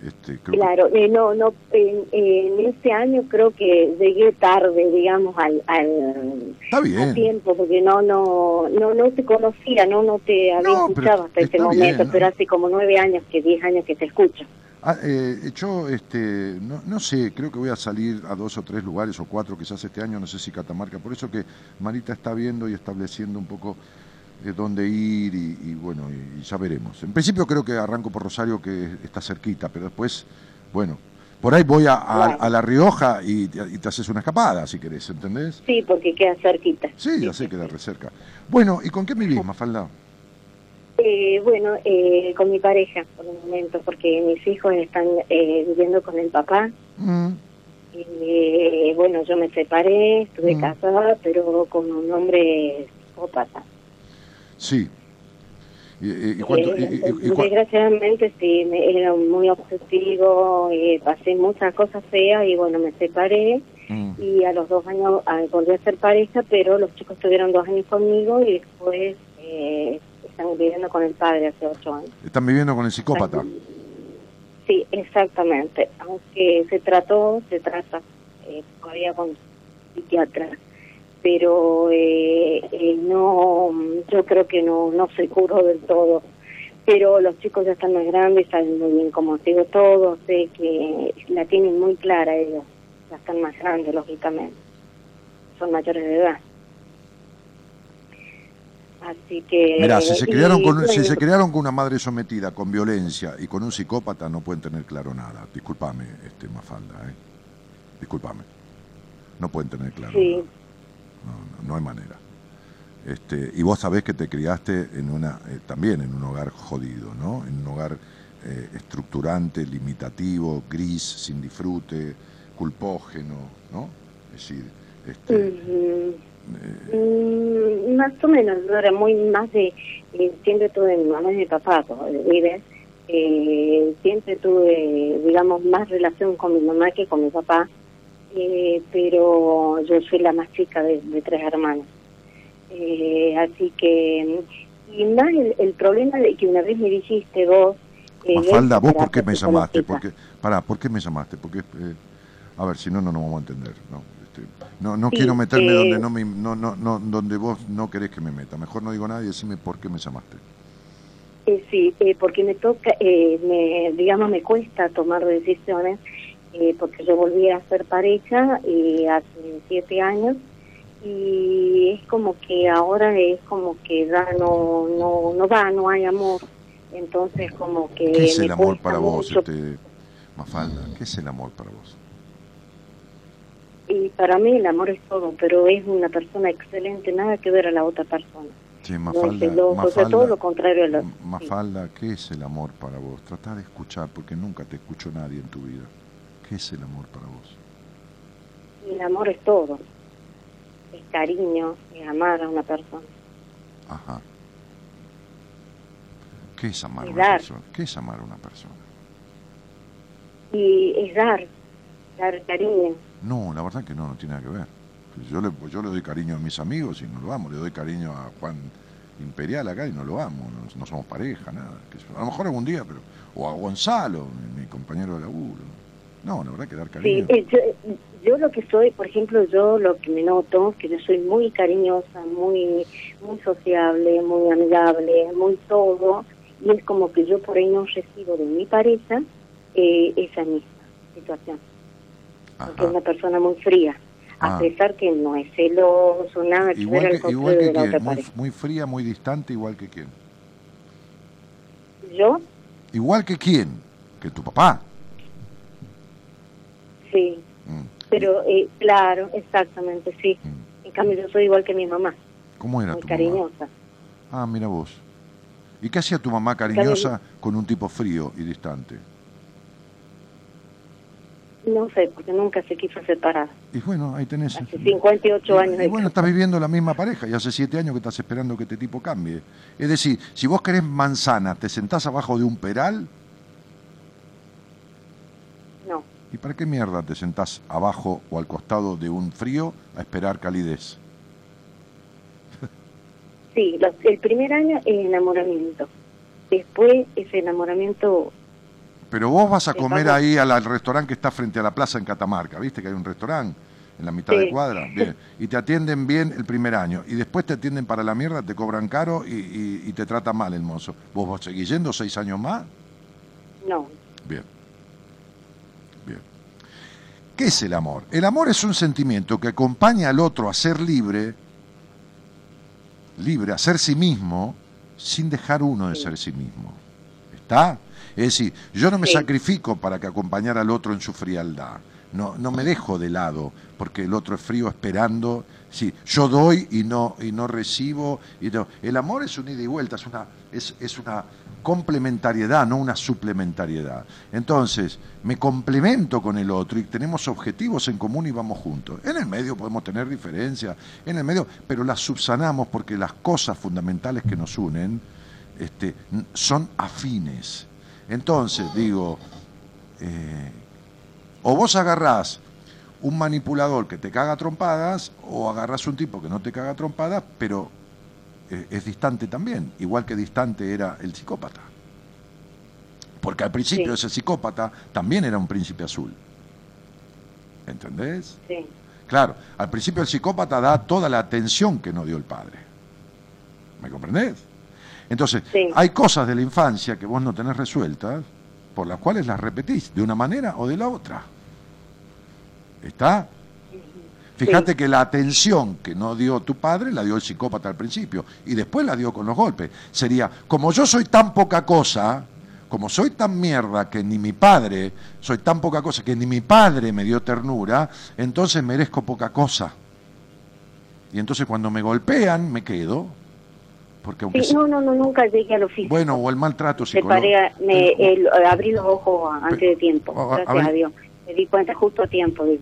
Este, claro, eh, no, no, en, este año creo que llegué tarde, digamos, al, al, tiempo, porque no, no, no, no te conocía, no, no te había escuchado hasta ese momento, pero hace como nueve años, que diez años que te escucho. Ah, eh, yo este, no, no, sé, creo que voy a salir a dos o tres lugares o cuatro quizás este año, no sé si Catamarca, por eso que Marita está viendo y estableciendo un poco eh, dónde ir y, bueno, y, ya veremos. En principio creo que arranco por Rosario que está cerquita, pero después, bueno, por ahí voy a, La Rioja y, te haces una escapada, si querés, ¿entendés? Sí, porque queda cerquita. Sí, ya sé, queda re cerca. Bueno, ¿y con qué vivís, Mafalda? Eh, bueno, eh, con mi pareja por un momento, porque mis hijos están eh, viviendo con el papá. Mm. Y, bueno, yo me separé, estuve mm. casada, pero con un hombre psicópata. Sí. ¿Y, desgraciadamente sí, me, era muy obsesivo, pasé muchas cosas feas y bueno, me separé. Mm. Y a los dos años volví a ser pareja, pero los chicos tuvieron dos años conmigo y después eh, están viviendo con el padre hace ocho años. ¿Están viviendo con el psicópata? Sí, exactamente. Aunque se trató, se trata eh, todavía con psiquiatra, pero eh, eh, no, yo creo que no, no se curó del todo. Pero los chicos ya están más grandes, saben muy bien cómo sigo todo, sé que la tienen muy clara ellos, ya están más grandes, lógicamente. Son mayores de edad. Así que... Mira, si se, criaron con, si se criaron con una madre sometida, con violencia y con un psicópata, no pueden tener claro nada. Disculpame, este, Mafalda, ¿eh? Disculpame. No pueden tener claro. Sí. No, no, no hay manera. Este, y vos sabés que te criaste en una, eh, también en un hogar jodido, ¿no? En un hogar eh, estructurante, limitativo, gris, sin disfrute, culpógeno, ¿no? Es decir, este, Ujú. Mm, más o menos, yo era muy más de, eh, siempre tuve mi mamá y mi papá, viven, eh, siempre tuve, digamos, más relación con mi mamá que con mi papá, eh, pero yo soy la más chica de, de tres hermanos. Eh, así que, y más el, el problema de que una vez me dijiste vos... eh, Mafalda, ¿vos por qué me llamaste? Porque, pará, ¿por qué me llamaste? Porque, eh, a ver, si no, no nos vamos a entender, ¿no? Este, no, no Sí, quiero meterme eh, donde no, me, no, no, no, donde vos no querés que me meta. Mejor no digo nada y decime por qué me llamaste. Eh, sí, eh, porque me toca, eh, me, digamos, me cuesta tomar decisiones, eh, porque yo volví a ser pareja eh, hace siete años y es como que ahora es como que ya no, no, no va, no hay amor. Entonces como que... ¿Qué es el amor para vos, este, Mafalda? ¿Qué es el amor para vos? Y para mí el amor es todo, pero es una persona excelente, nada que ver a la otra persona. Che, no es Mafalda, o sea, Mafalda, todo lo contrario a lo... sí. Mafalda, ¿qué es el amor para vos? Trata de escuchar, porque nunca te escuchó nadie en tu vida. ¿Qué es el amor para vos? El amor es todo. Es cariño, es amar a una persona. Ajá. ¿Qué es amar a una dar. persona? ¿Qué es amar a una persona? Y es dar, dar cariño. No, la verdad que no, no tiene nada que ver. Yo le, yo le doy cariño a mis amigos y no lo amo. Le doy cariño a Juan Imperial acá y no lo amo. No, no somos pareja, nada. A lo mejor algún día, pero. O a Gonzalo, mi, mi compañero de laburo. No, la verdad que dar Sí, cariño. eh, yo, yo lo que soy, por ejemplo, yo lo que me noto, que yo soy muy cariñosa, muy muy sociable, muy amigable, muy todo, y es como que yo por ahí no recibo de mi pareja eh, esa misma situación, porque es una persona muy fría, Ah. a pesar que no es celoso, nada que ver Igual al que, igual que de la otra quién, muy, pareja. muy fría, muy distante, igual que quién. Yo, Igual que quién, que tu papá. sí, Mm. pero eh, claro, exactamente, sí. Mm. En cambio yo soy igual que mi mamá, ¿Cómo era muy tu mamá? cariñosa. Ah, mira vos. ¿Y qué hacía tu mamá cariñosa con un tipo frío y distante? No sé, porque nunca se quiso separar. Y bueno, ahí tenés. Hace 58 años Y, de y bueno, estás viviendo la misma pareja y hace siete años que estás esperando que este tipo cambie. Es decir, si vos querés manzana, ¿te sentás abajo de un peral? No, ¿Y para qué mierda te sentás abajo o al costado de un frío a esperar calidez? sí, los- el primer año es enamoramiento. Después ese enamoramiento, Pero vos vas a comer ahí al, al restaurante que está frente a la plaza en Catamarca, ¿viste que hay un restaurante en la mitad de cuadra? Bien. Y te atienden bien el primer año. Y después te atienden para la mierda, te cobran caro y, y- y te trata mal el mozo. ¿Vos, vos seguís yendo seis años más? no. Bien. Bien. ¿Qué es el amor? El amor es un sentimiento que acompaña al otro a ser libre, libre, a ser sí mismo, sin dejar uno de Sí. ser sí mismo. ¿Está? Es decir, yo no me Sí. sacrifico para que acompañar al otro en su frialdad. No, no me dejo de lado porque el otro es frío esperando. Sí, yo doy y no, y no recibo. Y no. El amor es un ida y vuelta, es una, es, es una complementariedad, no una suplementariedad. Entonces, me complemento con el otro y tenemos objetivos en común y vamos juntos. En el medio podemos tener diferencias, en el medio, pero las subsanamos porque las cosas fundamentales que nos unen este, son afines. Entonces, digo, eh, o vos agarrás un manipulador que te caga trompadas, o agarrás un tipo que no te caga trompadas, pero eh, es distante también, igual que distante era el psicópata. Porque al principio Sí. ese psicópata también era un príncipe azul. ¿Entendés? Sí, Claro, al principio el psicópata da toda la atención que no dio el padre. ¿Me comprendés? Entonces, Sí. hay cosas de la infancia que vos no tenés resueltas, por las cuales las repetís, de una manera o de la otra. ¿Está? Fíjate que la atención que no dio tu padre la dio el psicópata al principio y después la dio con los golpes. Sería, como yo soy tan poca cosa, como soy tan mierda que ni mi padre, soy tan poca cosa que ni mi padre me dio ternura, entonces merezco poca cosa. Y entonces cuando me golpean, me quedo. Porque aunque Sí, no, no, no, nunca llegué a lo físico. Bueno, o el maltrato psicológico. a- me, el- abrí los ojos antes de tiempo, a- a- gracias a, abrí- Dios. Me di cuenta justo a tiempo. digo.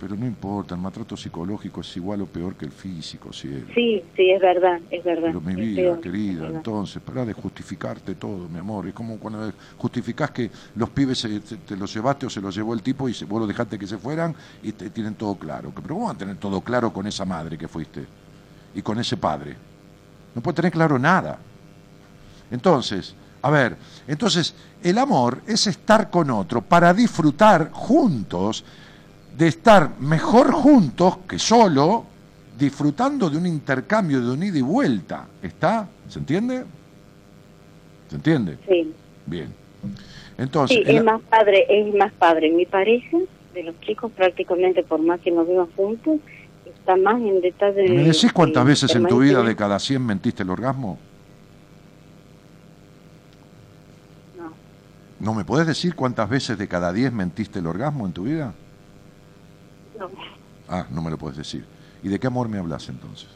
Pero no importa, el maltrato psicológico es igual o peor que el físico, cielo. Sí, sí, es verdad, es verdad. Pero mi vida, peor, querida, entonces, para de justificarte todo, mi amor. Es como cuando justificás que los pibes se- te, te los llevaste o se los llevó el tipo y se, vos los dejaste que se fueran y te tienen todo claro. Pero ¿cómo van a tener todo claro con esa madre que fuiste? Y con ese padre. No puede tener claro nada. Entonces, a ver, entonces el amor es estar con otro para disfrutar juntos, de estar mejor juntos que solo, disfrutando de un intercambio de un ida y vuelta. ¿Está? ¿Se entiende? ¿Se entiende? Sí, Bien. Entonces, sí el- es más padre, es más padre. Mi pareja, de los chicos, prácticamente por más que nos vivan juntos, está más en detalle. ¿me decís cuántas veces en tu vida de cada 100 mentiste el orgasmo? No, ¿No me podés decir cuántas veces de cada 10 mentiste el orgasmo en tu vida? no. Ah, no me lo puedes decir. ¿Y de qué amor me hablas entonces?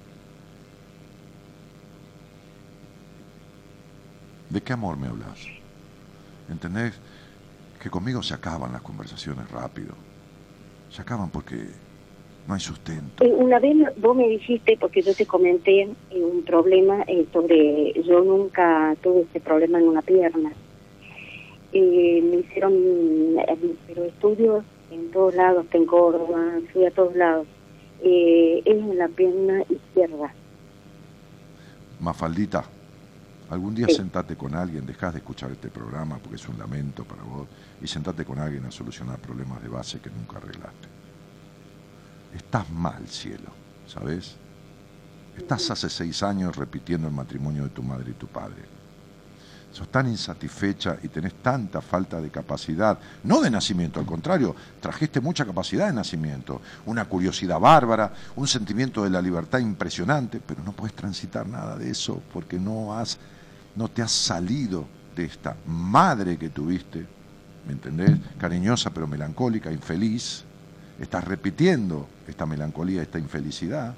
¿De qué amor me hablas? ¿Entendés? Que conmigo se acaban las conversaciones rápido. Se acaban porque no hay sustento. Eh, Una vez vos me dijiste, porque yo te comenté eh, un problema eh, sobre, yo nunca tuve este problema en una pierna. Eh, me hicieron, eh, pero estudios en todos lados, en Córdoba, fui a todos lados. Eh, es en la pierna izquierda. Mafaldita, algún día Sí. sentate con alguien, dejás de escuchar este programa porque es un lamento para vos, y sentate con alguien a solucionar problemas de base que nunca arreglaste. Estás mal, cielo, ¿sabes? Estás hace seis años repitiendo el matrimonio de tu madre y tu padre. Sos tan insatisfecha y tenés tanta falta de capacidad, no de nacimiento, al contrario, trajiste mucha capacidad de nacimiento, una curiosidad bárbara, un sentimiento de la libertad impresionante, pero no puedes transitar nada de eso porque no has, no te has salido de esta madre que tuviste, ¿me entendés? Cariñosa pero melancólica, infeliz, estás repitiendo esta melancolía, esta infelicidad,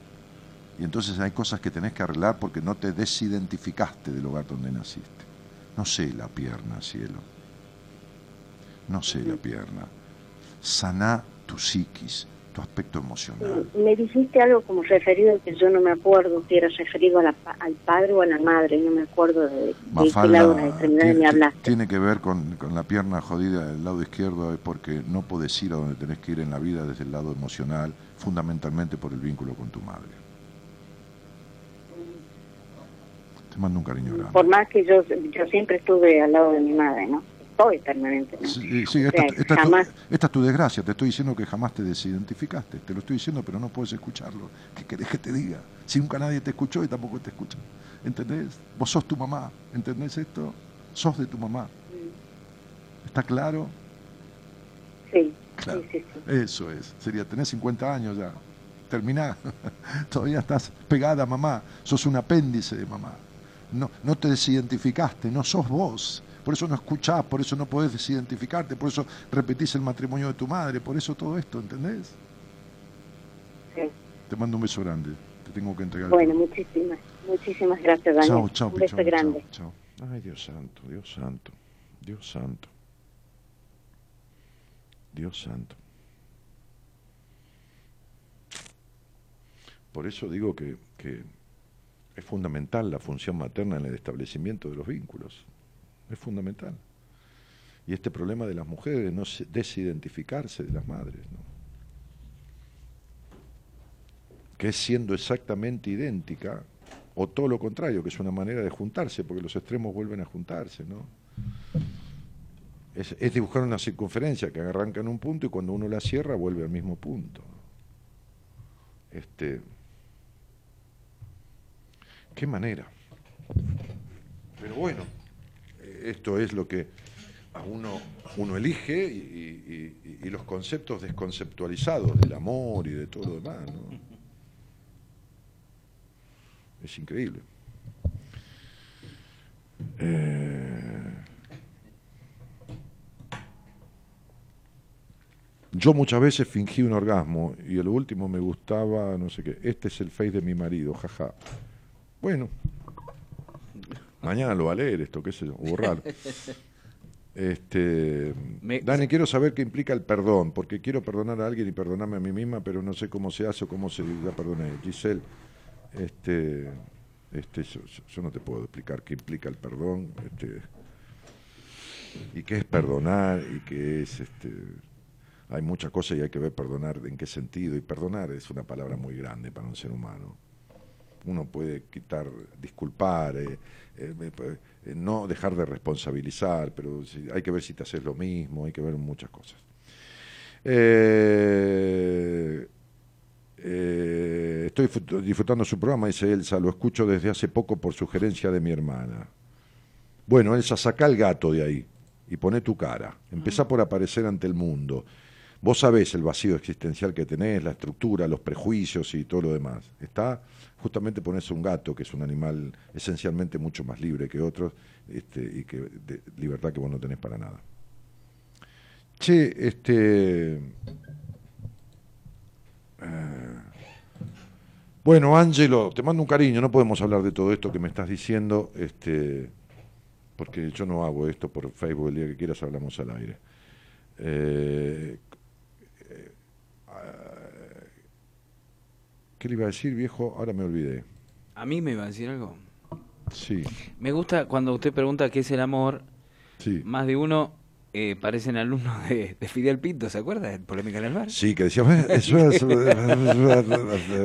y entonces hay cosas que tenés que arreglar porque no te desidentificaste del lugar donde naciste. No sé la pierna, cielo. No sé la pierna. Saná tu psiquis, tu aspecto emocional. Me dijiste algo como referido que yo no me acuerdo si era referido a la al padre o a la madre, no me acuerdo de, de qué lado de me hablaste. tiene que ver con, con la pierna jodida del lado izquierdo es porque no podés ir a donde tenés que ir en la vida desde el lado emocional, fundamentalmente por el vínculo con tu madre. Te mando un cariño grande. Por más que yo, yo siempre estuve al lado de mi madre, ¿no? Estoy permanentemente. Sí, sí, O esta, sea, jamás- esta es tu desgracia. Te estoy diciendo que jamás te desidentificaste. Te lo estoy diciendo, pero no puedes escucharlo. ¿Qué querés que te diga? Si nunca nadie te escuchó y tampoco te escucha. ¿Entendés? Vos sos tu mamá. ¿Entendés esto? Sos de tu mamá. ¿Está claro? Sí, Claro. sí. Eso es. Sería, tenés 50 años ya. Terminá. Todavía estás pegada a mamá. Sos un apéndice de mamá. No, no te desidentificaste, no sos vos. Por eso no escuchás, por eso no podés desidentificarte, por eso repetís el matrimonio de tu madre, por eso todo esto, ¿entendés? sí. Te mando un beso grande. Te tengo que entregar. Bueno, muchísimas, muchísimas gracias, Daniel. Chao, chao, Un beso pichón, grande. chao, chao. Ay, Dios santo, Dios santo, Dios santo. Dios santo. Por eso digo que, que es fundamental la función materna en el establecimiento de los vínculos. Es fundamental. Y este problema de las mujeres de no se- desidentificarse de las madres, ¿no? que es siendo exactamente idéntica, o todo lo contrario, que es una manera de juntarse, porque los extremos vuelven a juntarse, ¿no? Es, es dibujar una circunferencia que arranca en un punto y cuando uno la cierra vuelve al mismo punto. Este, qué manera. Pero bueno, esto es lo que a uno, uno elige y, los conceptos desconceptualizados del amor y de todo lo demás. ¿no? Es increíble. Eh, yo muchas veces fingí un orgasmo y el último me gustaba, no sé qué. Este es el face de mi marido, jaja. Bueno, mañana lo va a leer esto, qué sé yo, o borrar. Este, Me- Dani, quiero saber qué implica el perdón, porque quiero perdonar a alguien y perdonarme a mí misma, pero no sé cómo se hace o cómo se la perdoné. Giselle, este, este, yo no te puedo explicar qué implica el perdón, este, y qué es perdonar, y qué es, este, hay muchas cosas y hay que ver perdonar en qué sentido, y perdonar es una palabra muy grande para un ser humano uno puede quitar, disculpar, eh, eh, eh, no dejar de responsabilizar, pero hay que ver si te haces lo mismo, hay que ver muchas cosas. Eh, eh, estoy disfrut- disfrutando su programa, dice Elsa, lo escucho desde hace poco por sugerencia de mi hermana. Bueno, Elsa, saca el gato de ahí y pone tu cara. Empezá por aparecer ante el mundo. Vos sabés el vacío existencial que tenés, la estructura, los prejuicios y todo lo demás. Está justamente ponerse un gato, que es un animal esencialmente mucho más libre que otros, este, y que de libertad que vos no tenés para nada. Che, este. eh, bueno, Ángelo, te mando un cariño, no podemos hablar de todo esto que me estás diciendo, este, porque yo no hago esto por Facebook, el día que quieras hablamos al aire. Eh, ¿Qué le iba a decir, viejo? Ahora me olvidé. A mí me iba a decir algo. Sí, Me gusta cuando usted pregunta qué es el amor, sí. más de uno eh, parecen alumnos de, de Fidel Pinto, ¿se acuerda? de Polémica en el bar. Sí, que decía, "Eh, eso es...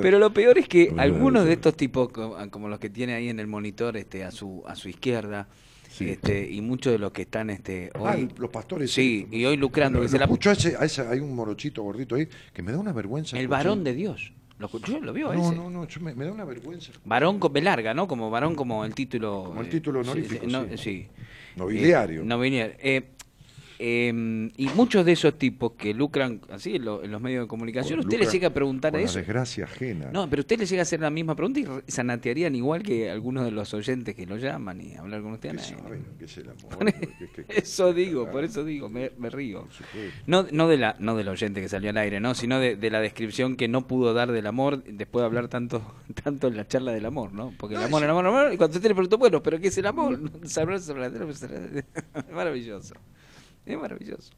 Pero lo peor es que algunos de estos tipos, co- como los que tiene ahí en el monitor este, a su a su izquierda, Sí. este, y muchos de los que están este, Ah, hoy, los pastores. sí, y hoy lucrando, Lo, que se lo la- escucho a ese, a ese- hay un morochito gordito ahí que me da una vergüenza. el escuchar. varón de Dios. ¿Lo escuchó? ¿Lo vio No, ese? no, no, yo me, me da una vergüenza. Varón con B larga, ¿no? Como varón como el título... Como el eh, título honorífico, no, sí. sí. Nobiliario. Eh, nobiliario. Eh, eh, y muchos de esos tipos que lucran así en, lo- en los medios de comunicación, usted le llega a preguntar a eso. desgracia ajena. No, pero usted le llega a hacer la misma pregunta y sanatearían igual que algunos de los oyentes que lo llaman y hablar con usted. ¿Qué saben? ¿Qué es el amor? ¿Qué- qué- qué- Eso digo, por eso digo, me, me río. No, no, de la, no del oyente que salió al aire, no, sino de, de la descripción que no pudo dar del amor después de hablar tanto, tanto en la charla del amor, ¿no? Porque el amor, el amor, el amor, y cuando usted le preguntó, bueno, ¿pero qué es el amor? Maravilloso. Es maravilloso.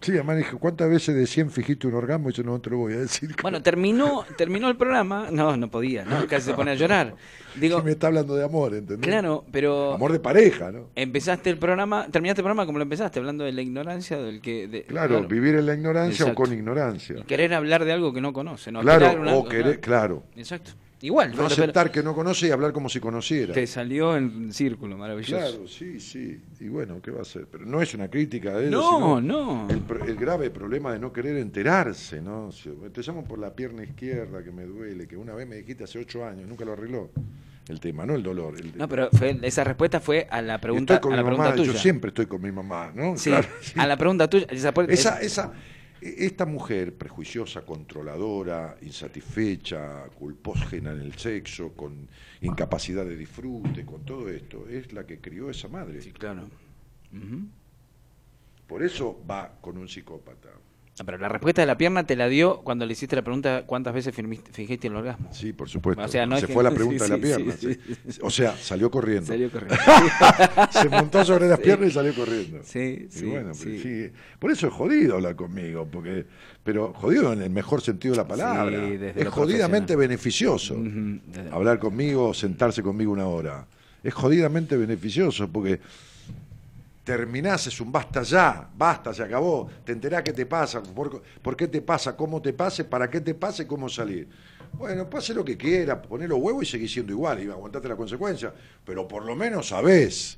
Sí, además dije, ¿cuántas veces de 100 fijiste un orgasmo? Y yo no te lo voy a decir. Bueno, terminó, terminó el programa. No, no podía, ¿no? Casi se pone a llorar. Digo, Sí, me está hablando de amor, ¿entendés? claro, pero Amor de pareja, ¿no? empezaste el programa, terminaste el programa como lo empezaste, hablando de la ignorancia, del que... de- Claro, vivir en la ignorancia Exacto. o con ignorancia. y querer hablar de algo que no conoce, ¿no? Claro, o querer, claro. Exacto. Igual, No aceptar que no conoce y hablar como si conociera. te salió en círculo, maravilloso. Claro, sí, sí. Y bueno, ¿qué va a hacer? Pero no es una crítica de ellos, No, sino no. El, grave problema de no querer enterarse, ¿no? Si- Te llamo por la pierna izquierda que me duele, que una vez me dijiste hace ocho años, nunca lo arregló. El tema, no el dolor. el- No, pero fue- esa respuesta fue a la pregunta, estoy con a la mi pregunta mamá, tuya. yo siempre estoy con mi mamá, ¿no? Sí, Claro, sí. a la pregunta tuya. Esa, Esa, esa, esta mujer prejuiciosa, controladora, insatisfecha, culpógena en el sexo, con incapacidad de disfrute, con todo esto, es la que crió esa madre. Sí, claro. Por eso va con un psicópata. Pero la respuesta de la pierna te la dio cuando le hiciste la pregunta cuántas veces firmiste- fingiste el orgasmo. Sí, por supuesto. O sea, no Se que- fue la sí, pregunta de la pierna. sí, sí. O sea, salió corriendo. Salió corriendo. Se montó sobre las piernas y salió corriendo. Sí, Y sí, bueno, sí. Por eso es jodido hablar conmigo, porque, pero jodido en el mejor sentido de la palabra. Sí, desde es jodidamente beneficioso hablar conmigo, sentarse conmigo una hora. Es jodidamente beneficioso porque terminás, es un basta ya, basta, se acabó, te enterás qué te pasa, por, por qué te pasa, cómo te pase, para qué te pase, cómo salir. Bueno, pase lo que quiera, poné los huevos y seguís siendo igual, y aguantate la consecuencia, pero por lo menos sabés,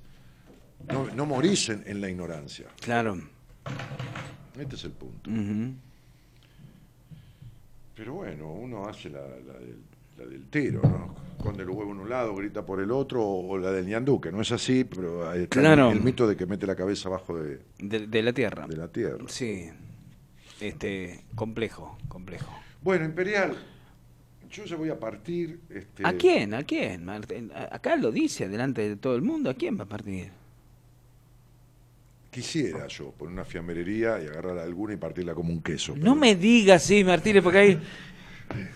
no, no morís en, en la ignorancia. Claro. Este es el punto. Pero bueno, uno hace la, la la del tiro, ¿no? Esconde los huevos en un lado, grita por el otro, o, o la del ñandú, que no es así, pero ahí está Claro. el, mito de que mete la cabeza abajo de, De, de la tierra. de la tierra. Sí. Este, complejo, complejo. Bueno, Imperial, yo ya voy a partir. Este, ¿A quién? ¿A quién? Martín? Acá lo dice delante de todo el mundo. ¿A quién va a partir? Quisiera yo poner una fiambrería y agarrar alguna y partirla como un queso. No me digas, sí, Martínez, porque hay...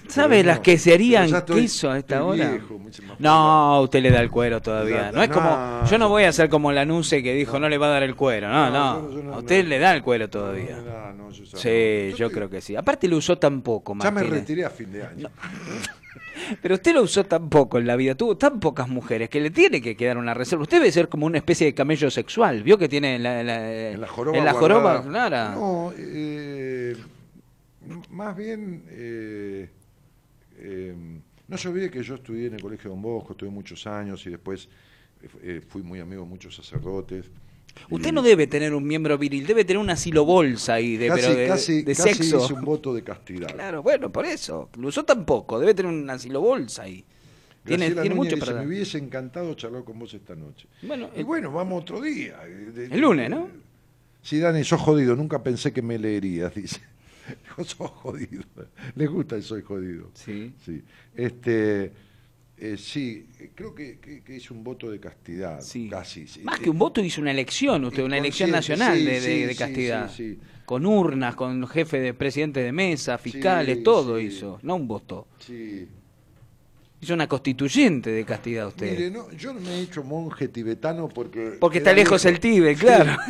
¿Sabe Pero las que se harían pero ya estoy- queso a esta hora? viejo, no, usted le da el cuero todavía. No es como... no, Yo no voy a ser como la Nuse que dijo no le va a dar el cuero. No, No, A usted le da el cuero todavía. Yo Sí, yo creo que sí. Aparte lo usó tan poco, Ya me retiré a fin de año. Pero usted lo usó tan poco en la vida, tuvo tan pocas mujeres que le tiene que quedar una reserva. Usted debe ser como una especie de camello sexual. ¿Vio que tiene en la, la- En la joroba. en la joroba, claro. No, eh, más bien. eh, eh, no se olvide que yo estudié en el Colegio Don Bosco, estuve muchos años y después eh, fui muy amigo de muchos sacerdotes. Usted Y no debe tener un miembro viril, debe tener una silobolsa ahí de, casi, pero de, casi, de casi sexo. hice un voto de castidad. Claro, bueno, por eso. Lo usó tan poco, debe tener una silobolsa ahí. Tiene, Graciela tiene mucho para. Me hubiese encantado charlar con vos esta noche. Bueno, y el- bueno, vamos otro día. El lunes, ¿no? Sí, Dani, sos jodido. Nunca pensé que me leerías, dice. Digo, sos jodido. Le gusta el soy jodido. Sí. Sí. Este, eh, sí, creo que, que, que hice un voto de castidad. Sí. Casi. sí. Más que un voto hizo una elección, usted, una elección nacional sí, de, de- castidad. Con urnas, con jefe de presidente de mesa, fiscales, todo hizo, no un voto. Sí. Hizo una constituyente de castidad usted. Mire, no, yo no me he hecho monje tibetano porque... Porque está lejos el. Tíbet, claro.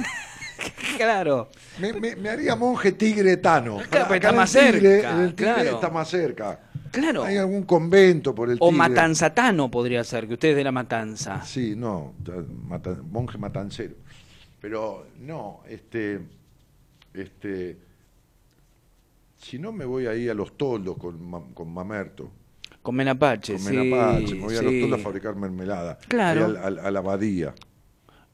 claro. Me, me- me haría monje tigretano. Claro, pero está el más Tigre, cerca, el Tigre claro. está más cerca. Claro. Hay algún convento por el O Tigre. matanzatano podría ser, que usted es de la matanza. Sí, no, mata- monje matancero. Pero no, este, este, si no me voy ahí a los toldos con, con Mamerto, Con Menapache, con sí. Menapache, me voy a los toldos a fabricar mermelada. Claro. al- al- a la abadía.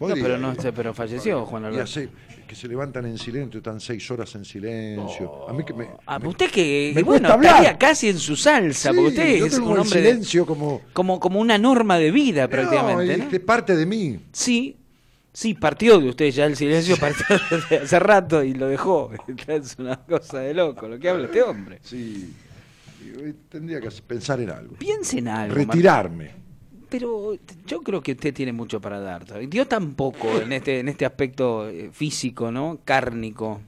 No, pero no sé, pero falleció Juan Alberto. hace- que se levantan en silencio, están seis horas en silencio. a mí que me, Ah, me- usted que, me bueno, estaría casi en su salsa, Sí, porque usted yo es un hombre de- silencio como, como, como una norma de vida prácticamente, no, ¿no? es parte de mí. Sí, sí, partió de usted ya el silencio, partió desde hace rato y lo dejó. Es una cosa de loco lo que habla este hombre. Sí, tendría que pensar en algo. Piense en algo. Retirarme. Pero yo creo que usted tiene mucho para dar. todavía. Dio tan poco en este, en este aspecto eh, físico, ¿no? Cárnico.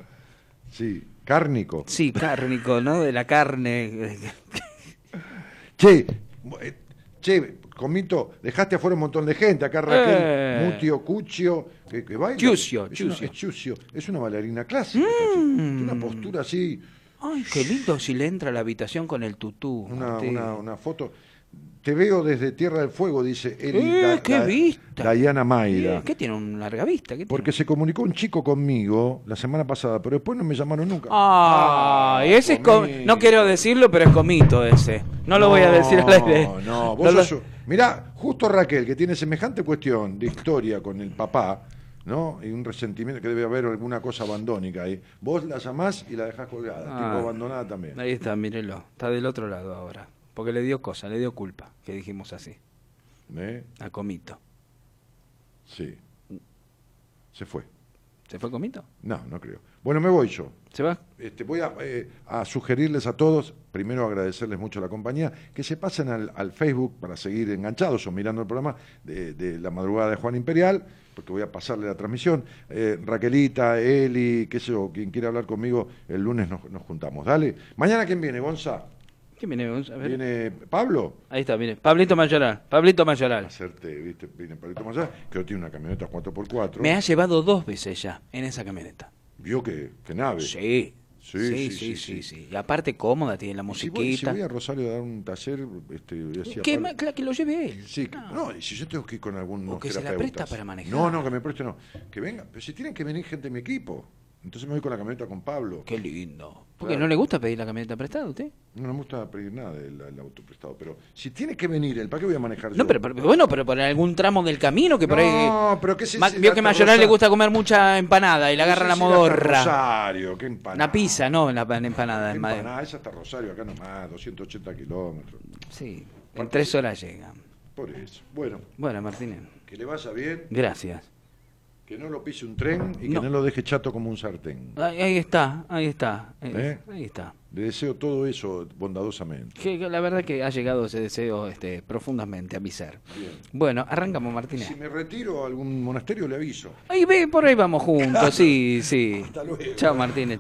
Sí, cárnico. Sí, cárnico, ¿no? De la carne. Che, eh, che, Comito, dejaste afuera un montón de gente. Acá Raquel, Eh. Mutio, Cuccio, que, que baila. Chiusio, es una, Chiusio. es Chiusio, es una bailarina clásica. Tiene una postura así, Ay, qué lindo si le entra a la habitación con el tutú. una, una, una foto. Te veo desde Tierra del Fuego, dice Eli. Eh, qué vista. Diana Maida. Eh, ¿Qué tiene un larga vista? ¿Qué Porque tiene? se comunicó un chico conmigo la semana pasada, pero después no me llamaron nunca. Ah, y ese es com- no quiero decirlo, pero es comito ese. No lo voy a decir al aire. No, no, vos No lo- sos- Mirá, justo Raquel, que tiene semejante cuestión de historia con el papá, ¿no? Y un resentimiento que debe haber alguna cosa abandónica ahí. Vos la llamás y la dejás colgada, Ah. tipo abandonada también. Ahí está, mírelo. Está del otro lado ahora. Porque le dio cosa, le dio culpa, que dijimos así. ¿Eh? A Comito. Sí. Se fue. ¿Se fue Comito? No, no creo. Bueno, me voy yo. ¿Se va? Este, voy a, eh, a sugerirles a todos, primero agradecerles mucho la compañía, que se pasen al, al Facebook para seguir enganchados o mirando el programa de, de la madrugada de Juan Imperial, porque voy a pasarle la transmisión. Eh, Raquelita, Eli, qué sé yo, quien quiera hablar conmigo, el lunes nos, nos juntamos. Dale. Mañana, ¿quién viene, Gonza? ¿Quién viene? A ver. ¿Viene Pablo? Ahí está, mire. Pablito Mayoral. Pablito Mayoral. ¿viste? Viene Pablito Mayar, que tiene una camioneta 4x4. Me ha llevado dos veces ya en esa camioneta. Vio que, que nave. Sí. Sí, Sí, sí, sí, sí, sí, sí. sí. Y aparte cómoda, tiene la Y Si voy, si musiquita. voy a Rosario a dar un taller, este, decía ¿Qué Pablo-? Claro, que lo lleve él. Sí, que- no, y si yo tengo que ir con algunos O que se la presta para manejar. No, no, que me preste no. Que venga, pero si tienen que venir gente de mi equipo. Entonces me voy con la camioneta con Pablo. Qué lindo. ¿Por qué Claro. no le gusta pedir la camioneta prestada a usted? No me gusta pedir nada del, del auto prestado, pero si tiene que venir él, ¿para qué voy a manejar yo? No, pero, pero- bueno, pero por algún tramo del camino que por No, ahí. pero qué si vio que a Mayoral le gusta comer mucha empanada y le agarra No la modorra. Rosario, qué empanada. Una pizza, no, la la empanada. ¿Qué en Madrid. empanada? Es hasta Rosario, acá nomás, 280 kilómetros. Sí, en tres horas llega. Por eso. Bueno, Bueno, Martínez, que le vaya bien, gracias. Que no lo pise un tren y que No. no, lo deje chato como un sartén. Ahí, ahí está, ahí está. eh, ¿Eh? Ahí está. Le deseo todo eso bondadosamente. Que, que la verdad que ha llegado ese deseo este, profundamente a mi ser. Bien. Bueno, arrancamos, Martínez. Si me retiro a algún monasterio le aviso. Ahí ve, por ahí vamos juntos, sí, sí. Hasta luego. Chao, Martínez.